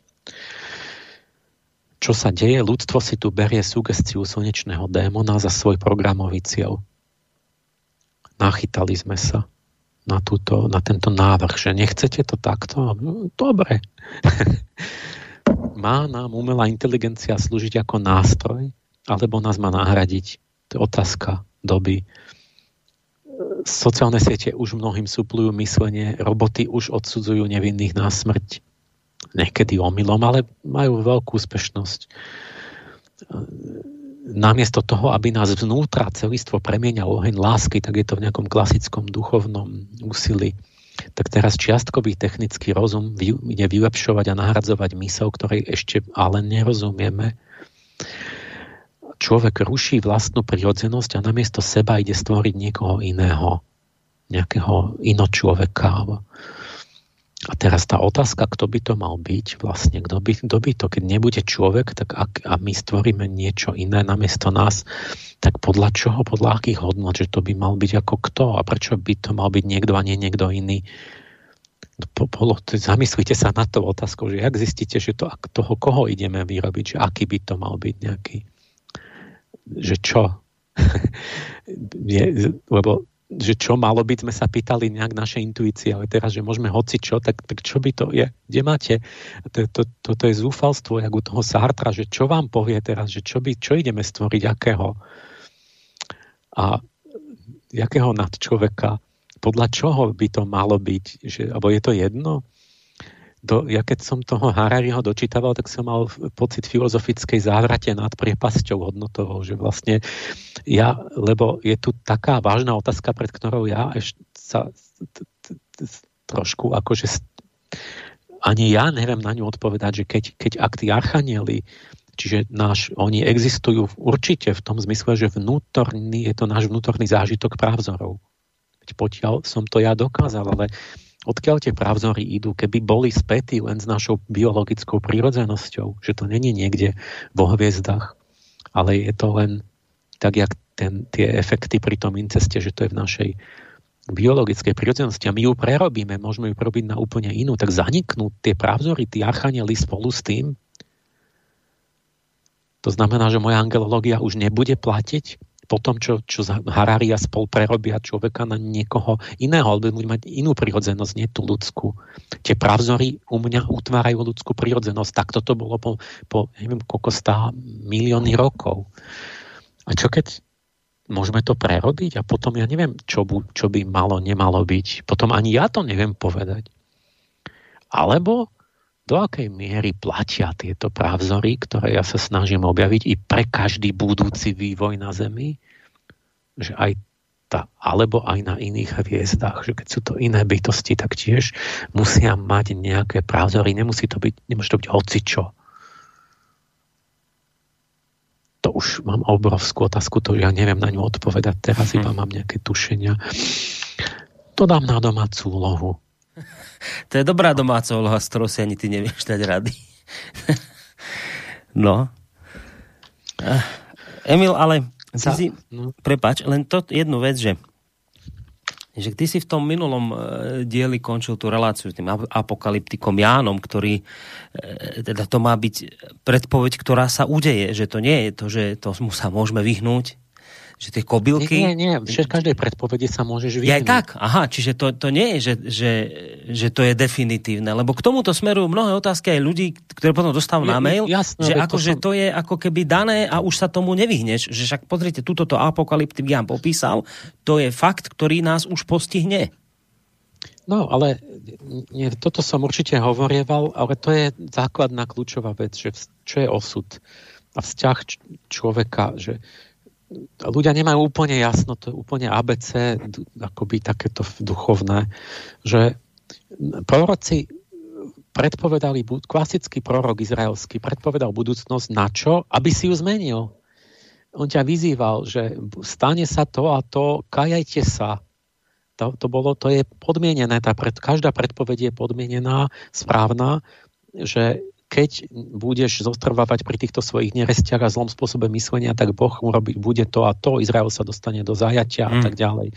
Čo sa deje, ľudstvo si tu berie sugestiu slnečného démona za svoj programový cieľ. Nachytali sme sa na, túto, na tento návrh, že nechcete to takto? Dobre. má nám umelá inteligencia slúžiť ako nástroj, alebo nás má nahradiť? To je otázka doby. Sociálne siete už mnohým suplujú myslenie, roboty už odsudzujú nevinných na smrť niekedy omylom, ale majú veľkú úspešnosť. Namiesto toho, aby nás vnútra celistvo premienial oheň lásky, tak je to v nejakom klasickom duchovnom úsilí. Tak teraz čiastkový technický rozum ide vylepšovať a nahradzovať mysel, ktorej ešte ale nerozumieme. Človek ruší vlastnú prirodzenosť a namiesto seba ide stvoriť niekoho iného, nejakého inočloveka. človeka a teraz tá otázka, kto by to mal byť vlastne, kto by, kto by to, keď nebude človek, tak ak, a my stvoríme niečo iné namiesto nás, tak podľa čoho, podľa akých hodnot, že to by mal byť ako kto a prečo by to mal byť niekto a nie niekto iný. Po, zamyslite sa na to otázkou, že jak zistíte, že to, toho, koho ideme vyrobiť, že aký by to mal byť nejaký, že čo. je, lebo že čo malo byť, sme sa pýtali nejak naše intuície, ale teraz, že môžeme hoci čo, tak, čo by to je? Kde máte? To, to, toto je zúfalstvo, jak u toho Sartra, že čo vám povie teraz, že čo, by, čo ideme stvoriť, akého? A jakého nad človeka? Podľa čoho by to malo byť? Že, alebo je to jedno? Do, ja keď som toho Harariho dočítaval, tak som mal pocit filozofickej závrate nad priepasťou hodnotovou, že vlastne ja, lebo je tu taká vážna otázka, pred ktorou ja ešte sa trošku akože ani ja neviem na ňu odpovedať, že keď, keď ak tí archanieli, čiže náš, oni existujú určite v tom zmysle, že vnútorný, je to náš vnútorný zážitok právzorov. Veď potiaľ som to ja dokázal, ale odkiaľ tie pravzory idú, keby boli spätí len s našou biologickou prírodzenosťou, že to není niekde vo hviezdach, ale je to len tak, jak ten, tie efekty pri tom inceste, že to je v našej biologickej prírodzenosti a my ju prerobíme, môžeme ju prerobiť na úplne inú, tak zaniknú tie pravzory, tí archanieli spolu s tým. To znamená, že moja angelológia už nebude platiť, po tom, čo, čo Harari a spol prerobia človeka na niekoho iného, alebo bude mať inú prirodzenosť, nie tú ľudskú. Tie pravzory u mňa utvárajú ľudskú prirodzenosť. Tak toto bolo po, po neviem, koľko stá milióny rokov. A čo keď môžeme to prerobiť a potom ja neviem, čo, bu, čo by malo, nemalo byť. Potom ani ja to neviem povedať. Alebo do akej miery platia tieto právzory, ktoré ja sa snažím objaviť i pre každý budúci vývoj na Zemi, že aj tá, alebo aj na iných hviezdách, že keď sú to iné bytosti, tak tiež musia mať nejaké právzory, nemusí to byť, nemôže to byť hocičo. To už mám obrovskú otázku, to ja neviem na ňu odpovedať. Teraz, iba mám nejaké tušenia. To dám na domácu úlohu. To je dobrá domáca úloha, s ktorou si ani ty nevieš dať rady. no. Emil, ale Za, si, no. prepač, len to jednu vec, že že ty si v tom minulom e, dieli končil tú reláciu s tým apokalyptikom Jánom, ktorý, e, teda to má byť predpoveď, ktorá sa udeje, že to nie je to, že to mu sa môžeme vyhnúť, že tie kobylky... Nie, nie, v každej predpovede sa môžeš vyhnúť. aj tak? Aha, čiže to, to nie je, že, že, že to je definitívne, lebo k tomuto smerujú mnohé otázky aj ľudí, ktoré potom dostávajú na mail, jasné, že ako, to, že som... to je ako keby dané a už sa tomu nevyhneš, že však pozrite, túto to apokalyptik Jan popísal, to je fakt, ktorý nás už postihne. No, ale nie, toto som určite hovorieval, ale to je základná kľúčová vec, že čo je osud a vzťah človeka, že ľudia nemajú úplne jasno, to je úplne ABC, akoby takéto duchovné, že proroci predpovedali, klasický prorok izraelský predpovedal budúcnosť na čo? Aby si ju zmenil. On ťa vyzýval, že stane sa to a to, kajajte sa. To, to, bolo, to je podmienené, tá pred, každá predpoveď je podmienená, správna, že keď budeš zostrvávať pri týchto svojich nerestiach a zlom spôsobe myslenia, tak Boh urobí, bude to a to, Izrael sa dostane do zajatia mm. a tak ďalej.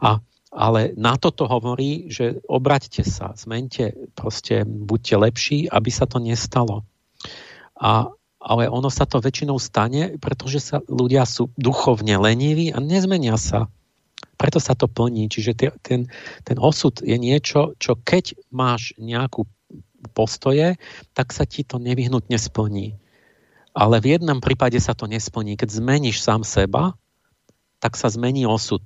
A ale na toto hovorí, že obraťte sa, zmente, proste buďte lepší, aby sa to nestalo. A, ale ono sa to väčšinou stane, pretože sa ľudia sú duchovne leniví a nezmenia sa. Preto sa to plní. Čiže ten, ten osud je niečo, čo keď máš nejakú postoje, tak sa ti to nevyhnutne splní. Ale v jednom prípade sa to nesplní. Keď zmeníš sám seba, tak sa zmení osud.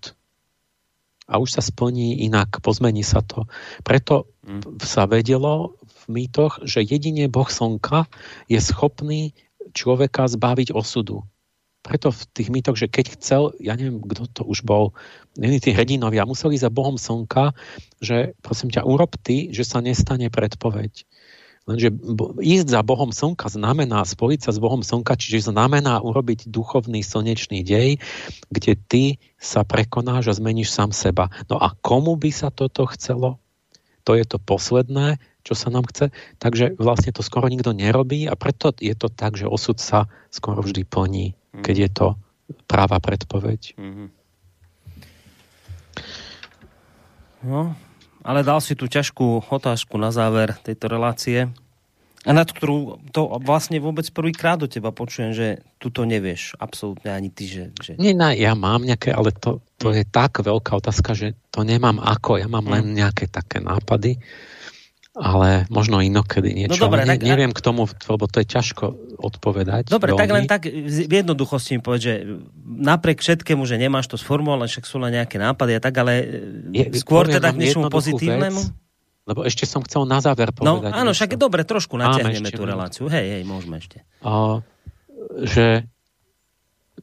A už sa splní inak, pozmení sa to. Preto mm. sa vedelo v mýtoch, že jedine Boh Slnka je schopný človeka zbaviť osudu. Preto v tých mýtoch, že keď chcel, ja neviem, kto to už bol, neviem, tí hrdinovia museli za Bohom slnka, že prosím ťa, urob ty, že sa nestane predpoveď. Lenže ísť za Bohom slnka znamená spojiť sa s Bohom slnka, čiže znamená urobiť duchovný slnečný dej, kde ty sa prekonáš a zmeníš sám seba. No a komu by sa toto chcelo? To je to posledné, čo sa nám chce. Takže vlastne to skoro nikto nerobí a preto je to tak, že osud sa skoro vždy plní keď je to práva predpoveď. Mm-hmm. No, ale dal si tú ťažkú otázku na záver tejto relácie, a nad ktorú to vlastne vôbec prvýkrát do teba počujem, že tu to nevieš absolútne ani ty. Že, že... Nie, ne, ja mám nejaké, ale to, to je tak veľká otázka, že to nemám ako. Ja mám len mm. nejaké také nápady ale možno inokedy niečo. No dobre, ne, tak, neviem k tomu, lebo to je ťažko odpovedať. Dobre, veľmi. tak len tak v jednoduchosti mi povedz, že napriek všetkému, že nemáš to sformulovať, však sú len nejaké nápady a tak, ale je, skôr teda k niečomu pozitívnemu? Vec, lebo ešte som chcel na záver no, povedať. No áno, však dobre, trošku natiahneme tú reláciu. Hej, hej, môžeme ešte. A, že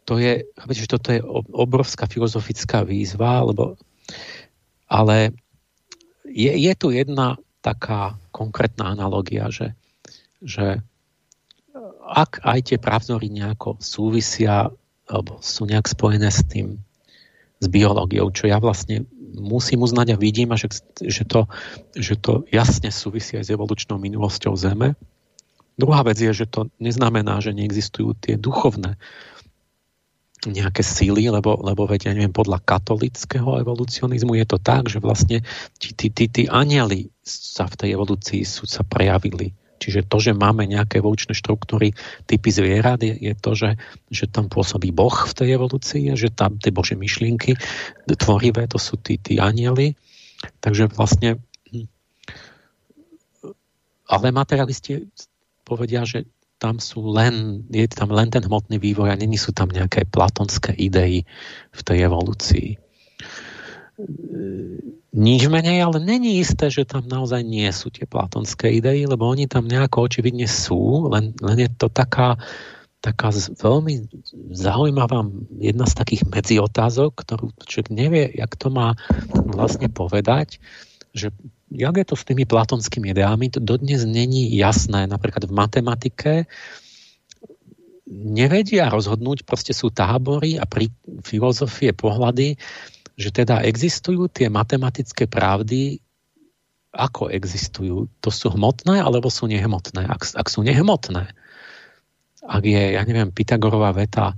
to je, že toto je obrovská filozofická výzva, lebo ale je, je tu jedna taká konkrétna analogia, že, že ak aj tie pravzory nejako súvisia alebo sú nejak spojené s tým, s biológiou, čo ja vlastne musím uznať a vidím, a že, že, to, že to jasne súvisí aj s evolučnou minulosťou Zeme. Druhá vec je, že to neznamená, že neexistujú tie duchovné nejaké síly, lebo, lebo veď, ja neviem, podľa katolického evolucionizmu je to tak, že vlastne tí, tí, tí, tí anieli sa v tej evolúcii sú, sa prejavili. Čiže to, že máme nejaké evolučné štruktúry, typy zvierat, je, je to, že, že tam pôsobí Boh v tej evolúcii, že tam tie Bože myšlienky tvorivé, to sú tí, tí anieli. Takže vlastne hm, ale materialisti povedia, že tam sú len, je tam len ten hmotný vývoj a není sú tam nejaké platonské idei v tej evolúcii. Nič menej, ale není isté, že tam naozaj nie sú tie platonské idei, lebo oni tam nejako očividne sú, len, len je to taká, taká veľmi zaujímavá jedna z takých medziotázok, ktorú človek nevie, jak to má vlastne povedať, že jak je to s tými platonskými ideami, to dodnes není jasné. Napríklad v matematike nevedia rozhodnúť, proste sú tábory a pri filozofie pohľady, že teda existujú tie matematické pravdy, ako existujú. To sú hmotné alebo sú nehmotné? Ak, ak sú nehmotné, ak je, ja neviem, Pythagorová veta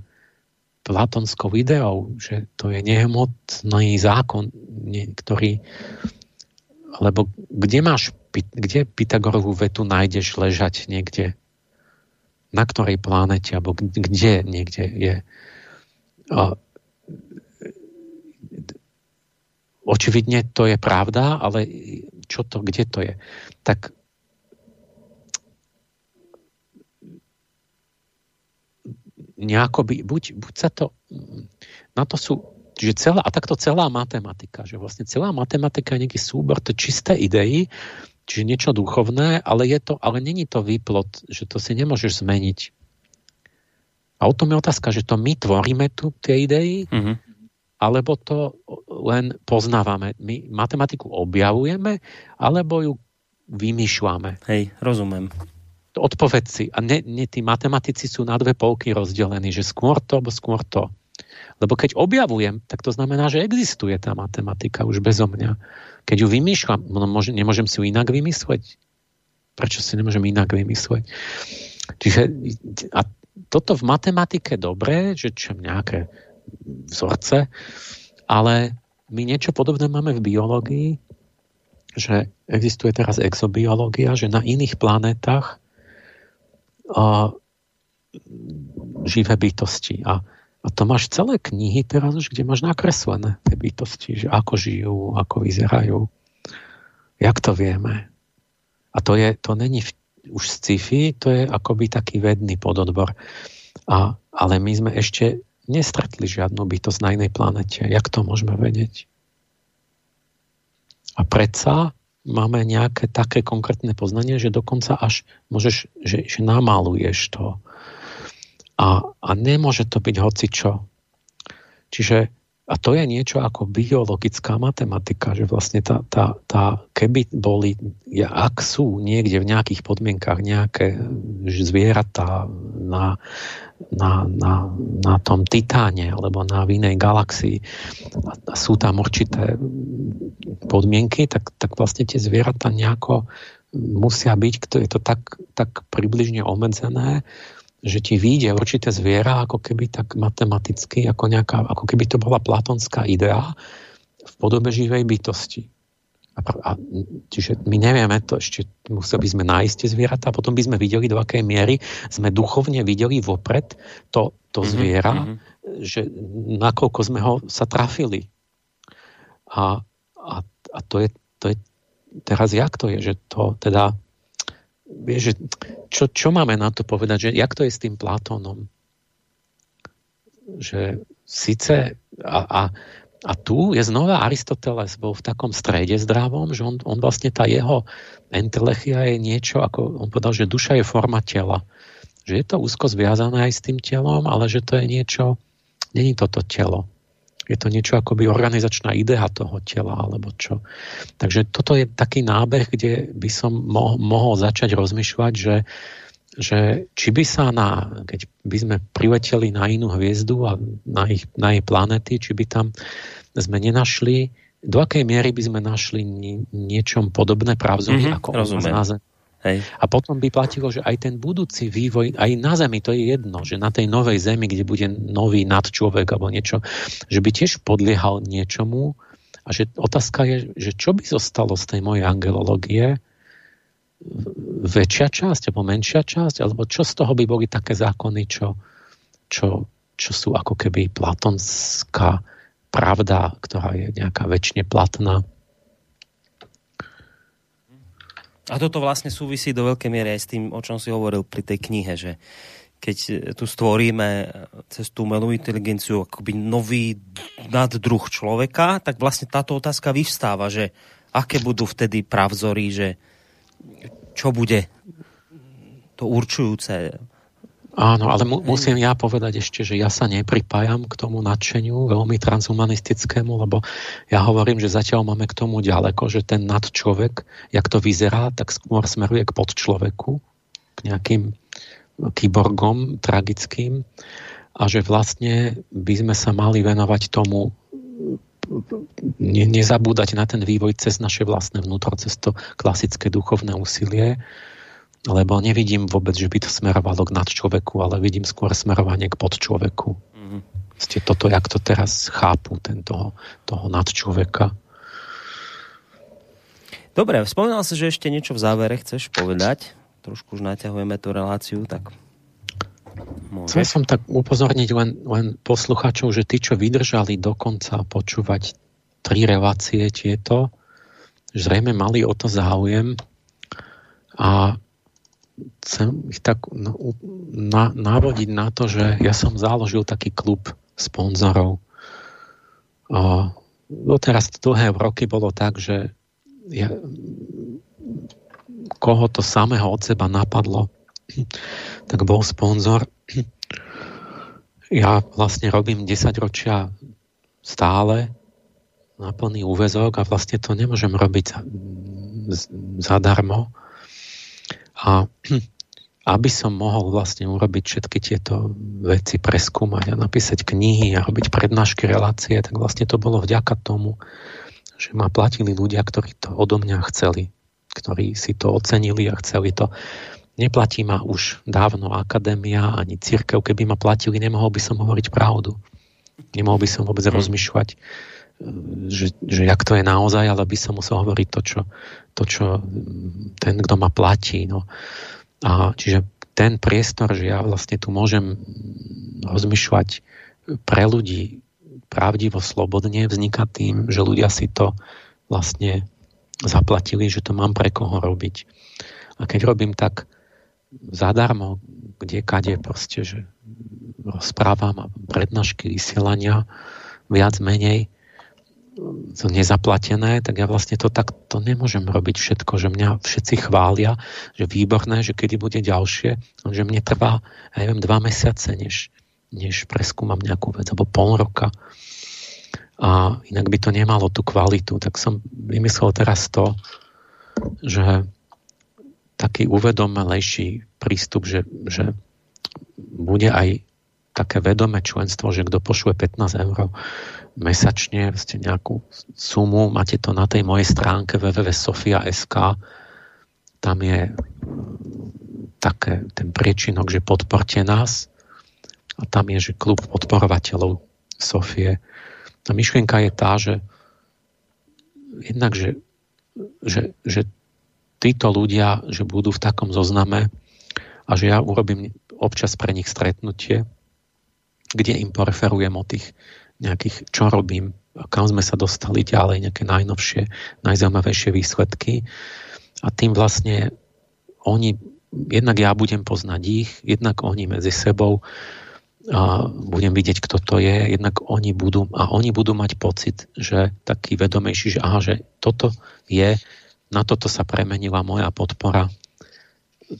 platonskou ideou, že to je nehmotný zákon, ktorý lebo kde máš, kde Pythagorovú vetu nájdeš ležať niekde? Na ktorej planete, alebo kde niekde je? Očividne to je pravda, ale čo to, kde to je? Tak nejako by, buď, buď sa to, na to sú Čiže celá, a takto celá matematika, že vlastne celá matematika je nejaký súbor, to čisté idei, čiže niečo duchovné, ale je to, ale není to výplod, že to si nemôžeš zmeniť. A o tom je otázka, že to my tvoríme tu tie idei, mm-hmm. alebo to len poznávame. My matematiku objavujeme, alebo ju vymýšľame. Hej, rozumiem. Odpovedz si. A ne, ne, tí matematici sú na dve polky rozdelení, že skôr to, alebo skôr to. Lebo keď objavujem, tak to znamená, že existuje tá matematika už bezo mňa. Keď ju vymýšľam, no môže, nemôžem si ju inak vymysleť. Prečo si nemôžem inak vymysleť? Čiže a toto v matematike dobré, že čo nejaké vzorce, ale my niečo podobné máme v biológii, že existuje teraz exobiológia, že na iných planetách živé bytosti. A a to máš celé knihy teraz už, kde máš nakreslené tie bytosti, že ako žijú, ako vyzerajú. Jak to vieme? A to, je, to není v, už sci-fi, to je akoby taký vedný pododbor. A, ale my sme ešte nestretli žiadnu bytosť na inej planete. Jak to môžeme vedieť? A predsa máme nejaké také konkrétne poznanie, že dokonca až môžeš, že, že namaluješ to, a, a nemôže to byť hocičo. Čiže a to je niečo ako biologická matematika, že vlastne tá, tá, tá keby boli, ak sú niekde v nejakých podmienkach nejaké zvieratá na, na, na, na tom Titáne alebo na inej galaxii a sú tam určité podmienky, tak, tak vlastne tie zvieratá nejako musia byť, je to tak, tak približne obmedzené, že ti vyjde určité zviera, ako keby tak matematicky, ako, nejaká, ako keby to bola platonská idea v podobe živej bytosti. A, a, čiže my nevieme to, ešte museli by sme nájsť tie zvieratá, a potom by sme videli, do akej miery sme duchovne videli vopred to, to mm-hmm, zviera, mm-hmm. že nakoľko sme ho sa trafili. A, a, a to, je, to je teraz jak to je, že to teda vieš, čo, čo máme na to povedať, že jak to je s tým Platónom? Že síce a, a, a tu je znova Aristoteles bol v takom strede zdravom, že on, on vlastne tá jeho entelechia je niečo, ako on povedal, že duša je forma tela. Že je to úzko zviazané aj s tým telom, ale že to je niečo, není toto telo je to niečo akoby organizačná idea toho tela, alebo čo. Takže toto je taký nábeh, kde by som mo- mohol začať rozmýšľať, že, že či by sa na, keď by sme prileteli na inú hviezdu a na, ich, na jej planety, či by tam sme nenašli, do akej miery by sme našli niečom podobné pravzory, mm-hmm, ako rozumiem. na Zemi Hej. A potom by platilo, že aj ten budúci vývoj, aj na Zemi, to je jedno, že na tej novej Zemi, kde bude nový nadčlovek alebo niečo, že by tiež podliehal niečomu a že otázka je, že čo by zostalo z tej mojej angelológie, väčšia časť alebo menšia časť, alebo čo z toho by boli také zákony, čo, čo, čo sú ako keby platonská pravda, ktorá je nejaká väčšine platná. A toto vlastne súvisí do veľkej miery aj s tým, o čom si hovoril pri tej knihe, že keď tu stvoríme cez tú umelú inteligenciu akoby nový naddruh človeka, tak vlastne táto otázka vyvstáva, že aké budú vtedy pravzory, že čo bude to určujúce Áno, ale mu, musím ja povedať ešte, že ja sa nepripájam k tomu nadšeniu veľmi transhumanistickému, lebo ja hovorím, že zatiaľ máme k tomu ďaleko, že ten nadčlovek, jak to vyzerá, tak skôr smeruje k podčloveku, k nejakým kyborgom tragickým. A že vlastne by sme sa mali venovať tomu ne, nezabúdať na ten vývoj cez naše vlastné vnútro, cez to klasické duchovné úsilie lebo nevidím vôbec, že by to smerovalo k nadčloveku, ale vidím skôr smerovanie k podčloveku. Mm-hmm. Ste toto, jak to teraz chápu, tento, toho nadčloveka. Dobre, spomínal si, že ešte niečo v závere chceš povedať. Trošku už naťahujeme tú reláciu, tak Môžeš. Chcel som tak upozorniť len, len poslucháčov, že tí, čo vydržali dokonca počúvať tri relácie tieto, zrejme mali o to záujem a chcem ich tak na, návodiť na to, že ja som založil taký klub sponzorov. A doteraz dlhé roky bolo tak, že ja, koho to samého od seba napadlo, tak bol sponzor. Ja vlastne robím 10 ročia stále na plný úvezok a vlastne to nemôžem robiť zadarmo. A aby som mohol vlastne urobiť všetky tieto veci, preskúmať a napísať knihy a robiť prednášky, relácie, tak vlastne to bolo vďaka tomu, že ma platili ľudia, ktorí to odo mňa chceli, ktorí si to ocenili a chceli to. Neplatí ma už dávno akadémia ani církev, keby ma platili, nemohol by som hovoriť pravdu. Nemohol by som vôbec hmm. rozmýšľať, že, že jak to je naozaj, ale by som musel hovoriť to, čo, to, čo ten, kto ma platí. No. A čiže ten priestor, že ja vlastne tu môžem rozmýšľať pre ľudí pravdivo, slobodne, vzniká tým, že ľudia si to vlastne zaplatili, že to mám pre koho robiť. A keď robím tak zadarmo, kde, kade proste, že rozprávam a prednášky, vysielania, viac menej, to nezaplatené, tak ja vlastne to takto nemôžem robiť všetko, že mňa všetci chvália, že výborné, že kedy bude ďalšie, že mne trvá, ja neviem, dva mesiace, než, než preskúmam nejakú vec, alebo pol roka. A inak by to nemalo tú kvalitu. Tak som vymyslel teraz to, že taký uvedomelejší prístup, že, že bude aj také vedomé členstvo, že kto pošle 15 eur mesačne ste nejakú sumu, máte to na tej mojej stránke www.sofia.sk tam je také, ten priečinok, že podporte nás a tam je, že klub podporovateľov Sofie. A myšlienka je tá, že jednak, že, že, že títo ľudia, že budú v takom zozname a že ja urobím občas pre nich stretnutie, kde im poreferujem o tých nejakých, čo robím, kam sme sa dostali ďalej, nejaké najnovšie, najzaujímavejšie výsledky. A tým vlastne oni, jednak ja budem poznať ich, jednak oni medzi sebou a budem vidieť, kto to je, jednak oni budú, a oni budú mať pocit, že taký vedomejší, že aha, že toto je, na toto sa premenila moja podpora,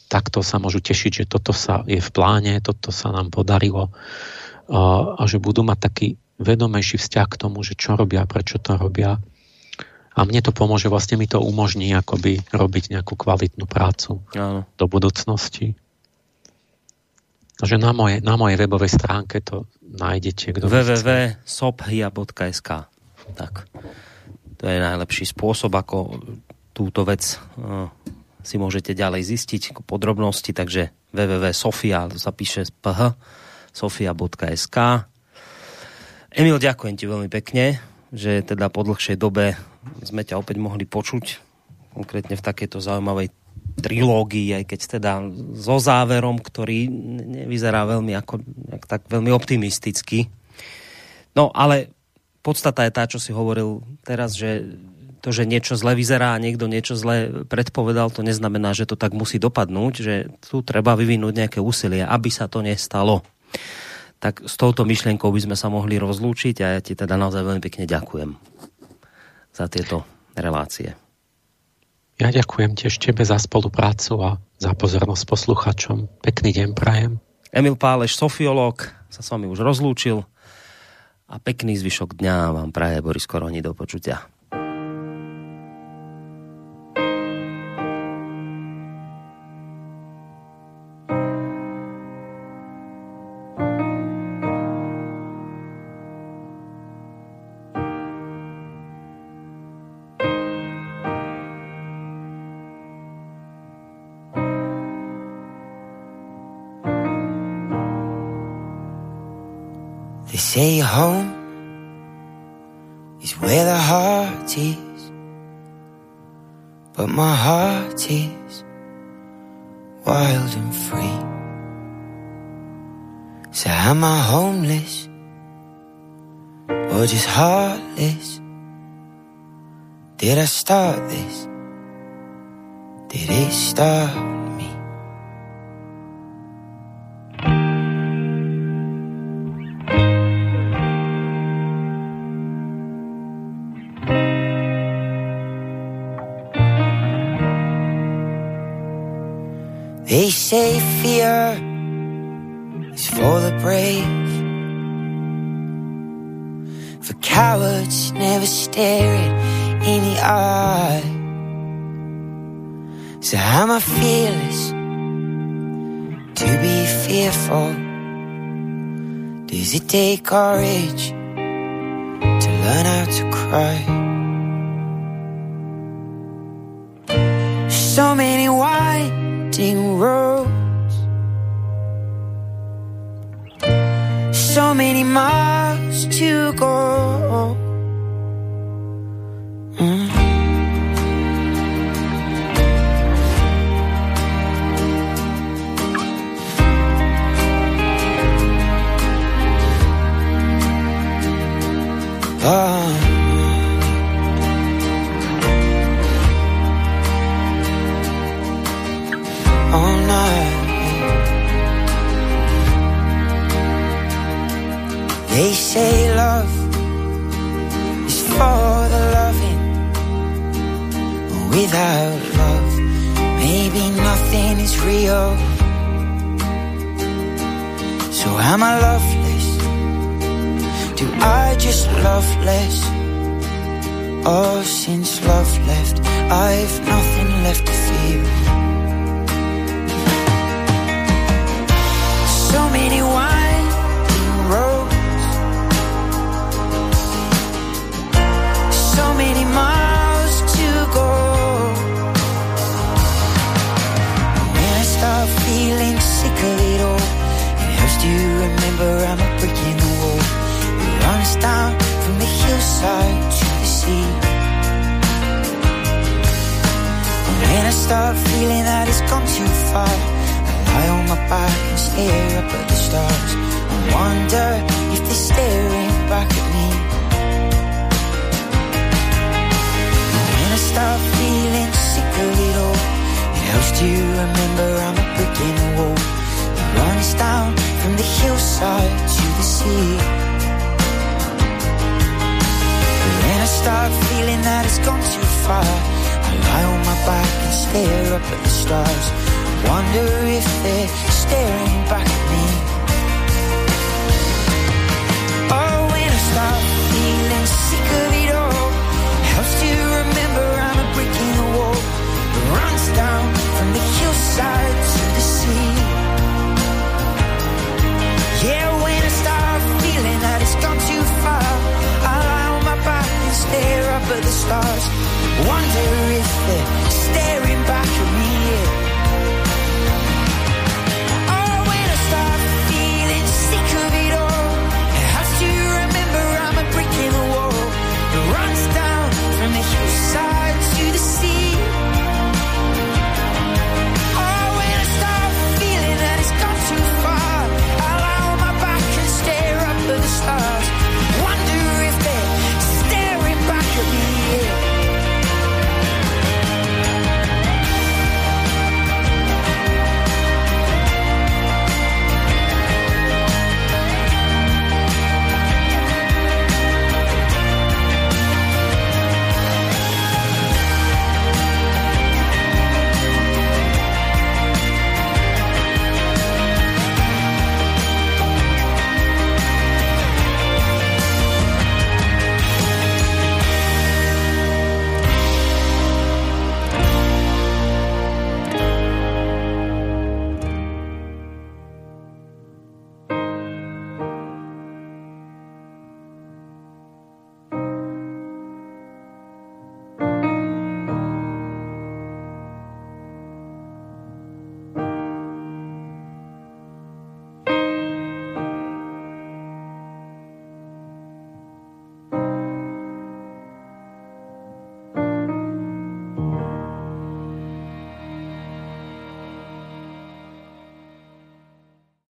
takto sa môžu tešiť, že toto sa je v pláne, toto sa nám podarilo a, že budú mať taký vedomejší vzťah k tomu, že čo robia, prečo to robia. A mne to pomôže, vlastne mi to umožní akoby robiť nejakú kvalitnú prácu Áno. do budúcnosti. Takže na, moje, na mojej webovej stránke to nájdete. www.sophia.sk Tak. To je najlepší spôsob, ako túto vec uh, si môžete ďalej zistiť podrobnosti, takže www.sofia, to sa píše ph, sofia.sk Emil, ďakujem ti veľmi pekne, že teda po dlhšej dobe sme ťa opäť mohli počuť, konkrétne v takejto zaujímavej trilógii, aj keď teda so záverom, ktorý nevyzerá veľmi ako, tak veľmi optimisticky. No ale podstata je tá, čo si hovoril teraz, že to, že niečo zle vyzerá a niekto niečo zle predpovedal, to neznamená, že to tak musí dopadnúť, že tu treba vyvinúť nejaké úsilie, aby sa to nestalo. Tak s touto myšlienkou by sme sa mohli rozlúčiť a ja ti teda naozaj veľmi pekne ďakujem za tieto relácie. Ja ďakujem tiež tebe za spoluprácu a za pozornosť posluchačom. Pekný deň prajem. Emil Páleš, sofiológ, sa s vami už rozlúčil a pekný zvyšok dňa vám praje Boris Koroni do počutia. Did I start this? Did it start? Fearful? Does it take courage to learn how to cry? So many winding roads. So many miles to go. Oh. all night. They say love is for the loving. Without love, maybe nothing is real. So am I loveless? Do I just love less? Oh, since love left, I've nothing left to feel. so many winding roads, so many miles to go. When I start feeling sick it all, it helps to remember I'm a wall. It runs down from the hillside to the sea. When I start feeling that it's gone too far I lie on my back and stare up at the stars and wonder if they're staring back at me. And when I start feeling sick of it all, it helps to remember I'm a brick in the wall that runs down from the hillside to the sea. Start feeling that it's gone too far, I lie on my back and stare up at the stars Wonder if they're staring back at me. Oh, when I start feeling sick of it all, helps to remember I'm a brick in the wall that runs down from the hillside to the sea. stare up at the stars. Wonder if they're staring back at me.